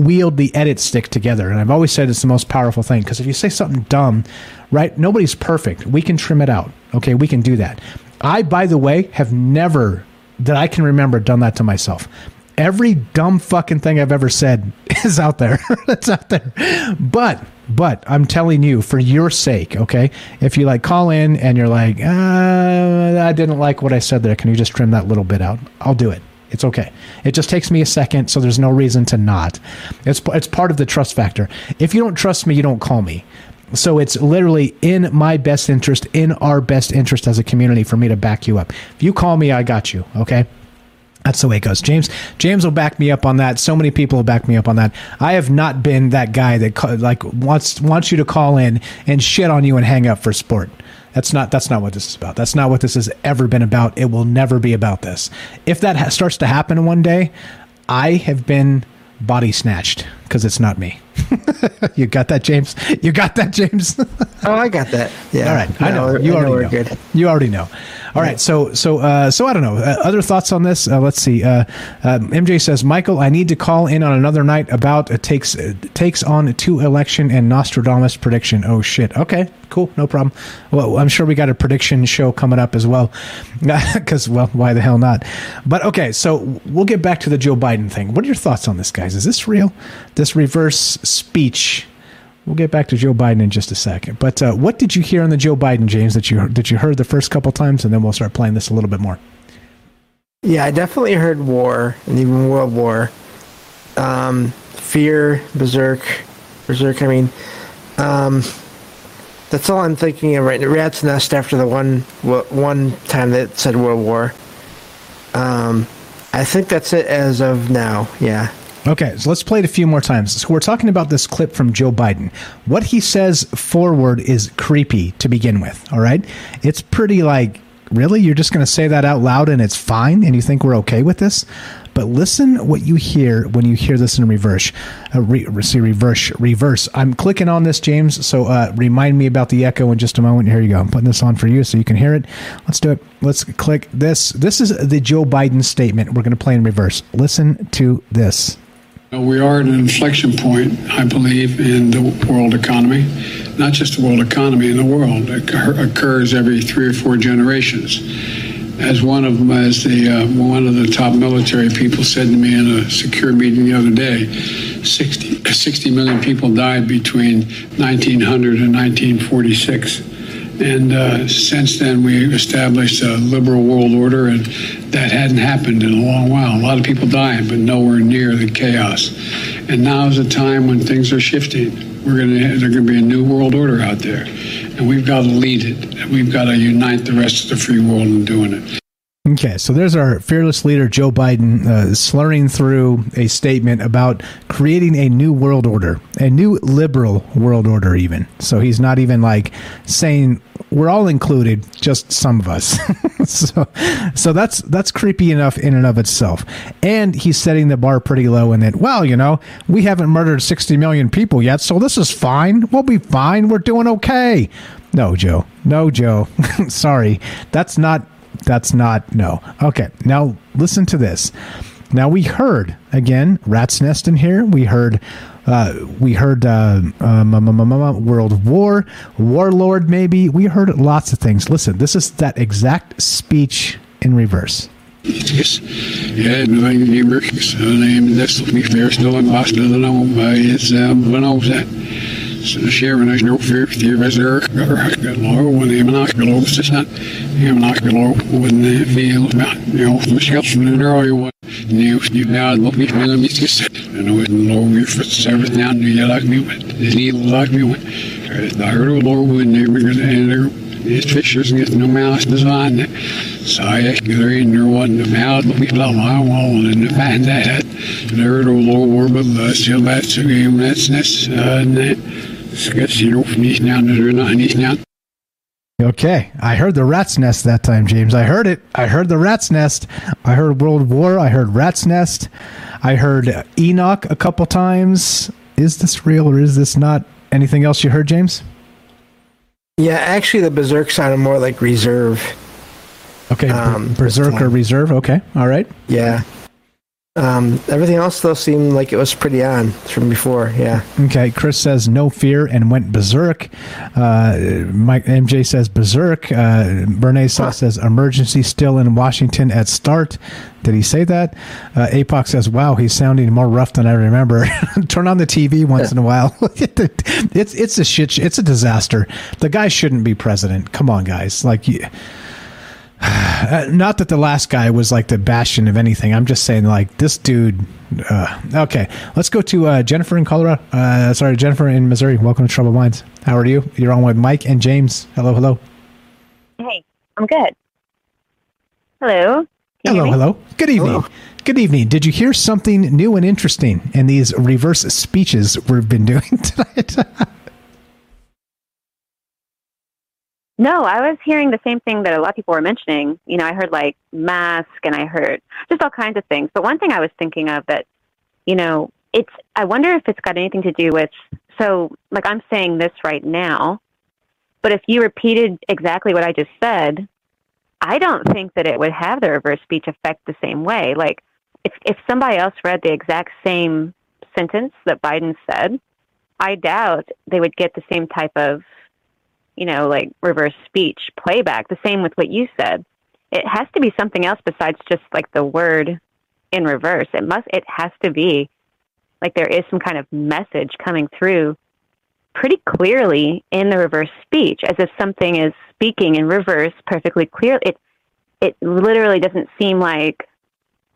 wield the edit stick together. And I've always said it's the most powerful thing because if you say something dumb, right, nobody's perfect. We can trim it out. Okay, we can do that. I, by the way, have never, that I can remember, done that to myself. Every dumb fucking thing I've ever said is out there. It's out there. But, but I'm telling you, for your sake, okay, if you like call in and you're like, uh, I didn't like what I said there, can you just trim that little bit out? I'll do it. It's okay. It just takes me a second, so there's no reason to not. It's it's part of the trust factor. If you don't trust me, you don't call me. So it's literally in my best interest, in our best interest as a community, for me to back you up. If you call me, I got you. Okay. That's the way it goes. James James will back me up on that. So many people will back me up on that. I have not been that guy that like wants wants you to call in and shit on you and hang up for sport. That's not that's not what this is about. That's not what this has ever been about. It will never be about this. If that ha- starts to happen one day, I have been body snatched because it's not me. you got that, James? You got that, James? oh, I got that. Yeah. All right. I know. you I already know. Good. You already know. All right, so so uh, so I don't know. Uh, other thoughts on this? Uh, let's see. Uh, uh, MJ says, Michael, I need to call in on another night about uh, takes uh, takes on two election and Nostradamus prediction. Oh shit. Okay, cool, no problem. Well, I'm sure we got a prediction show coming up as well, because well, why the hell not? But okay, so we'll get back to the Joe Biden thing. What are your thoughts on this, guys? Is this real? This reverse speech We'll get back to Joe Biden in just a second. But uh, what did you hear on the Joe Biden, James, that you that you heard the first couple times, and then we'll start playing this a little bit more. Yeah, I definitely heard war and even World War, um, fear, berserk, berserk. I mean, um, that's all I'm thinking of right now. Rat's Nest after the one one time that said World War. Um, I think that's it as of now. Yeah. Okay, so let's play it a few more times. So we're talking about this clip from Joe Biden. What he says forward is creepy to begin with, all right? It's pretty like, really? You're just going to say that out loud and it's fine and you think we're okay with this? But listen what you hear when you hear this in reverse. Uh, re- see, reverse, reverse. I'm clicking on this, James. So uh, remind me about the echo in just a moment. Here you go. I'm putting this on for you so you can hear it. Let's do it. Let's click this. This is the Joe Biden statement. We're going to play in reverse. Listen to this. We are at an inflection point, I believe, in the world economy. Not just the world economy, in the world. It occurs every three or four generations. As one of them, as the uh, one of the top military people said to me in a secure meeting the other day, 60, 60 million people died between 1900 and 1946. And uh, since then, we established a liberal world order, and that hadn't happened in a long while. A lot of people dying, but nowhere near the chaos. And now is a time when things are shifting. We're going to there's going to be a new world order out there, and we've got to lead it. We've got to unite the rest of the free world in doing it. Okay, so there's our fearless leader, Joe Biden, uh, slurring through a statement about creating a new world order, a new liberal world order, even. So he's not even like saying we're all included, just some of us. so, so that's that's creepy enough in and of itself. And he's setting the bar pretty low in that. Well, you know, we haven't murdered 60 million people yet, so this is fine. We'll be fine. We're doing okay. No, Joe. No, Joe. Sorry, that's not that's not no. Okay, now listen to this. Now we heard again rat's nest in here. We heard uh, we heard uh, um, World War, Warlord. Maybe we heard lots of things. Listen, this is that exact speech in reverse. Yes, yeah, my name. No, it's um, when I was at. Sharon is no the reserve low when the monocular is not the monocular when the field you the shelf in the early one you you now look me when I'm just I know it low your foot service down you like me with the need like me with the heard of Lord when they were and there these fishers get no mouse design. So I there in there wasn't a mouth but we love my wall and find that. There the Lord but uh, still that's a game that's that's uh, Okay, I heard the rat's nest that time, James. I heard it. I heard the rat's nest. I heard World War. I heard rat's nest. I heard Enoch a couple times. Is this real or is this not? Anything else you heard, James? Yeah, actually, the Berserk sounded more like Reserve. Okay, um, Berserk or Reserve. Okay, all right. Yeah. Um, everything else though seemed like it was pretty on from before. Yeah. Okay. Chris says no fear and went berserk. Uh, Mike MJ says berserk. Uh, Bernays huh. says emergency still in Washington at start. Did he say that? Uh, Apoc says, "Wow, he's sounding more rough than I remember." Turn on the TV once in a while. it's it's a shit. It's a disaster. The guy shouldn't be president. Come on, guys. Like. You, not that the last guy was like the bastion of anything. I'm just saying, like this dude. Uh, okay, let's go to uh, Jennifer in Colorado. Uh, sorry, Jennifer in Missouri. Welcome to Troubled Minds. How are you? You're on with Mike and James. Hello, hello. Hey, I'm good. Hello. hello, hello. Good evening. Hello. Good evening. Did you hear something new and interesting in these reverse speeches we've been doing tonight? No, I was hearing the same thing that a lot of people were mentioning. You know, I heard like mask and I heard just all kinds of things. But one thing I was thinking of that, you know, it's, I wonder if it's got anything to do with, so like I'm saying this right now, but if you repeated exactly what I just said, I don't think that it would have the reverse speech effect the same way. Like if if somebody else read the exact same sentence that Biden said, I doubt they would get the same type of, you know, like reverse speech playback. The same with what you said. It has to be something else besides just like the word in reverse. It must. It has to be like there is some kind of message coming through pretty clearly in the reverse speech, as if something is speaking in reverse perfectly clear. It it literally doesn't seem like.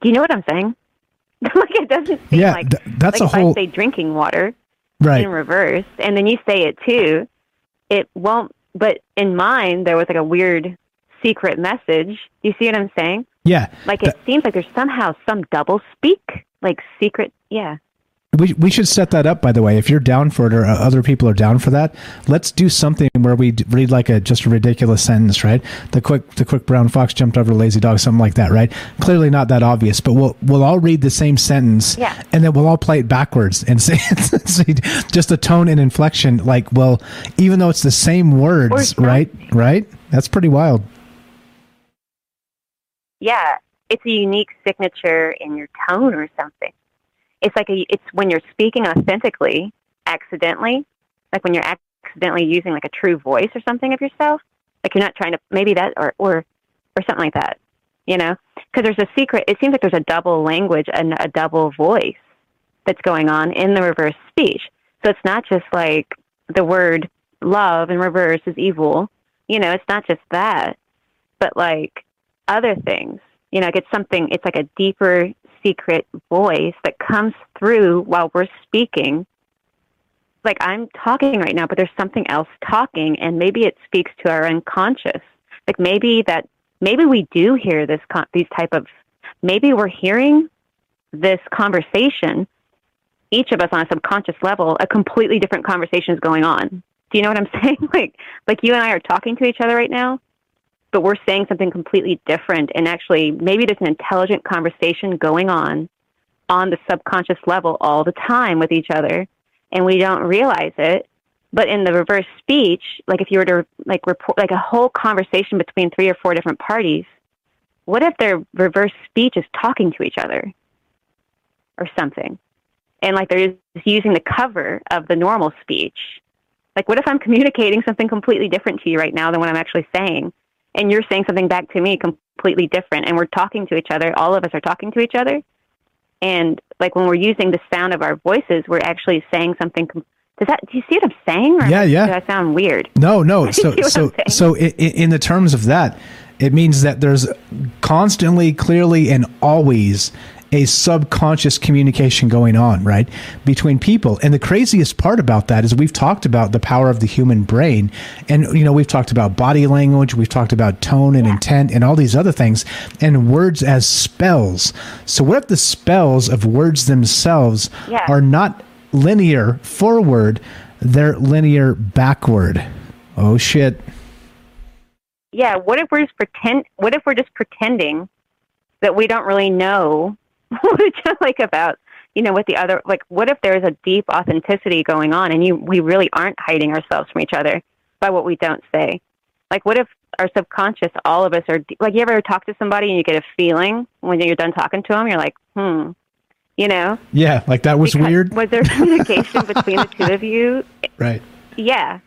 Do you know what I'm saying? like it doesn't seem Yeah, like th- that's like a if whole- I say drinking water Right. in reverse, and then you say it too. It won't. But in mine, there was like a weird secret message. Do you see what I'm saying? Yeah. Like it seems like there's somehow some double speak, like secret. Yeah. We, we should set that up, by the way. If you're down for it or uh, other people are down for that, let's do something where we read like a just a ridiculous sentence, right? The quick the quick brown fox jumped over a lazy dog, something like that, right? Clearly not that obvious, but we'll we'll all read the same sentence, Yeah. and then we'll all play it backwards and say, say just a tone and inflection. Like, well, even though it's the same words, right? Right? That's pretty wild. yeah, it's a unique signature in your tone or something. It's like a, it's when you're speaking authentically, accidentally, like when you're accidentally using like a true voice or something of yourself. Like you're not trying to maybe that or or or something like that, you know? Because there's a secret. It seems like there's a double language and a double voice that's going on in the reverse speech. So it's not just like the word love in reverse is evil. You know, it's not just that, but like other things. You know, like it's something, it's like a deeper secret voice that comes through while we're speaking. Like I'm talking right now, but there's something else talking, and maybe it speaks to our unconscious. Like maybe that, maybe we do hear this, con- these type of, maybe we're hearing this conversation, each of us on a subconscious level, a completely different conversation is going on. Do you know what I'm saying? like, like you and I are talking to each other right now, but we're saying something completely different. And actually, maybe there's an intelligent conversation going on on the subconscious level all the time with each other, and we don't realize it. But in the reverse speech, like if you were to like report like a whole conversation between three or four different parties, what if their reverse speech is talking to each other or something? And like they're just using the cover of the normal speech. Like what if I'm communicating something completely different to you right now than what I'm actually saying? And you're saying something back to me completely different and we're talking to each other. All of us are talking to each other. And like when we're using the sound of our voices, we're actually saying something. Com- does that? Do you see what I'm saying? Or Yeah, yeah. Do I sound weird? No, no. So, so, so, i- i- in the terms of that, it means that there's constantly, clearly, and always a subconscious communication going on, right, between people. And the craziest part about that is we've talked about the power of the human brain, and you know we've talked about body language, we've talked about tone and intent, and all these other things, and words as spells. So, what if the spells of words themselves Yeah. are not linear forward, they're linear backward. Oh shit. yeah, what if we're just pretend? What if we're just pretending that we don't really know just like about you know what the other like? What if there's a deep authenticity going on, and you we really aren't hiding ourselves from each other by what we don't say? Like, what if our subconscious, all of us are like? You ever talk to somebody and you get a feeling when you're done talking to them, you're like, hmm, you know, Yeah, like that was Because- weird. Was there communication between the two of you? Right. Yeah.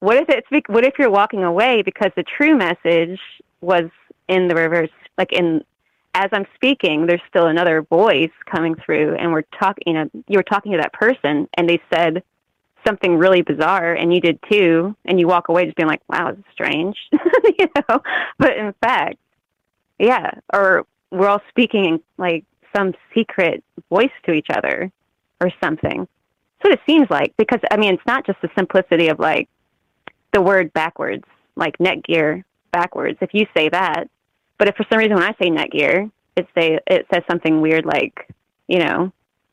What if it's what if you're walking away because the true message was in the reverse like in as I'm speaking there's still another voice coming through and we're talking you know you were talking to that person and they said something really bizarre and you did too and you walk away just being like wow it's strange you know but in fact yeah or we're all speaking in like some secret voice to each other or something that's what it seems like because I mean it's not just the simplicity of like the word backwards, like netgear backwards. If you say that, but if for some reason when I say netgear, it say it says something weird like you know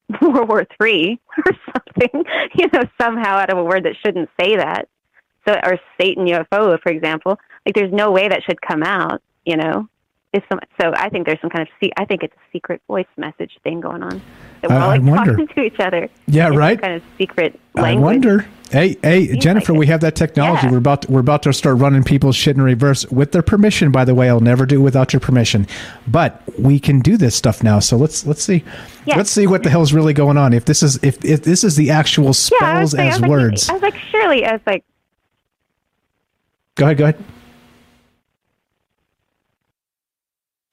World War Three or something, you know somehow out of a word that shouldn't say that. So or Satan UFO, for example, like there's no way that should come out, you know. It's some, so I think there's some kind of se- I think it's a secret voice message thing going on that we're I- all like wonder. talking to each other. Yeah, right? kind of secret language. I wonder. Hey, hey, Jennifer, we have that technology. Yeah. We're about to, we're about to start running people's shit in reverse with their permission. By the way, I'll never do without your permission. But we can do this stuff now. So let's let's see. Yeah. Let's see what the hell's really going on. If this is if, if this is the actual Yeah, I spells saying, I as like, words. I was like, surely, I was like, Go ahead. Go ahead.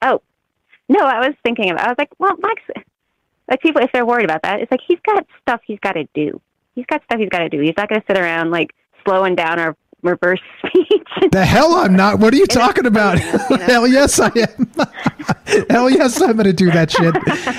oh, no, I was thinking of. I was like, well, Mike's like people if they're worried about that, it's like he's got stuff he's got to do. He's got stuff he's got to do. He's not going to sit around like slowing down our reverse speech. The hell I'm not. What are you talking about? Hell yes I am. Hell yes I'm going to do that shit.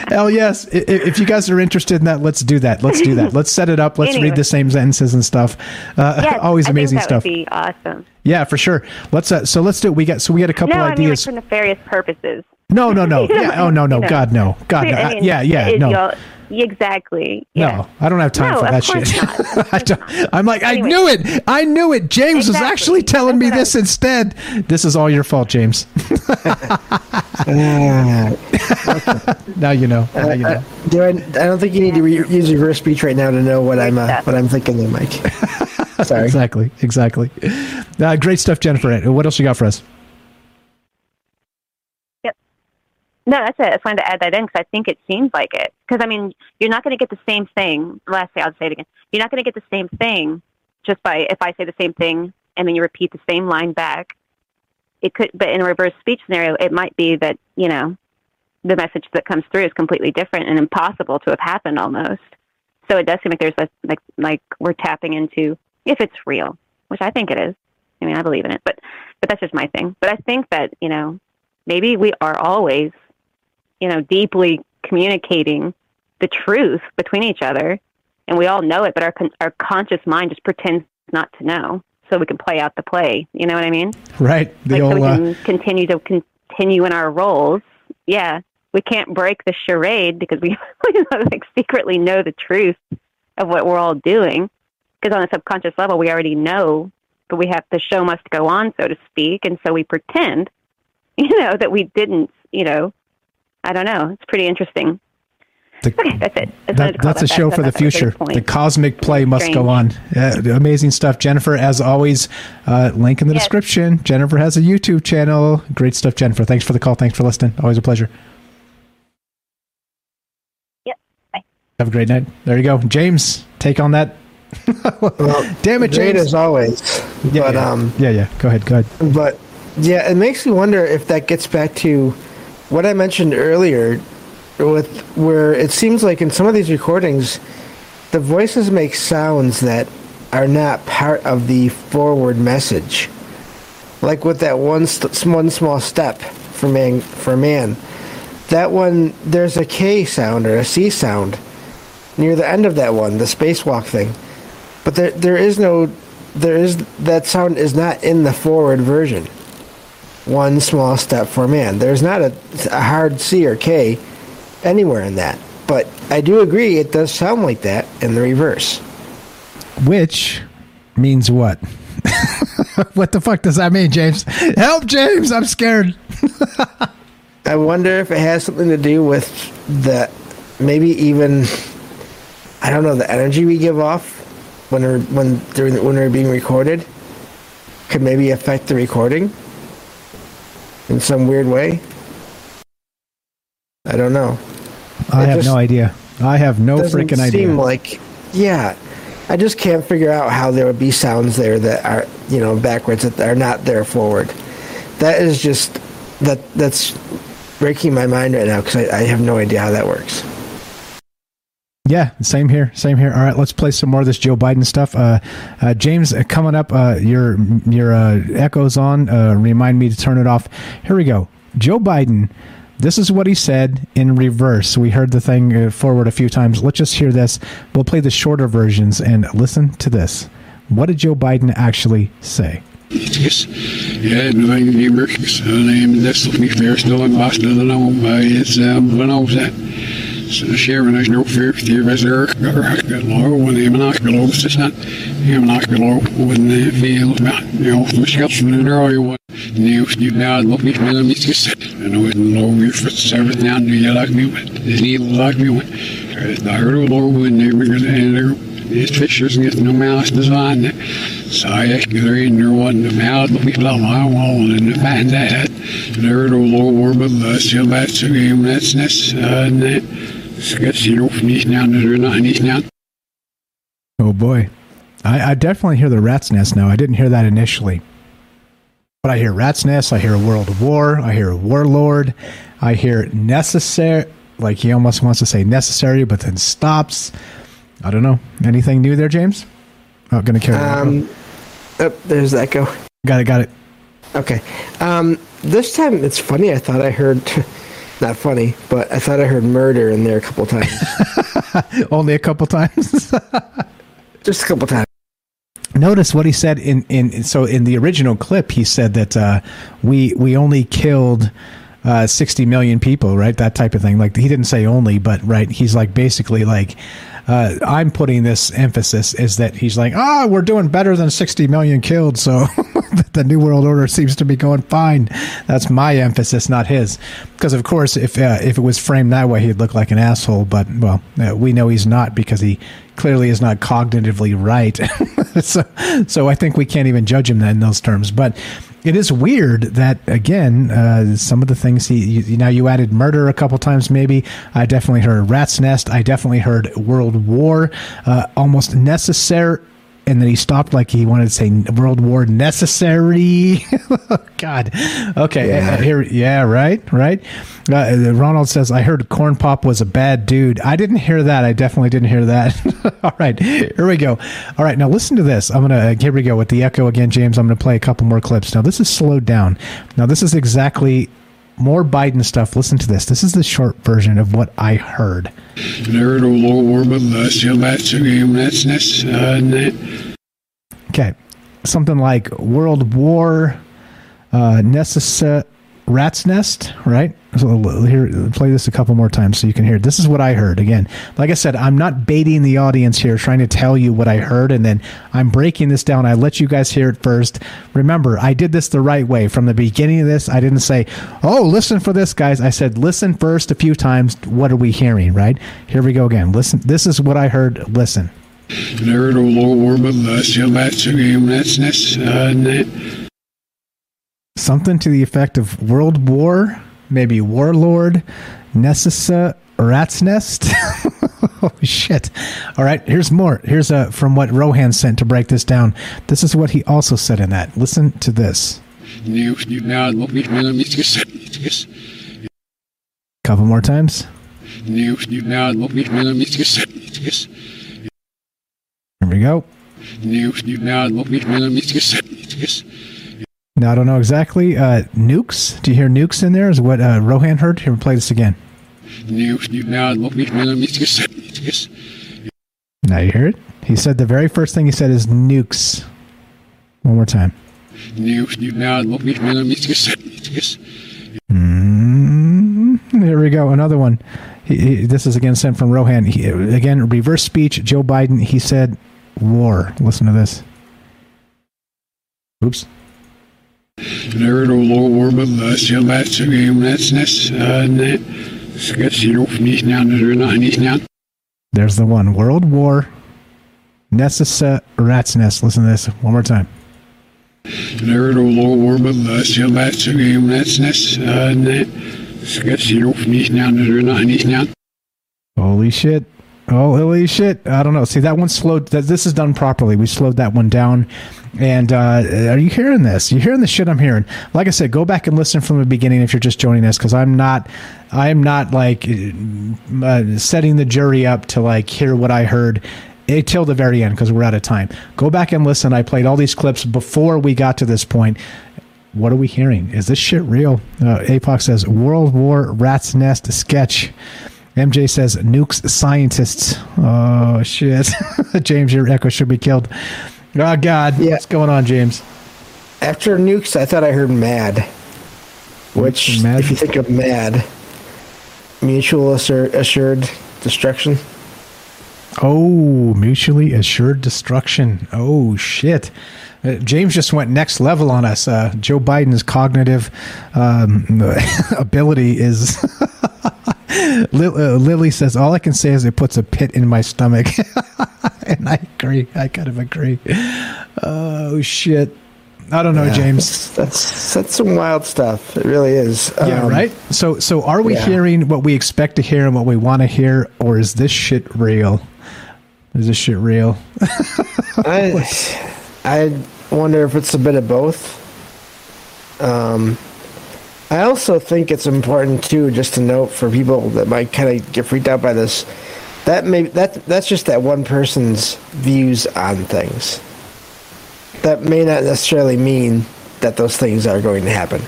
Hell yes. If you guys are interested in that, let's do that. Let's do that. Let's set it up. Let's Anyway. read the same sentences and stuff. Uh, yes, always amazing stuff. Would be awesome. Yeah, for sure. Let's. Uh, so let's do. it. We got. So we got a couple no, I mean like ideas. for nefarious purposes. No, no, no. Yeah. Oh no, no. You know. God no. God no. I mean, yeah, yeah. it- No. y'all- Exactly. Yeah. No, I don't have time No, for of that course shit. I don't, I'm like, Anyway. I knew it. I knew it. James was actually telling me this instead. This is all your fault, James. now you know. Now you know. Uh, do I, I don't think you need to re- use reverse speech right now to know what I'm uh, what I'm thinking there, Mike. Sorry. Exactly. Exactly. Uh, great stuff, Jennifer. What else you got for us? No, that's it. I just wanted to add that in because I think it seems like it. Because I mean, you're not going to get the same thing. Lastly, I'll say it again. You're not going to get the same thing just by if I say the same thing and then you repeat the same line back. It could, but in a reverse speech scenario, it might be that you know the message that comes through is completely different and impossible to have happened almost. So it does seem like there's a, like like we're tapping into if it's real, which I think it is. I mean, I believe in it, but but that's just my thing. But I think that you know maybe we are always you know, deeply communicating the truth between each other, and we all know it, but our con- our conscious mind just pretends not to know, so we can play out the play. You know what I mean? Right. The like, so old. we Uh, can continue to continue in our roles. Yeah, we can't break the charade because we, we like secretly know the truth of what we're all doing. Because on a subconscious level, we already know, but we have the show must go on, so to speak, and so we pretend, you know, that we didn't. You know, I don't know. It's pretty interesting. okay, that's it. Just wanted to that, that's a that show that. for the That's future. The cosmic play must Strange. go on. Uh, amazing stuff, Jennifer. As always, uh, link in the Yes. description. Jennifer has a YouTube channel. Great stuff, Jennifer. Thanks for the call. Thanks for listening. Always a pleasure. Yep. Bye. Have a great night. There you go, James. Take on that. Damn it, Great James. as always. Yeah, but yeah. um, yeah, yeah. Go ahead. Go ahead. But yeah, it makes me wonder if that gets back to what I mentioned earlier, with where it seems like in some of these recordings, the voices make sounds that are not part of the forward message. Like with that one st- one small step for man for man, that one there's a K sound or a C sound near the end of that one, the spacewalk thing. But there there is no there is that sound is not in the forward version. One small step for man. There's not a, a hard C or K anywhere in that. But I do agree it does sound like that in the reverse. Which means what? what the fuck does that mean, James? Help, James! I'm scared. I wonder if it has something to do with the maybe even I don't know the energy we give off when we're when during when we're being recorded could maybe affect the recording in some weird way. I don't know. I It have no idea. I have no freaking idea. Seem like yeah. I just can't figure out how there would be sounds there that are you know backwards that are not there forward. That is just that that's breaking my mind right now because I, I have no idea how that works. Yeah, same here, same here. All right, let's play some more of this Joe Biden stuff. Uh, uh, James, uh, coming up, uh, your your uh, echoes on. Uh, remind me to turn it off. Here we go. Joe Biden. This is what he said in reverse. We heard the thing forward a few times. Let's just hear this. We'll play the shorter versions and listen to this. What did Joe Biden actually say? Yes. Het van ons. Så Sharon is no fear fear was er low when the. Him not below when the shells from the early one. New you now look me just I know it low your foot service down do you like me but they need like me I heard a low when they were and These pictures get no mouse design. Så jag skulle in there one the people on my wall and find that. There to low war but the still that's a game that's ness and that. Ska se då för ni now there's not any now. Oh boy. I, I definitely hear the rat's nest now. I didn't hear that initially. But I hear rat's nest, I hear World War, I hear Warlord, I hear necessary like he almost wants to say necessary but then stops. I don't know. Anything new there, James? Oh, gonna carry Um, oh, there's the echo. Got it, got it. Okay. Um, this time it's funny. I thought I heard, not funny, but I thought I heard murder in there a couple times. Only a couple times. Just a couple times. Notice what he said in, in so in the original clip he said that uh, we we only killed uh, 60 million people right that type of thing like he didn't say only but right he's like basically like uh, I'm putting this emphasis is that he's like ah we're doing better than 60 million killed so the new world order seems to be going fine. That's my emphasis not his. Because of course if uh, if it was framed that way he'd look like an asshole but well uh, we know he's not because he clearly is not cognitively right. So so I think we can't even judge him in those terms. But it is weird that again uh, some of the things he you, now you added murder a couple times maybe. I definitely heard rat's nest. I definitely heard world war. Uh, almost necessary and then he stopped like he wanted to say world war necessary. God. Okay Yeah. uh, here yeah right right. Uh, ronald says i heard corn pop was a bad dude. I didn't hear that. I definitely didn't hear that. All right here we go. All right now listen to this. I'm gonna uh, here we go with the echo again james. I'm gonna play a couple more clips. Now this is slowed down. Now this is exactly more biden stuff listen to this this is the short version of what i heard There to low war but the still that's game that's ness and that. Okay. Something like World War, uh, necessa- Rat's Nest, right? So here, play this a couple more times so you can hear. This is what I heard. Again, like I said, I'm not baiting the audience here, trying to tell you what I heard, and then I'm breaking this down. I let you guys hear it first. Remember, I did this the right way from the beginning of this. I didn't say, "Oh, listen for this, guys." I said, "Listen first a few times. What are we hearing?" Right? Here we go again. Listen. This is what I heard. Listen. There to low war but the still that's a game that's ness and that. Uh, something to the effect of World War, maybe Warlord, Necessa, Rat's Nest. oh shit! All right, here's more. Here's uh, from what Rohan sent to break this down. This is what he also said in that. Listen to this. Nu nu now what we will miss yes. Couple more times. Nu nu now what we will miss yes. Here we go. Nu nu now what we will miss yes. Now I don't know exactly. Uh, nukes. Do you hear nukes in there? Is what uh, Rohan heard? Here, play this again. Now what we will miss yes. Now you hear it. He said the very first thing he said is nukes. One more time. Nu nu now we will miss yes. Mm, there we go. Another one. He, he- this is again sent from Rohan. He, again, reverse speech. Joe Biden. He said war. Listen to this. Oops. There low war but the still that's a game that's ness and that. Ska se då för now there's not now. There's the one. World War. Necessa uh, Rat's Nest. Listen to this one more time. There low war but the still that's a game that's ness and that. Ska se då för now there's not now. Holy shit. Oh, holy shit. I don't know. See, that one slowed. This is done properly. We slowed that one down. And uh, are you hearing this? You're hearing the shit I'm hearing? Like I said, go back and listen from the beginning if you're just joining us, because I'm not, I'm not like uh, setting the jury up to like hear what I heard eh, till the very end because we're out of time. Go back and listen. I played all these clips before we got to this point. What are we hearing? Is this shit real? Uh, APOC says World War Rat's Nest sketch. MJ says nukes scientists. Oh shit. James, your echo should be killed. Oh god. What's going on, James? After nukes, I thought I heard mad. Which, if you think of mad, mutual assur- assured destruction. Oh, mutually assured destruction. Oh shit. Uh, James just went next level on us. Uh, Joe Biden's cognitive um, ability is. Lil- uh, Lily says, All I can say is it puts a pit in my stomach. and I agree. I kind of agree. Oh shit. I don't know, Yeah, James. That's that's some wild stuff. It really is. Yeah, Um, right. So, so are we yeah. hearing what we expect to hear and what we want to hear, or is this shit real? Is this shit real? I I wonder if it's a bit of both. Um, I also think it's important too, just to note for people that might kind of get freaked out by this, that may that that's just that one person's views on things. That may not necessarily mean that those things are going to happen.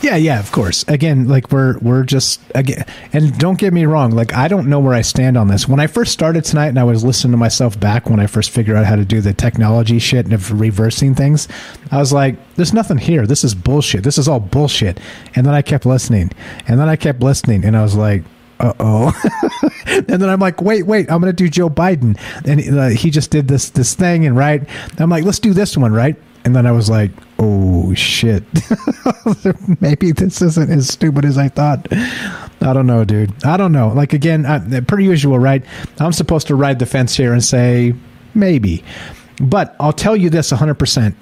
Yeah, yeah, of course. Again, like we're we're just again, and don't get me wrong. Like I don't know where I stand on this. When I first started tonight, and I was listening to myself back when I first figured out how to do the technology shit and of reversing things, I was like, "There's nothing here. This is bullshit. This is all bullshit." And then I kept listening, and then I kept listening, and I was like, uh oh. and then I'm like, wait, wait, I'm going to do Joe Biden. And uh, he just did this this thing, and right, I'm like, let's do this one, right? And then I was like, oh shit, maybe this isn't as stupid as I thought. I don't know, dude. I don't know. Like again, I, per usual, right? I'm supposed to ride the fence here and say maybe, but I'll tell you this 100 percent.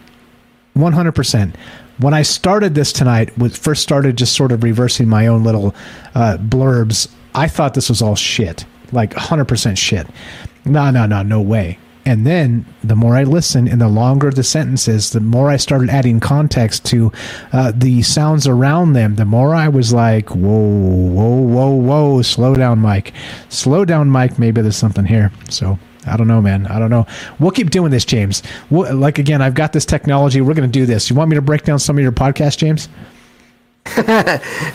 100%. When I started this tonight, was first started just sort of reversing my own little uh, blurbs, I thought this was all shit. Like 100% shit. No, no, no, no way. And then the more I listened and the longer the sentences, the more I started adding context to uh, the sounds around them, the more I was like, whoa, whoa, whoa, whoa, slow down, Mike. Slow down, Mike. Maybe there's something here. So I don't know, man. I don't know. We'll keep doing this, James. We'll, like again, I've got this technology. We're going to do this. You want me to break down some of your podcasts, James?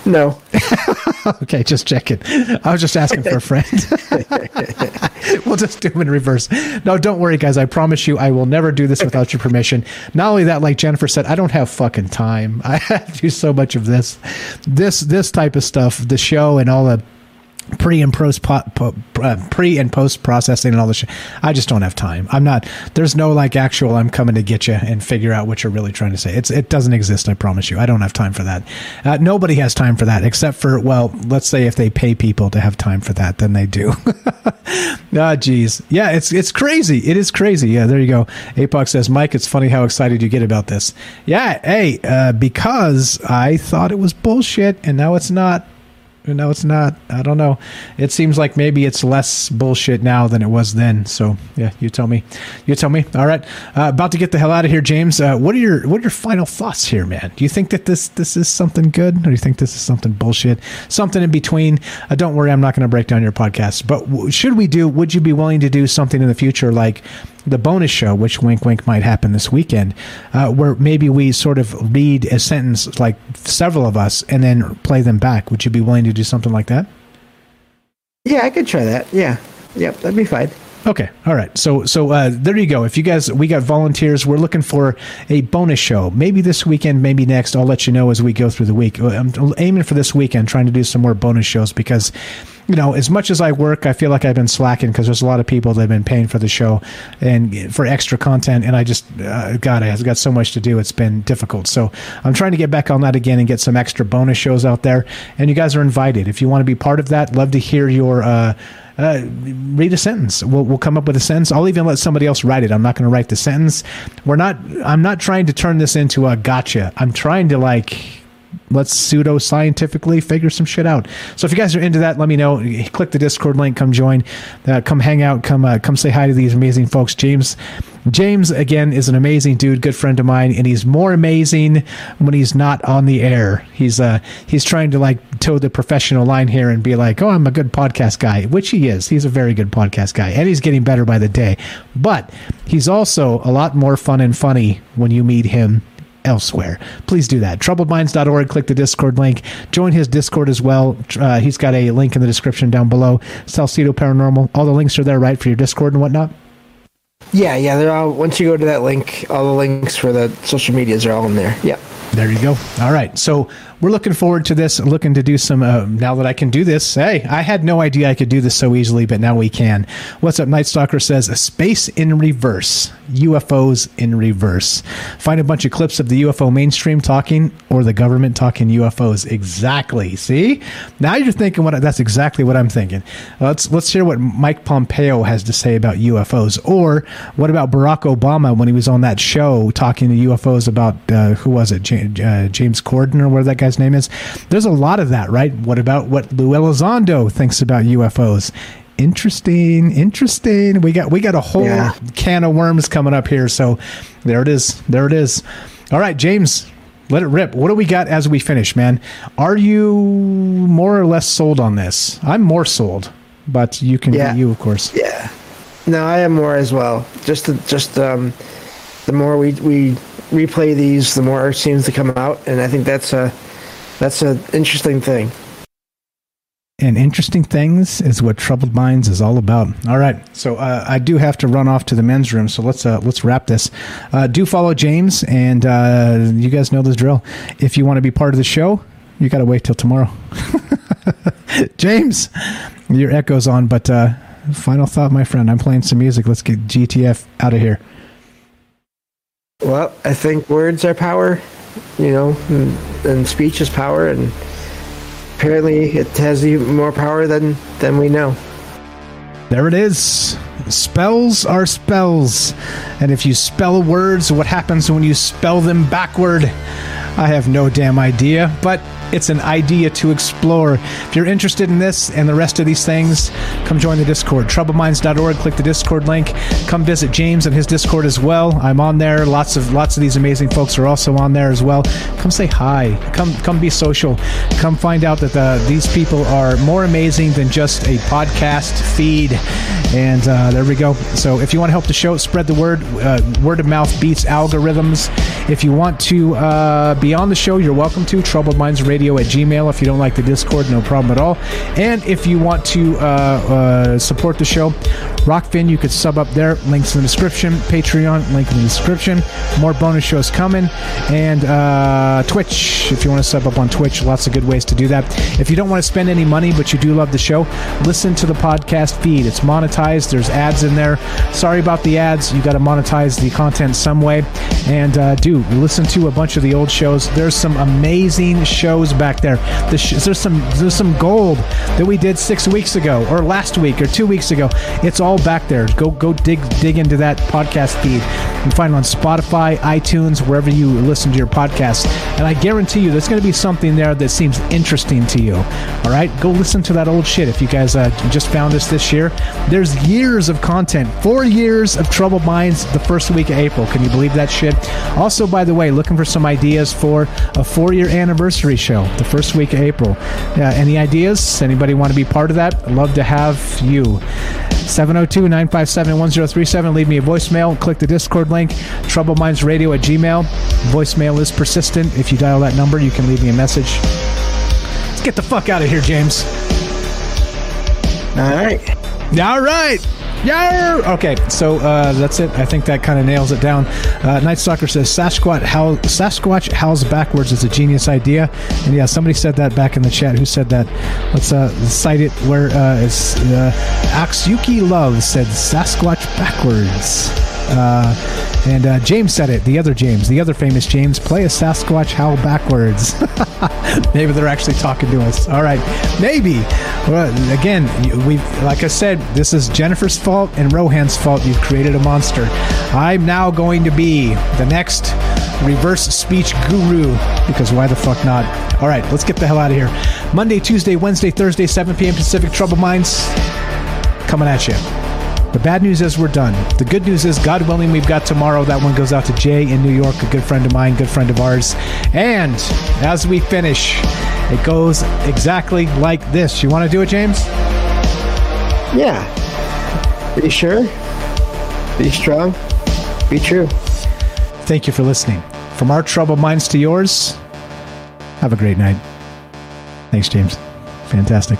No. okay, just checking. I was just asking for a friend. we'll just do them in reverse. No, don't worry, guys. I promise you, I will never do this without your permission. Not only that, like Jennifer said, I don't have fucking time. I have to do so much of this, this, this type of stuff, the show and all the pre and post po, po, uh, pre and post processing and all this shit. I just don't have time. I'm not. There's no like actual. I'm coming to get you and figure out what you're really trying to say. It's it doesn't exist. I promise you. I don't have time for that. Uh, nobody has time for that except for well, let's say if they pay people to have time for that, then they do. Ah, geez. Yeah, it's it's crazy. It is crazy. Yeah, there you go. Apoc says, Mike, it's funny how excited you get about this. Yeah, hey, uh, because I thought it was bullshit, and now it's not. No, it's not. I don't know. It seems like maybe it's less bullshit now than it was then. So yeah, you tell me. You tell me. All right, uh, about to get the hell out of here, James. Uh, what are your what are your final thoughts here, man? Do you think that this this is something good, or do you think this is something bullshit? Something in between. Uh, don't worry, I'm not going to break down your podcast. But w- should we do? Would you be willing to do something in the future like? The bonus show, which wink wink might happen this weekend, uh, where maybe we sort of read a sentence, like several of us, and then play them back. Would you be willing to do something like that? Yeah, I could try that. Yeah. Yep, that'd be fine. Okay. All right. So so uh, there you go. If you guys we got volunteers, we're looking for a bonus show. Maybe this weekend, maybe next. I'll let you know as we go through the week. I'm aiming for this weekend, trying to do some more bonus shows because you know, as much as I work, I feel like I've been slacking because there's a lot of people that have been paying for the show and for extra content, and I just, uh, God, I've got so much to do. It's been difficult. So I'm trying to get back on that again and get some extra bonus shows out there. And you guys are invited if you want to be part of that. Love to hear your. Uh, uh, read a sentence. We'll, we'll come up with a sentence. I'll even let somebody else write it. I'm not going to write the sentence. We're not. I'm not trying to turn this into a gotcha. I'm trying to like let's pseudo scientifically figure some shit out. So if you guys are into that, let me know. Click the Discord link, come join, uh, come hang out, come uh, come say hi to these amazing folks. James, James again is an amazing dude, good friend of mine, and he's more amazing when he's not on the air. He's uh he's trying to like toe the professional line here and be like, oh, I'm a good podcast guy, which he is. He's a very good podcast guy, and he's getting better by the day. But he's also a lot more fun and funny when you meet him elsewhere. Please do that. Troubledminds.org. Click the Discord link. Join his Discord as well. Uh, he's got a link in the description down below. Salsido Paranormal. All the links are there, right, for your Discord and whatnot? Yeah, yeah. They're all. Once you go to that link, all the links for the social medias are all in there. Yep. There you go. All right. So we're looking forward to this. Looking to do some. Uh, now that I can do this, hey, I had no idea I could do this so easily, but now we can. What's up? Nightstocker says a space in reverse, UFOs in reverse. Find a bunch of clips of the UFO mainstream talking or the government talking UFOs. Exactly. See, now you're thinking what. That's exactly what I'm thinking. Let's let's hear what Mike Pompeo has to say about UFOs, or what about Barack Obama when he was on that show talking to UFOs about uh, who was it, James, uh, James Corden or whatever that guy's name is. There's a lot of that, right? What about what Lou Elizondo thinks about UFOs? Interesting, interesting. We got we got a whole Yeah. can of worms coming up here. So there it is. There it is. All right, James, let it rip. What do we got as we finish, man? Are you more or less sold on this? I'm more sold, but you can Yeah. be you, of course. Yeah. No, I am more as well. Just the, just um, the more we we replay these, the more it seems to come out, and I think that's a that's an interesting thing. and interesting things is what troubled minds is all about. All right so uh, i do have to run off to the men's room so let's uh, let's wrap this. Uh, do follow james and uh, you guys know this drill. If you want to be part of the show you got to wait till tomorrow. James your echo's on but uh, final thought my friend i'm playing some music. Let's get gtf out of here. Well, I think words are power, you know, and, and speech is power, and apparently it has even more power than than we know. There it is. Spells are spells. And if you spell words, what happens when you spell them backward? I have no damn idea, but it's an idea to explore. If you're interested in this and the rest of these things, come join the Discord. Troubledminds.org, click the Discord link. Come visit James and his Discord as well. I'm on there. Lots of lots of these amazing folks are also on there as well. Come say hi. Come come be social. Come find out that the, these people are more amazing than just a podcast feed. And uh, there we go. So if you want to help the show, spread the word. Uh, word of mouth beats algorithms. If you want to uh, be on the show, you're welcome to. Troubled Minds Radio at Gmail. If you don't like the Discord, no problem at all. And if you want to uh, uh, support the show, Rokfin, you could sub up there. Links in the description. Patreon, link in the description. More bonus shows coming. And uh, Twitch, if you want to sub up on Twitch, lots of good ways to do that. If you don't want to spend any money, but you do love the show, listen to the podcast feed. It's monetized. There's ads in there. Sorry about the ads. You got to monetize the content some way. And uh, do listen to a bunch of the old shows. There's some amazing shows back there. The sh- there's some there's some gold that we did six weeks ago, or last week, or two weeks ago. It's all back there. Go go dig dig into that podcast feed. You can find it on Spotify, iTunes, wherever you listen to your podcast. And I guarantee you, there's going to be something there that seems interesting to you. All right, go listen to that old shit. If you guys uh, just found us this year, there's years of content. Four years of Troubled Minds the first week of April. Can you believe that shit? Also, by the way, looking for some ideas for a four-year anniversary show the first week of April. Uh, any ideas? Anybody want to be part of that? I'd love to have you. 702 957 1037. Leave me a voicemail. Click the Discord link. Troubled Minds Radio at Gmail. Voicemail is persistent. If you dial that number, you can leave me a message. Let's get the fuck out of here, James. All right. All right. Yeah. Okay, so uh, that's it. I think that kind of nails it down. Uh, Nightstocker says Sasquatch howl, Sasquatch howls backwards is a genius idea, and yeah, somebody said that back in the chat. Who said that? Let's uh, cite it. Where uh, it's uh, Axuki Love said Sasquatch backwards. Uh, and uh, James said it. The other James, the other famous James, play a Sasquatch howl backwards. Maybe they're actually talking to us. All right, maybe. Well, again, we like I said, this is Jennifer's fault and Rohan's fault. You've created a monster. I'm now going to be the next reverse speech guru because why the fuck not? All right, let's get the hell out of here. Monday, Tuesday, Wednesday, Thursday, 7 p.m. Pacific. Troubled Minds coming at you. The bad news is we're done. The good news is, God willing, we've got tomorrow. That one goes out to Jay in New York, a good friend of mine, good friend of ours. And as we finish, it goes exactly like this. You want to do it, James? Yeah. Be sure. Be strong. Be true. Thank you for listening. From our troubled minds to yours, have a great night. Thanks, James. Fantastic.